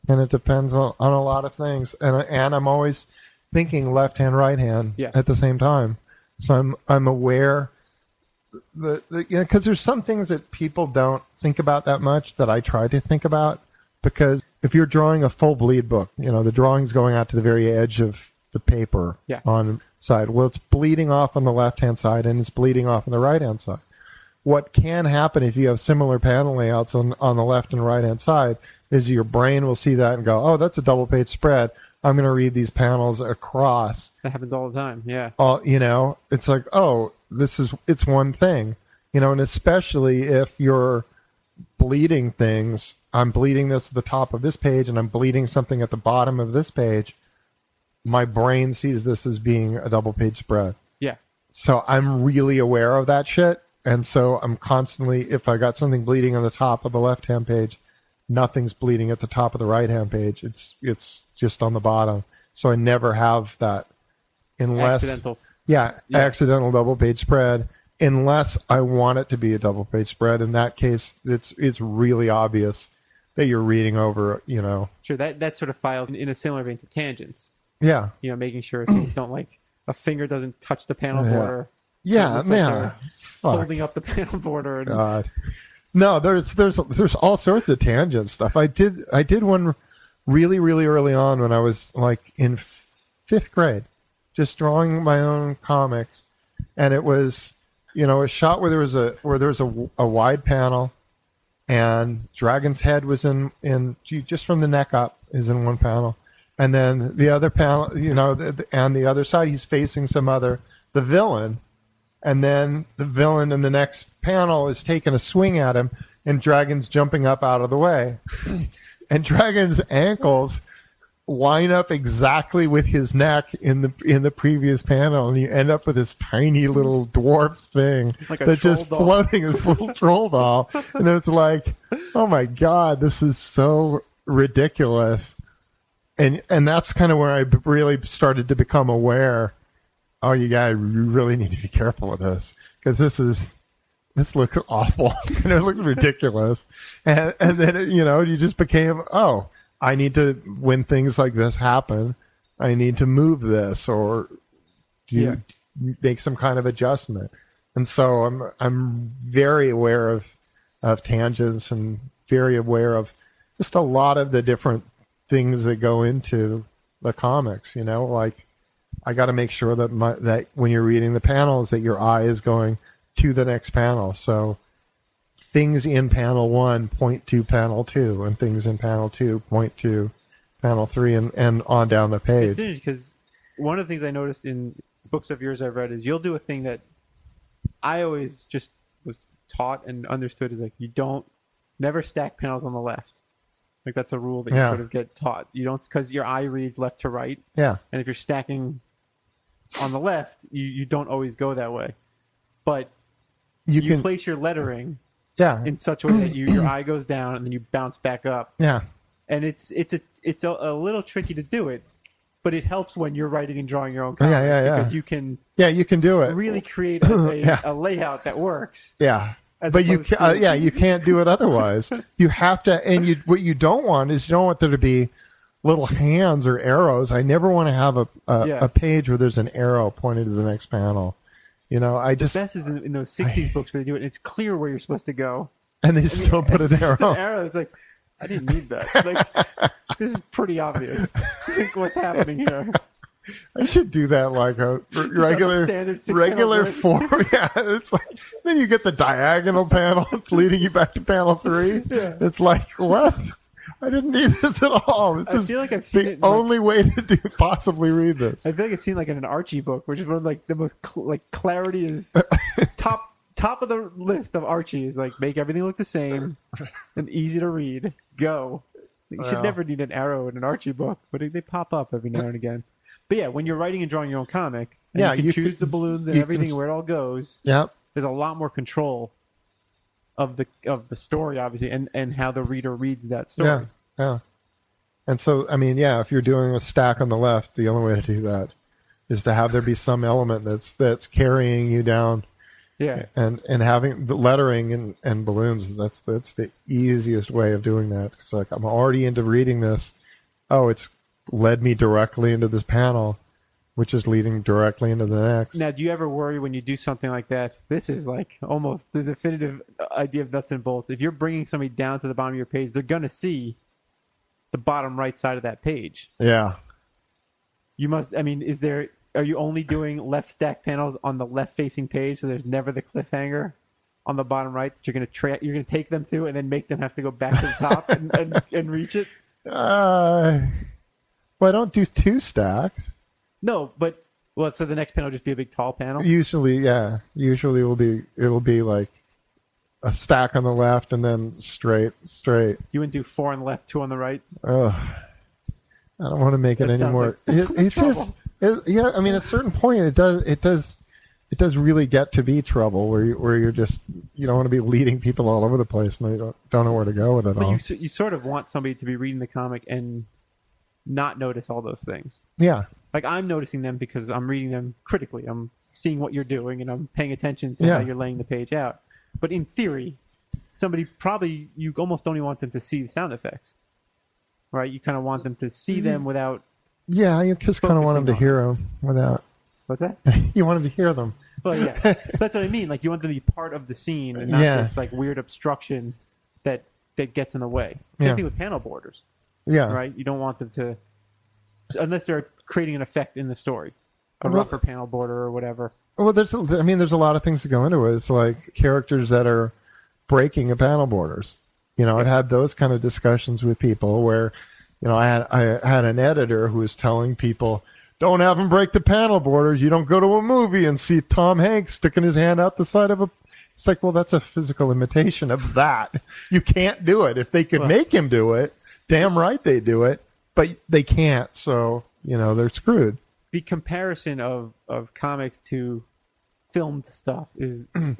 and it depends on, on a lot of things. And and I'm always thinking left hand, right hand Yeah. at the same time. So I'm I'm aware that, that you know because there's some things that people don't think about that much that I try to think about because if you're drawing a full bleed book, you know the drawing's going out to the very edge of the paper Yeah. on the side. Well, it's bleeding off on the left hand side and it's bleeding off on the right hand side what can happen if you have similar panel layouts on, on the left and right hand side is your brain will see that and go, oh, that's a double page spread. I'm going to read these panels across. that happens all the time. Yeah. All you know, it's like, oh, this is it's one thing, you know, and especially if you're bleeding things. I'm bleeding this at the top of this page, and I'm bleeding something at the bottom of this page. My brain sees this as being a double page spread. Yeah. So I'm really aware of that shit. And so I'm constantly, if I got something bleeding on the top of the left hand page, nothing's bleeding at the top of the right hand page. It's it's just on the bottom. So I never have that unless Accidental. yeah, Yeah. accidental double page spread. Unless I want it to be a double page spread. In that case, it's it's really obvious that you're reading over, you know. Sure. That that sort of files in, in a similar vein to tangents. Yeah. You know, making sure things don't like a finger doesn't touch the panel Yeah. border. Yeah, man. like yeah. they're Fuck. Holding up the panel border. And, God. No, there's there's there's all sorts of tangent stuff. I did I did one really really early on when I was like in fifth grade, just drawing my own comics, and it was you know a shot where there was a where there was a, a wide panel, and Dragon's head was in in just from the neck up is in one panel, and then the other panel you know the, and the other side he's facing some other the villain. And then the villain in the next panel is taking a swing at him, and Dragon's jumping up out of the way. and Dragon's ankles line up exactly with his neck in the in the previous panel, and you end up with this tiny little dwarf thing Like that's just doll. floating, this little troll doll, and it's like, oh my god, this is so ridiculous. And and that's kind of where I really started to become aware oh, you guys you really need to be careful with this because this is this looks awful and it looks ridiculous, and and then it, you know you just became oh I need to when things like this happen, I need to move this or do Yeah. make some kind of adjustment, and so I'm I'm very aware of of tangents and very aware of just a lot of the different things that go into the comics. You know, like I got to make sure that my that when you're reading the panels that your eye is going to the next panel. So things in panel one point to panel two, and things in panel two point to panel three, and, and on down the page. because one of the things I noticed in books of yours I've read is you'll do a thing that I always just was taught and understood is like you don't never stack panels on the left. Like that's a rule that you Yeah. sort of get taught. You don't because your eye reads left to right, Yeah, and if you're stacking on the left, you, you don't always go that way. But you, you can place your lettering yeah in such a way that you, your eye goes down and then you bounce back up. yeah And it's it's a it's a, a little tricky to do it, but it helps when you're writing and drawing your own Yeah, comic yeah, yeah. because you can yeah you can do it really create a, a, Yeah. a layout that works. yeah but you opposed ca- uh, yeah you can't do it otherwise you have to and you what you don't want is you don't want there to be little hands or arrows i never want to have a a, Yeah. a page where there's an arrow pointed to the next panel you know i just Best is in, in those '60s books where they do it. and It's clear where you're supposed to go. and they still put an It's an arrow arrow. It's like I didn't need that. Like this is pretty obvious. Like, what's happening here? i should do that like a r- regular regular form yeah it's like then you get the diagonal panel it's leading you back to panel three Yeah. it's like what i didn't need this at all this I is feel like I've seen it. the in, like- only way to do, possibly read this I feel like I've seen like in an Archie book, which is one of like the most cl- like clarity is top top of the list of Archie is like make everything look the same and easy to read. Go. You should Well. never need an arrow in an Archie book, but they pop up every now and again. But yeah, when you're writing and drawing your own comic, and Yeah, you can you choose can- the balloons and you everything can- and where it all goes. Yep. There's a lot more control of the of the story, obviously, and and how the reader reads that story. Yeah. Yeah. And so, I mean, yeah, if you're doing a stack on the left, the only way to do that is to have there be some element that's that's carrying you down, Yeah. and and having the lettering and, and balloons. That's that's the easiest way of doing that. It's like I'm already into reading this. Oh, it's led me directly into this panel, which is leading directly into the next. Now, do you ever worry when you do something like that? This is like almost the definitive idea of nuts and bolts. If you're bringing somebody down to the bottom of your page, they're gonna see the bottom right side of that page. Yeah. You must. I mean, is there? Are you only doing left stack panels on the left facing page, so there's never the cliffhanger on the bottom right that you're gonna tra- you're gonna take them to, and then make them have to go back to the top and, and, and reach it? Uh, well, I don't do two stacks. No, but well, so the next panel will just be a big tall panel. Usually, yeah. Usually, will be it'll be like a stack on the left and then straight, straight. You wouldn't do four on the left, two on the right. Oh, I don't want to make it That anymore. like- it, it just, it, yeah. I mean, at a certain point, it does, it does, it does really get to be trouble where you, where you're just you don't want to be leading people all over the place and they don't don't know where to go with it But all. you you sort of want somebody to be reading the comic and not notice all those things. yeah, Like I'm noticing them because I'm reading them critically. I'm seeing what you're doing and I'm paying attention to Yeah. how you're laying the page out. But in theory, somebody probably you almost don't even want them to see the sound effects, right? You kind of want them to see them mm. without yeah. You just kind of want them to hear them without. what's that? you want them to hear them. Well, yeah, that's what I mean. Like you want them to be part of the scene and not Yeah. this like weird obstruction that that gets in the way. Same Yeah. thing with panel borders. Yeah. right? You don't want them to, unless they're creating an effect in the story, a Well- rougher panel border or whatever. Well, there's, I mean, there's a lot of things to go into it. It's like characters that are breaking a panel borders. You know, I've had those kind of discussions with people where, you know, I had I had an editor who was telling people, "Don't have them break the panel borders. You don't go to a movie and see Tom Hanks sticking his hand out the side of a." It's like, well, that's a physical imitation of that. You can't do it. If they could Well- make him do it, damn right they do it, but they can't. So you know, they're screwed. The comparison of of comics to filmed stuff is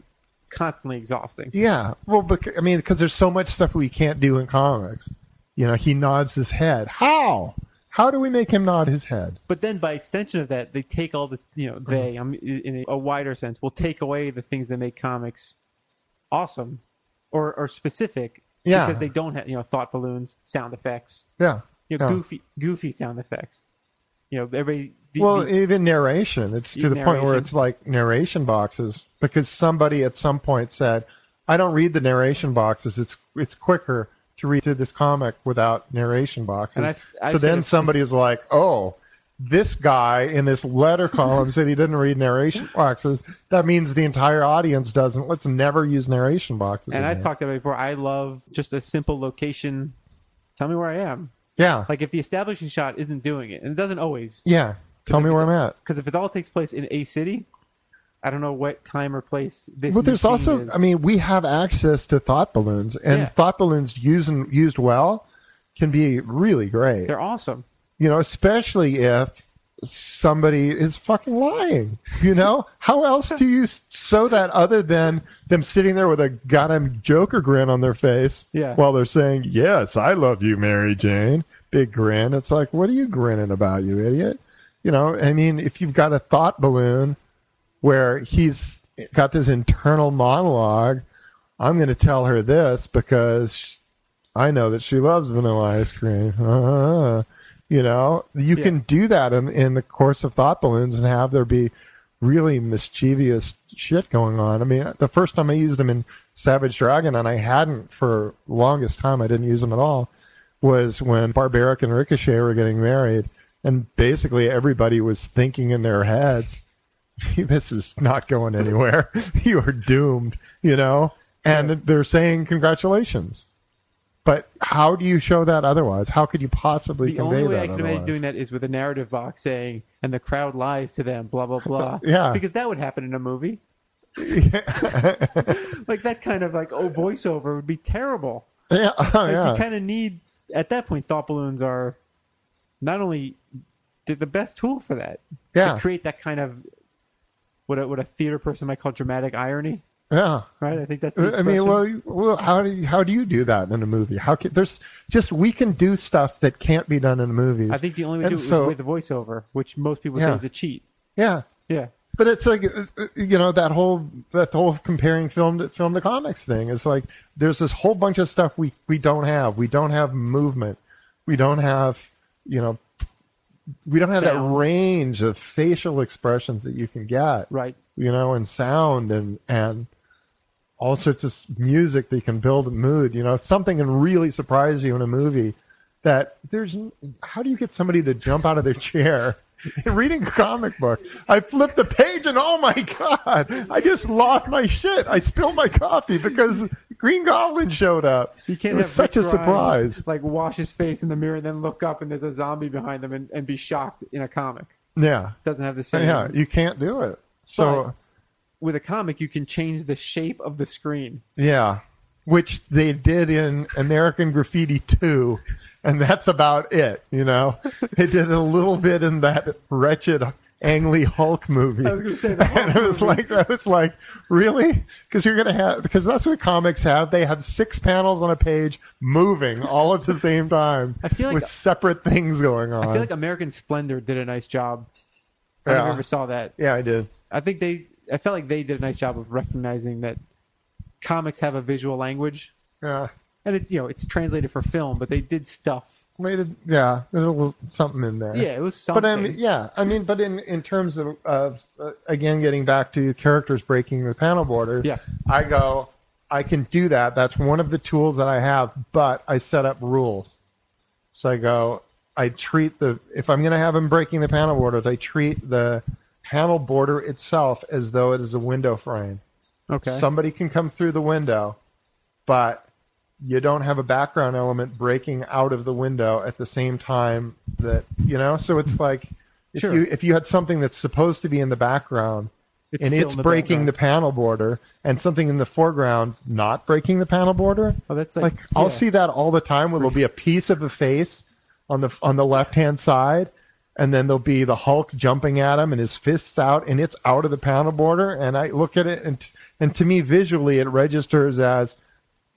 constantly exhausting. Yeah, well, bec I mean, because there's so much stuff we can't do in comics. You know, he nods his head. How? How do we make him nod his head? But then, by extension of that, they take all the you know they mm-hmm. I'm in a wider sense will take away the things that make comics awesome or or specific Yeah. because they don't have you know thought balloons, sound effects, Yeah. you know Yeah. goofy goofy sound effects. You know, everybody. The, Well, the- even narration. It's to the point where it's like narration boxes because somebody at some point said, "I don't read the narration boxes. It's it's quicker to read through this comic without narration boxes." I've- I've so then somebody is like, "Oh." This guy in this letter column said he didn't read narration boxes. That means the entire audience doesn't. Let's never use narration boxes. and I've talked about it before. I love just a simple location. Tell me where I am. Yeah. Like if the establishing shot isn't doing it, and it doesn't always, Yeah. Tell me where I'm at. because if it all takes place in a city, I don't know what time or place this. Well, new there's also, is. I mean, we have access to thought balloons, and Yeah. thought balloons used used well can be really great. they're awesome. You know, especially if somebody is fucking lying. You know, how else do you show that other than them sitting there with a goddamn Joker grin on their face Yeah. while they're saying, "Yes, I love you, Mary Jane." Big grin. It's like, what are you grinning about, you idiot? You know, I mean, if you've got a thought balloon where he's got this internal monologue, I'm going to tell her this because I know that she loves vanilla ice cream. Uh, you know, you Yeah. can do that in, in the course of thought balloons and have there be really mischievous shit going on. I mean, the first time I used them in Savage Dragon, and I hadn't for longest time, I didn't use them at all, was when Barbaric and Ricochet were getting married. And basically, everybody was thinking in their heads, this is not going anywhere. you are doomed, you know? And they're saying congratulations. But how do you show that otherwise? How could you possibly The convey that? The only way I can imagine doing that is with a narrative box saying, and the crowd lies to them, blah blah blah. Yeah. Because that would happen in a movie. yeah, Like that kind of like oh voiceover would be terrible. oh, Like yeah. you kind of need at that point thought balloons are not only the best tool for that. Yeah. To create that kind of what a, what a theater person might call dramatic irony, yeah. right? I think that's. The I mean, well, well, how do you, how do you do that in a movie? How can there's just we can do stuff that can't be done in the movies. I think the only way to do it so- is with the voiceover, which most people Yeah. say is a cheat. yeah, Yeah. but it's like uh, uh, you know that whole that whole comparing film to film to comics thing. It's like there's this whole bunch of stuff we we don't have. We don't have movement. We don't have you know. We don't have that range of facial expressions that you can get. Right. you know, and sound and and all sorts of music that can build a mood. You know, something can really surprise you in a movie. That there's how do you get somebody to jump out of their chair reading a comic book? I flipped the page and oh my god, I just lost my shit. I spilled my coffee because Green Goblin showed up. You can't it was such a Rick surprise. Like wash his face in the mirror and then look up and there's a zombie behind him and, and be shocked in a comic. Yeah, Doesn't have the same. yeah, you can't do it. So. With a comic, you can change the shape of the screen. Yeah, which they did in American Graffiti 2, and that's about it, you know? They did a little bit in that wretched Ang Lee Hulk movie. I was gonna say the Hulk and it was movie. like, that was like, really? Because you're going to have, because that's what comics have. They have six panels on a page moving all at the same time I feel like- with separate things going on. I feel like American Splendor did a nice job. I don't know if Yeah. you ever saw that. yeah, I did. I think they. I felt like they did a nice job of recognizing that comics have a visual language, Yeah. and it's you know it's translated for film, but they did stuff. They did, yeah, there's a little something in there. Yeah, it was something. But I mean, yeah, I mean, but in in terms of of uh, again getting back to characters breaking the panel borders. Yeah. I go, I can do that. That's one of the tools that I have, but I set up rules. So I go, I treat the if I'm going to have them breaking the panel borders, I treat the panel border itself as though it is a window frame. okay. Somebody can come through the window, but you don't have a background element breaking out of the window at the same time that you know. So it's like if Sure. you if you had something that's supposed to be in the background It's and it's the breaking the panel border, and something in the foreground not breaking the panel border, Oh, that's like, like I'll see that all the time where there'll be a piece of a face on the on the left hand side and then there'll be the Hulk jumping at him and his fists out and it's out of the panel border and I look at it and and to me visually it registers as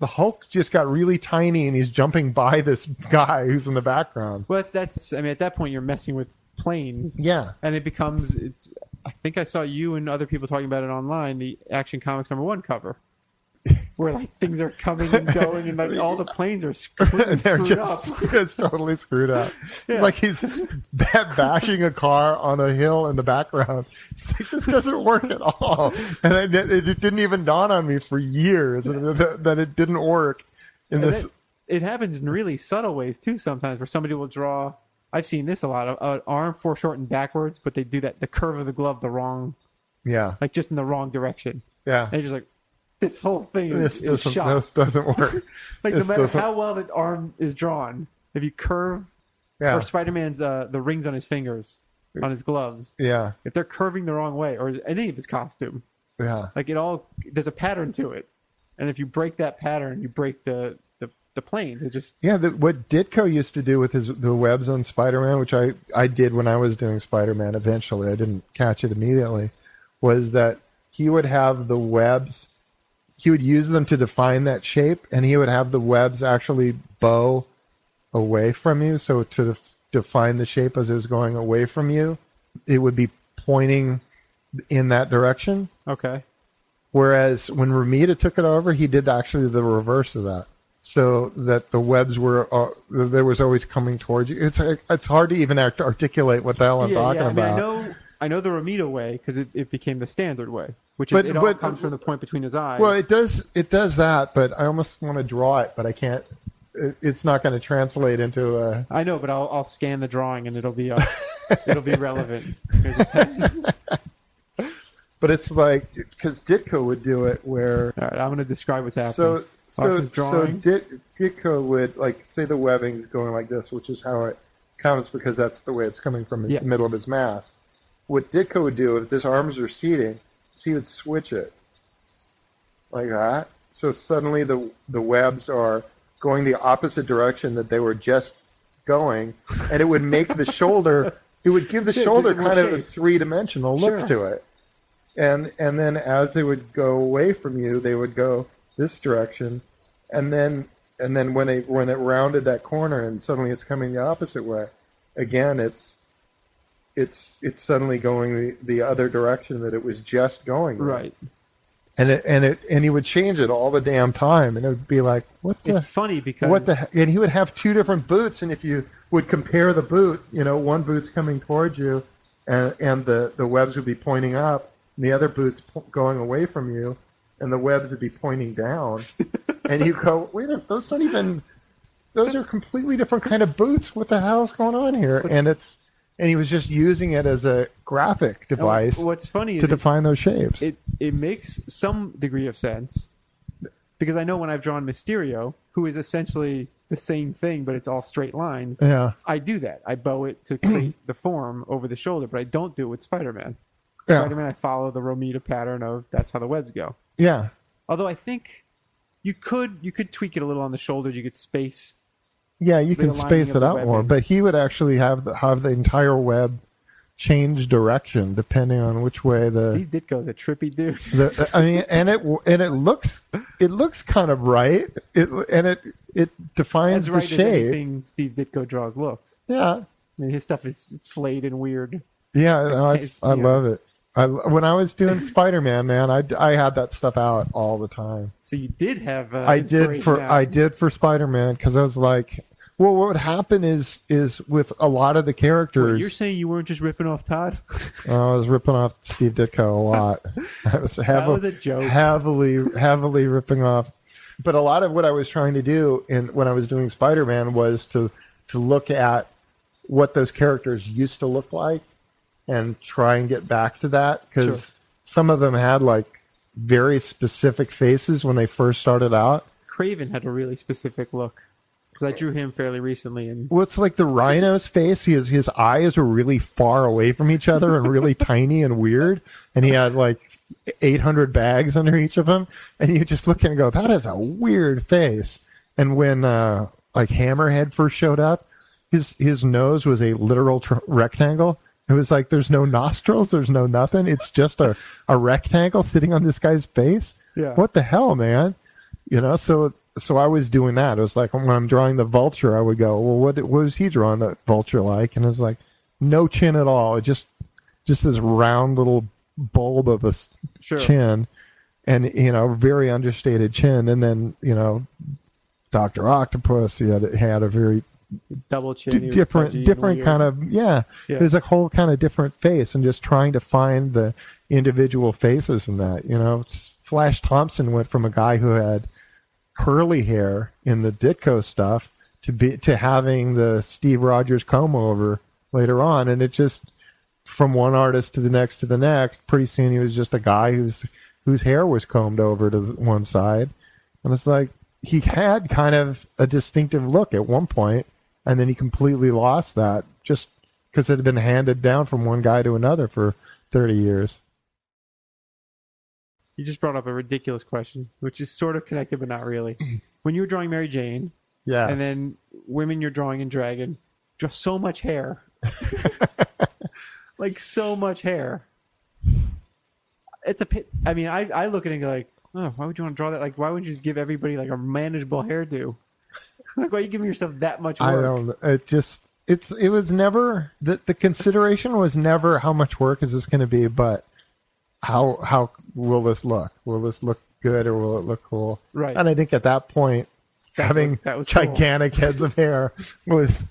the Hulk just got really tiny and he's jumping by this guy who's in the background. Well, that's. I mean, at that point, you're messing with planes, Yeah. and it becomes. It's. I think I saw you and other people talking about it online. The Action Comics number one cover, where like things are coming and going, and like all the planes are and they're screwed just up. it's totally screwed up. Yeah. Like he's ba- bashing a car on a hill in the background. It's like this doesn't work at all, and it, it, it didn't even dawn on me for years that, that it didn't work. In And this, that- it happens in really subtle ways too. Sometimes where somebody will draw. I've seen this a lot. An arm foreshortened backwards, but they do that the curve of the glove the wrong, yeah, like just in the wrong direction. yeah. And just like, this whole thing This is, is doesn't, shot. this doesn't work. like no matter doesn't- how well the arm is drawn, if you curve Yeah, or Spider-Man's uh, the rings on his fingers, on his gloves, yeah, if they're curving the wrong way, or any of his costume, yeah. like it all, there's a pattern to it, and if you break that pattern, you break the the, the planes. It just Yeah, the, what Ditko used to do with his the webs on Spider-Man, which I I did when I was doing Spider-Man. Eventually, I didn't catch it immediately. Was that he would have the webs? He would use them to define that shape, and he would have the webs actually bow away from you. So to def- define the shape as it was going away from you, it would be pointing in that direction. okay. Whereas when Romita took it over, he did actually the reverse of that, so that the webs were uh, there was always coming towards you. It's it's hard to even act, articulate what the hell I'm yeah, talking yeah. I mean, about. I know I know the Romita way because it, it became the standard way, which But- is it all comes from the point between his eyes. Well, it does it does that, but I almost want to draw it, but I can't. It, it's not going to translate into a. I know, but I'll I'll scan the drawing and it'll be uh, it'll be relevant. Here's a pen. But it's like because Ditko would do it where All right, I'm going to describe what's happening. So so so. Dit, Ditko would like say the webbing's going like this, which is how it comes because that's the way it's coming from the Yeah. middle of his mask. What Ditko would do if his arms are seating, is he would switch it like that. So suddenly the the webs are going the opposite direction that they were just going, and it would make the shoulder. It would give the shoulder kind of a three dimensional look Sure. to it and and then as they would go away from you, they would go this direction, and then and then when they when it rounded that corner and suddenly it's coming the opposite way, again it's it's it's suddenly going the, the other direction that it was just going. in. right. And it and it and he would change it all the damn time, and it would be like what the It's funny because what the he- and he would have two different boots, and if you would compare the boot, you know, one boot's coming towards you, and and the the webs would be pointing up, and the other boot's po- going away from you, and the webs would be pointing down, and you go, wait, a those don't even, those are completely different kind of boots. What the hell's going on here? And it's, and he was just using it as a graphic And device What's funny to it- define those shapes. it it makes some degree of sense because I know when I've drawn Mysterio, who is essentially the same thing, but it's all straight lines. yeah, I do that. I bow it to create the form over the shoulder, but I don't do it with Spider-Man. yeah, Spider-Man, I follow the Romita pattern of that's how the webs go. yeah. Although I think you could you could tweak it a little on the shoulders. You could space. Yeah, you can space it out more, but he would actually have the, have the entire web change direction depending on which way the, Steve Ditko's a trippy dude. the I mean, and it and it looks it looks kind of right. It and it it defines As the right as shape. anything Steve Ditko draws looks. Yeah, I mean, his stuff is flayed and weird. yeah, no, I I love it. I, when I was doing Spider Man, man, I, I had that stuff out all the time. So you did have. Uh, I did for out. I did for Spider Man because I was like, well, what would happen is is with a lot of the Wait, characters. you're saying you weren't just ripping off Todd? I was ripping off Steve Ditko a lot. I was, that was a joke. heavily, heavily ripping off. But a lot of what I was trying to do in when I was doing Spider-Man was to to look at what those characters used to look like and try and get back to that because Sure. some of them had like very specific faces when they first started out. Kraven had a really specific look because I drew him fairly recently, and Well, it's like the rhino's face. His his eyes were really far away from each other and really tiny and weird. And he had like 800 bags under each of them. And you just look and go, that is a weird face. And when uh, like Hammerhead first showed up, his his nose was a literal tr- rectangle. It was like there's no nostrils, there's no nothing. It's just a, a rectangle sitting on this guy's face. yeah, What the hell, man? You know, so so I was doing that. It was like when I'm drawing the vulture, I would go, well, what, what was he drawing the vulture like? And it was like, no chin at all. It just just this round little bulb of a sure. chin, and you know, very understated chin. And then you know, Doctor Octopus, he had had a very Double chin, d- different different kind of yeah, Yeah. There's a whole kind of different face, and just trying to find the individual faces in that. You know, It's- Flash Thompson went from a guy who had curly hair in the Ditko stuff to be to having the Steve Rogers comb over later on, and it just from one artist to the next to the next. Pretty soon, he was just a guy whose whose hair was combed over to one side, and it's like he had kind of a distinctive look at one point, and then he completely lost that just because it had been handed down from one guy to another for 30 years. You just brought up a ridiculous question, which is sort of connected but not really. when you were drawing Mary Jane, Yeah. and then women you're drawing in Dragon, just so much hair, like so much hair. It's a pit. I mean, I I look at it and go like, oh, why would you want to draw that? Like, why wouldn't you just give everybody like a manageable hairdo? like, why are you giving yourself that much work? I don't. It just. It's. It was never the the consideration was never how much work is this going to be, but how how will this look? Will this look good or will it look cool? Right. And I think at that point, That's having what- that was cool. gigantic heads of hair was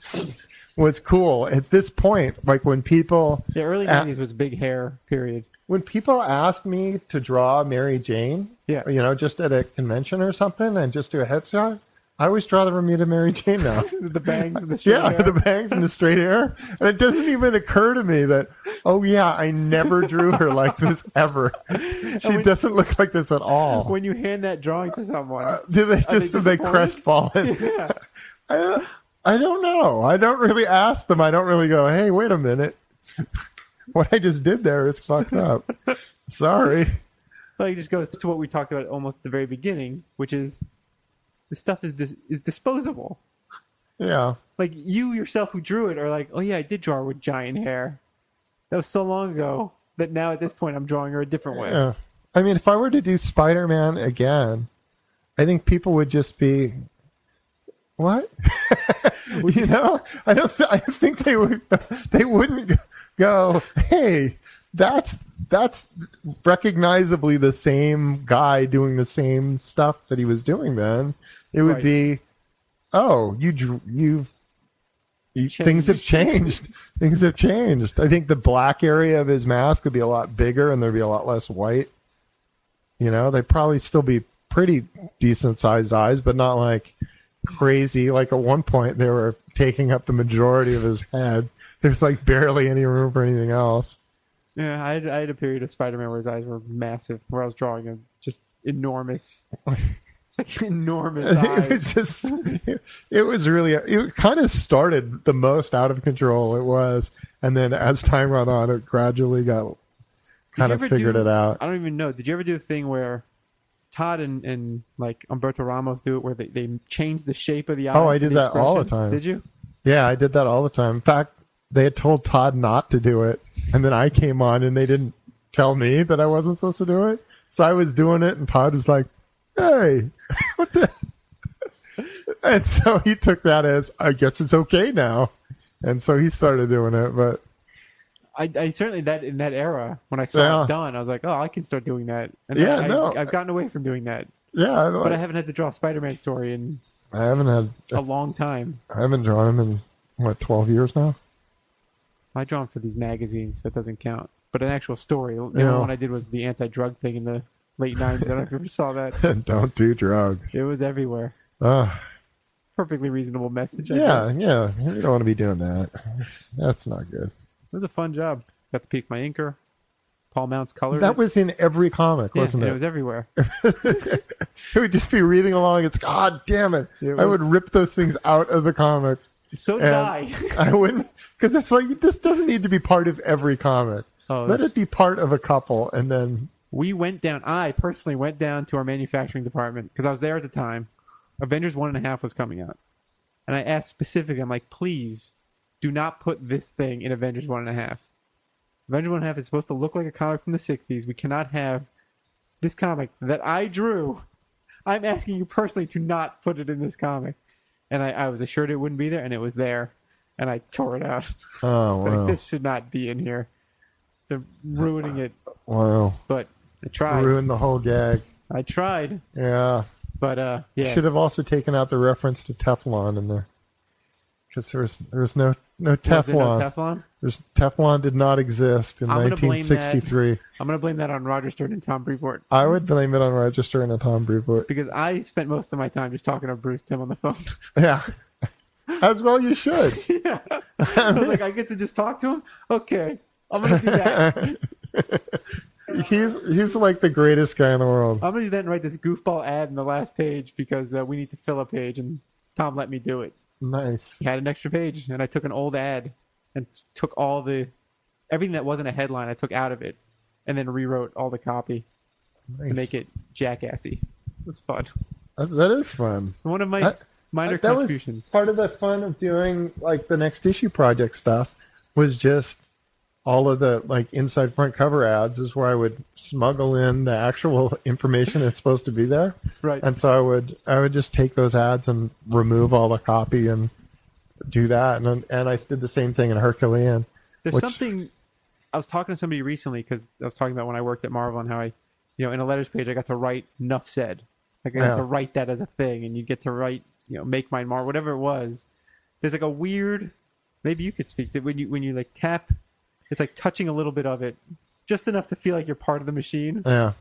was cool. At this point, like when people The early '90s was big hair period. when people ask me to draw Mary Jane, Yeah. you know, just at a convention or something, and just do a headshot, I always draw the Bermuda Mary Jane now. the bangs, and the straight yeah, hair. the bangs and the straight hair, and it doesn't even occur to me that, oh yeah, I never drew her like this ever. She when- doesn't look like this at all. when you hand that drawing to someone. Uh, do they they just are they crestfallen? yeah. I, I don't know. I don't really ask them. I don't really go, hey, wait a minute. what I just did there is fucked up. Sorry. Like it just goes to what we talked about almost at the very beginning, which is the stuff is dis- is disposable. Yeah. Like you yourself who drew it are like, oh yeah, I did draw her with giant hair. That was so long ago that now at this point I'm drawing her a different way. Yeah. I mean, if I were to do Spider Man again, I think people would just be, what? you know, I don't. Th- I think they would. They wouldn't go. Hey, that's that's recognizably the same guy doing the same stuff that he was doing then. It would Right. be, oh, you you've You, things have changed. things have changed. I think the black area of his mask would be a lot bigger and there'd be a lot less white. You know, they'd probably still be pretty decent sized eyes, but not like crazy. Like at one point, they were taking up the majority of his head. There's like barely any room for anything else. Yeah, I had, I had a period of Spider-Man where his eyes were massive, where I was drawing him just enormous, like enormous it was just, it was really, it kind of started the most out of control it was. And then as time went on, it gradually got kind of figured do- it out. I don't even know. Did you ever do the thing where Todd and, and like Humberto Ramos do it, where they, they change the shape of the oh, eye? Oh, I did that all the time. Did you? Yeah, I did that all the time. In fact, they had told Todd not to do it, and then I came on and they didn't tell me that I wasn't supposed to do it. So I was doing it, and Todd was like, "Hey, what the?" and so he took that as, "I guess it's okay now," and so he started doing it. But I, I certainly that in that era when I saw Yeah. it done, I was like, oh, I can start doing that. And Yeah, I, no. I've gotten away from doing that, yeah, I, but I haven't had to draw a Spider-Man story in I haven't had, a long time. I haven't drawn him in what twelve years now. I draw 'em for these magazines, so it doesn't count. But an actual story, the Yeah. only one I did was the anti-drug thing in the late '90s. I don't know if you ever saw that. Don't do drugs. It was everywhere. Uh, Perfectly reasonable message. I yeah, guess. yeah, you don't want to be doing that. That's, that's not good. It was a fun job. Got to peek my inker. Paul Mounts colored That was in every comic, Yeah, wasn't it? it was everywhere. it would just be reading along. It's God damn it! It I would rip those things out of the comics. So did I. I wouldn't because it's like this doesn't need to be part of every comic. Oh, Let it be part of a couple, and then we went down. I personally went down to our manufacturing department because I was there at the time. Avengers one and a half was coming out, and I asked specifically, I'm like, please, do not put this thing in Avengers one and a half. Avengers one and a half is supposed to look like a comic from the '60s. We cannot have this comic that I drew. I'm asking you personally to not put it in this comic, and I, I was assured it wouldn't be there, and it was there, and I tore it out. oh like this should not be in here. So ruining it, wow, but I tried. ruined the whole gag. I tried, Yeah, but uh, yeah. should have also taken out the reference to Teflon in there because there was there was no no Was there Teflon. no Teflon? There's Teflon did not exist in I'm gonna blame that. 1963. I'm gonna blame that on Roger Stern and Tom Brevoort I would blame it on Roger Stern and Tom Brevoort. because I spent most of my time just talking to Bruce Timm on the phone. Yeah, as well you should. yeah, I was like, I get to just talk to him. Okay, I'm gonna do that. he's he's like the greatest guy in the world. I'm gonna and write this goofball ad in the last page because uh, we need to fill a page, and Tom let me do it. Nice. He had an extra page, and I took an old ad and took all the everything that wasn't a headline. I took out of it, and then rewrote all the copy nice. to make it jackassy. It was fun. That- that is fun. One of my That- Minor that contributions. was part of the fun of doing like the next issue project stuff was just all of the like inside front cover ads is where I would smuggle in the actual information that's supposed to be there. right. And so I would I would just take those ads and remove all the copy and do that and and I did the same thing in Herculean. There's which- something. I was talking to somebody recently because I was talking about when I worked at Marvel and how I, you know, in a letters page I got to write "Nuff said." Like I got Yeah. to write that as a thing, and you get to write, you know, "Make mine Marvel," whatever it was. There's like a weird. Maybe you could speak that when you when you like tap, it's like touching a little bit of it, just enough to feel like you're part of the machine Yeah.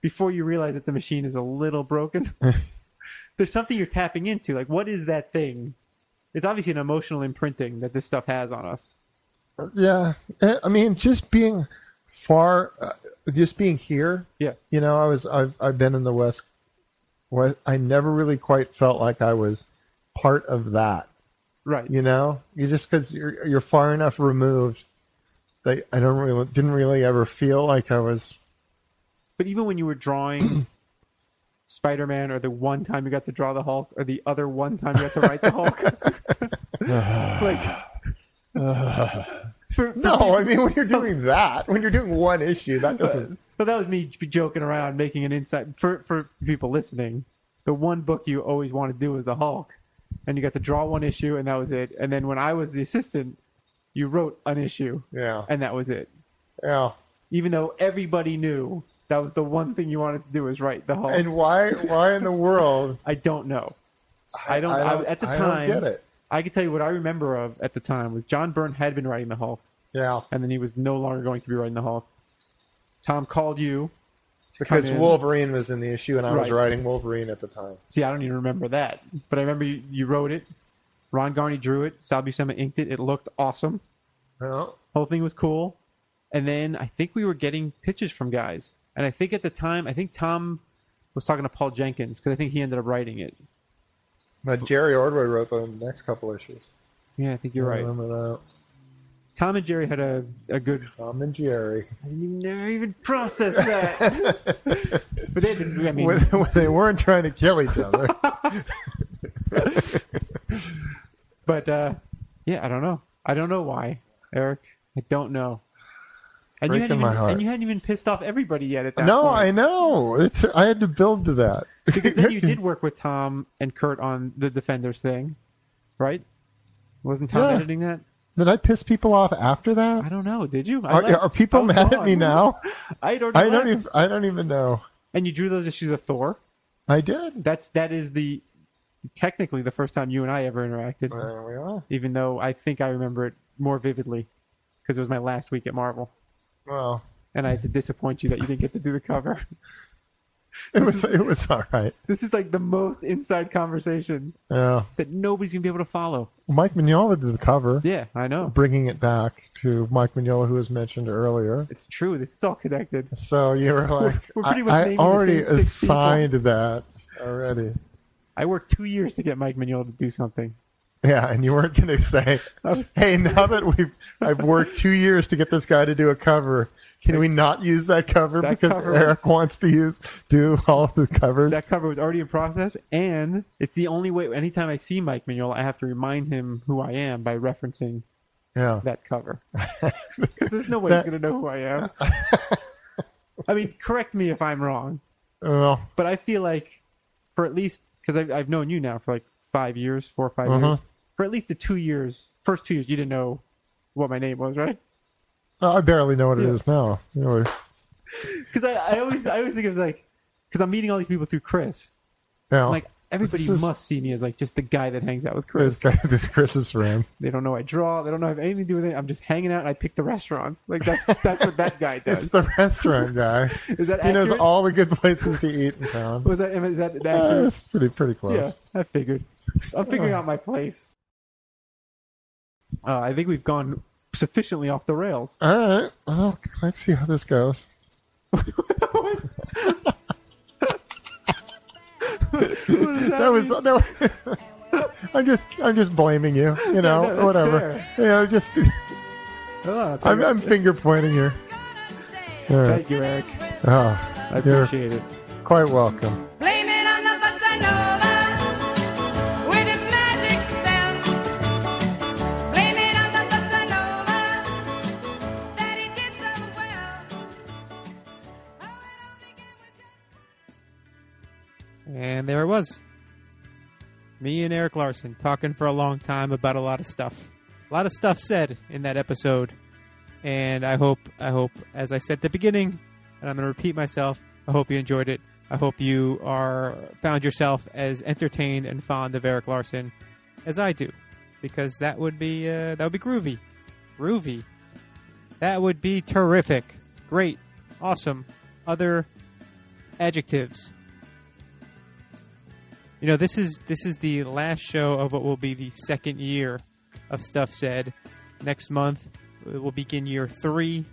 before you realize that the machine is a little broken. There's something you're tapping into. Like, what is that thing? It's obviously an emotional imprinting that this stuff has on us. Yeah, Eh, I mean, just being far, uh, just being here. Yeah. You know, I was I've I've been in the West. West I never really quite felt like I was part of that. Right. You know, you just because you're you're far enough removed. I don't really didn't really ever feel like I was. But even when you were drawing Spider-Man, or the one time you got to draw the Hulk, or the other one time you got to write the Hulk, like for, for No, I mean when you're doing that, when you're doing one issue, that doesn't. But that was me joking around, making an insight for for people listening. The one book you always want to do is the Hulk, and you got to draw one issue, and that was it. And then when I was the assistant, you wrote an issue, Yeah, and that was it. yeah. Even though everybody knew that was the one thing you wanted to do was write the Hulk. And why why in the world? I don't know. I don't- I- at the I time- don't get it. I can tell you what I remember of at the time was John Byrne had been writing the Hulk, Yeah, and then he was no longer going to be writing the Hulk. Tom called you because in. Wolverine was in the issue, and I was Right. writing Wolverine at the time. See, I don't even remember that, but I remember you, you wrote it. Ron Garney drew it. Sal Buscema inked it. It looked awesome. Well, Whole thing was cool. And then I think we were getting pitches from guys, and I think at the time, I think Tom was talking to Paul Jenkins because I think he ended up writing it. but Jerry Ordway wrote the next couple issues. Yeah, I think you're I right. remember that. Tom and Jerry had a, a good. Tom and Jerry. You never even processed that. but they didn't. I mean, when, when they weren't trying to kill each other. but uh, yeah, I don't know. I don't know why, Erik. I don't know. And you, hadn't Breaking my even, and you hadn't even pissed off everybody yet at that no, point. I know. It's I had to build to that. because then you did work with Tom and Kurt on the Defenders thing, right? Wasn't Tom Yeah. editing that? Did I piss people off after that? I don't know. Did you? Are, are people mad at me now? I don't. I don't even. I don't even know. And you drew those issues of Thor. I did. That's that is the technically the first time you and I ever interacted. There we are. Even though I think I remember it more vividly because it was my last week at Marvel, Well, and I had to disappoint you that you didn't get to do the cover. it was. It was all right. This is like the most inside conversation Yeah. that nobody's gonna be able to follow. Mike Mignola did the cover, Yeah, I know. bringing it back to Mike Mignola, who was mentioned earlier. It's true. This is all connected. So you were like, we're pretty I, I already assigned that already. I worked two years to get Mike Mignola to do something. Yeah, and you weren't going to say, "Hey, now that we've I've worked two years to get this guy to do a cover, can we not use that cover That because cover Erik was- wants to use do all the covers?" That cover was already in process, and it's the only way. Anytime I see Mike Mignola, I have to remind him who I am by referencing yeah, that cover. Because there's no way That- he's gonna know who I am. I mean, correct me if I'm wrong, well, but I feel like for at least because I've, I've known you now for like five years, four or 5 years. Mhm. For at least the two years, first two years, you didn't know what my name was, right? I barely know what it Yeah. is now. Because I, I always I always think of like because I'm meeting all these people through Chris. now, I'm like everybody is- must see me as like just the guy that hangs out with Chris. this guy, this Chris's friend. They don't know I draw. They don't know I have anything to do with it. I'm just hanging out and I pick the restaurants. Like that's that's what that guy does. It's the restaurant guy. Is that He knows all the good places to eat in town. Was that is that Uh, accurate? it's pretty pretty close. yeah, I figured. I'm figuring out my place. Uh, I think we've gone sufficiently off the rails. All right. Well, let's see how this goes. That was that was. I'm just I'm just blaming you. You know, no, that's whatever. fair. You know, just Oh, I'm, I'm finger pointing here. Thank you, Erik. Oh, I appreciate it. quite welcome. There it was. Me and Erik Larsen talking for a long time about a lot of stuff. A lot of stuff said in that episode. And I hope, I hope, as I said at the beginning, and I'm going to repeat myself, I hope you enjoyed it. I hope you are found yourself as entertained and fond of Erik Larsen as I do, because that would be uh, that would be groovy, groovy. That would be terrific, great, awesome. Other adjectives. You know, this is this is the last show of what will be the second year of Stuff Said. Next month uh, we'll begin year three.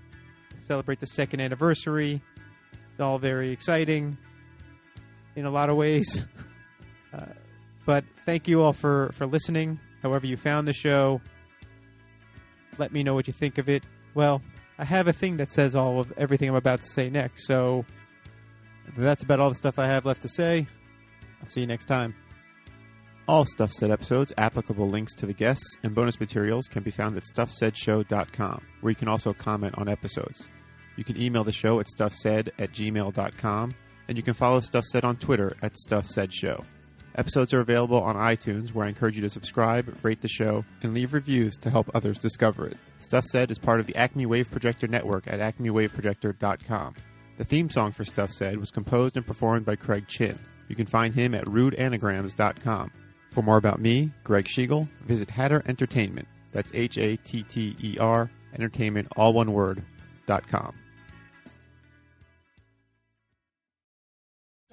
Celebrate the second anniversary. It's all very exciting in a lot of ways. Uh, but thank you all for for listening. However you found the show, let me know what you think of it. Well, I have a thing that says all of everything I'm about to say next. So that's about all the stuff I have left to say. See you next time. All Stuff Said episodes, applicable links to the guests, and bonus materials can be found at StuffSaidShow.com, where you can also comment on episodes. You can email the show at StuffSaid at gmail.com, and you can follow Stuff Said on Twitter at StuffSaidShow. Episodes are available on iTunes, where I encourage you to subscribe, rate the show, and leave reviews to help others discover it. Stuff Said is part of the Acme Wave Projector Network at acmewaveprojector.com. The theme song for Stuff Said was composed and performed by Craig Chin. You can find him at rudeanagrams.com. For more about me, Greg Schigiel, visit Hatter Entertainment. That's H A T T E R, entertainment, all one word, dot com.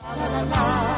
La la la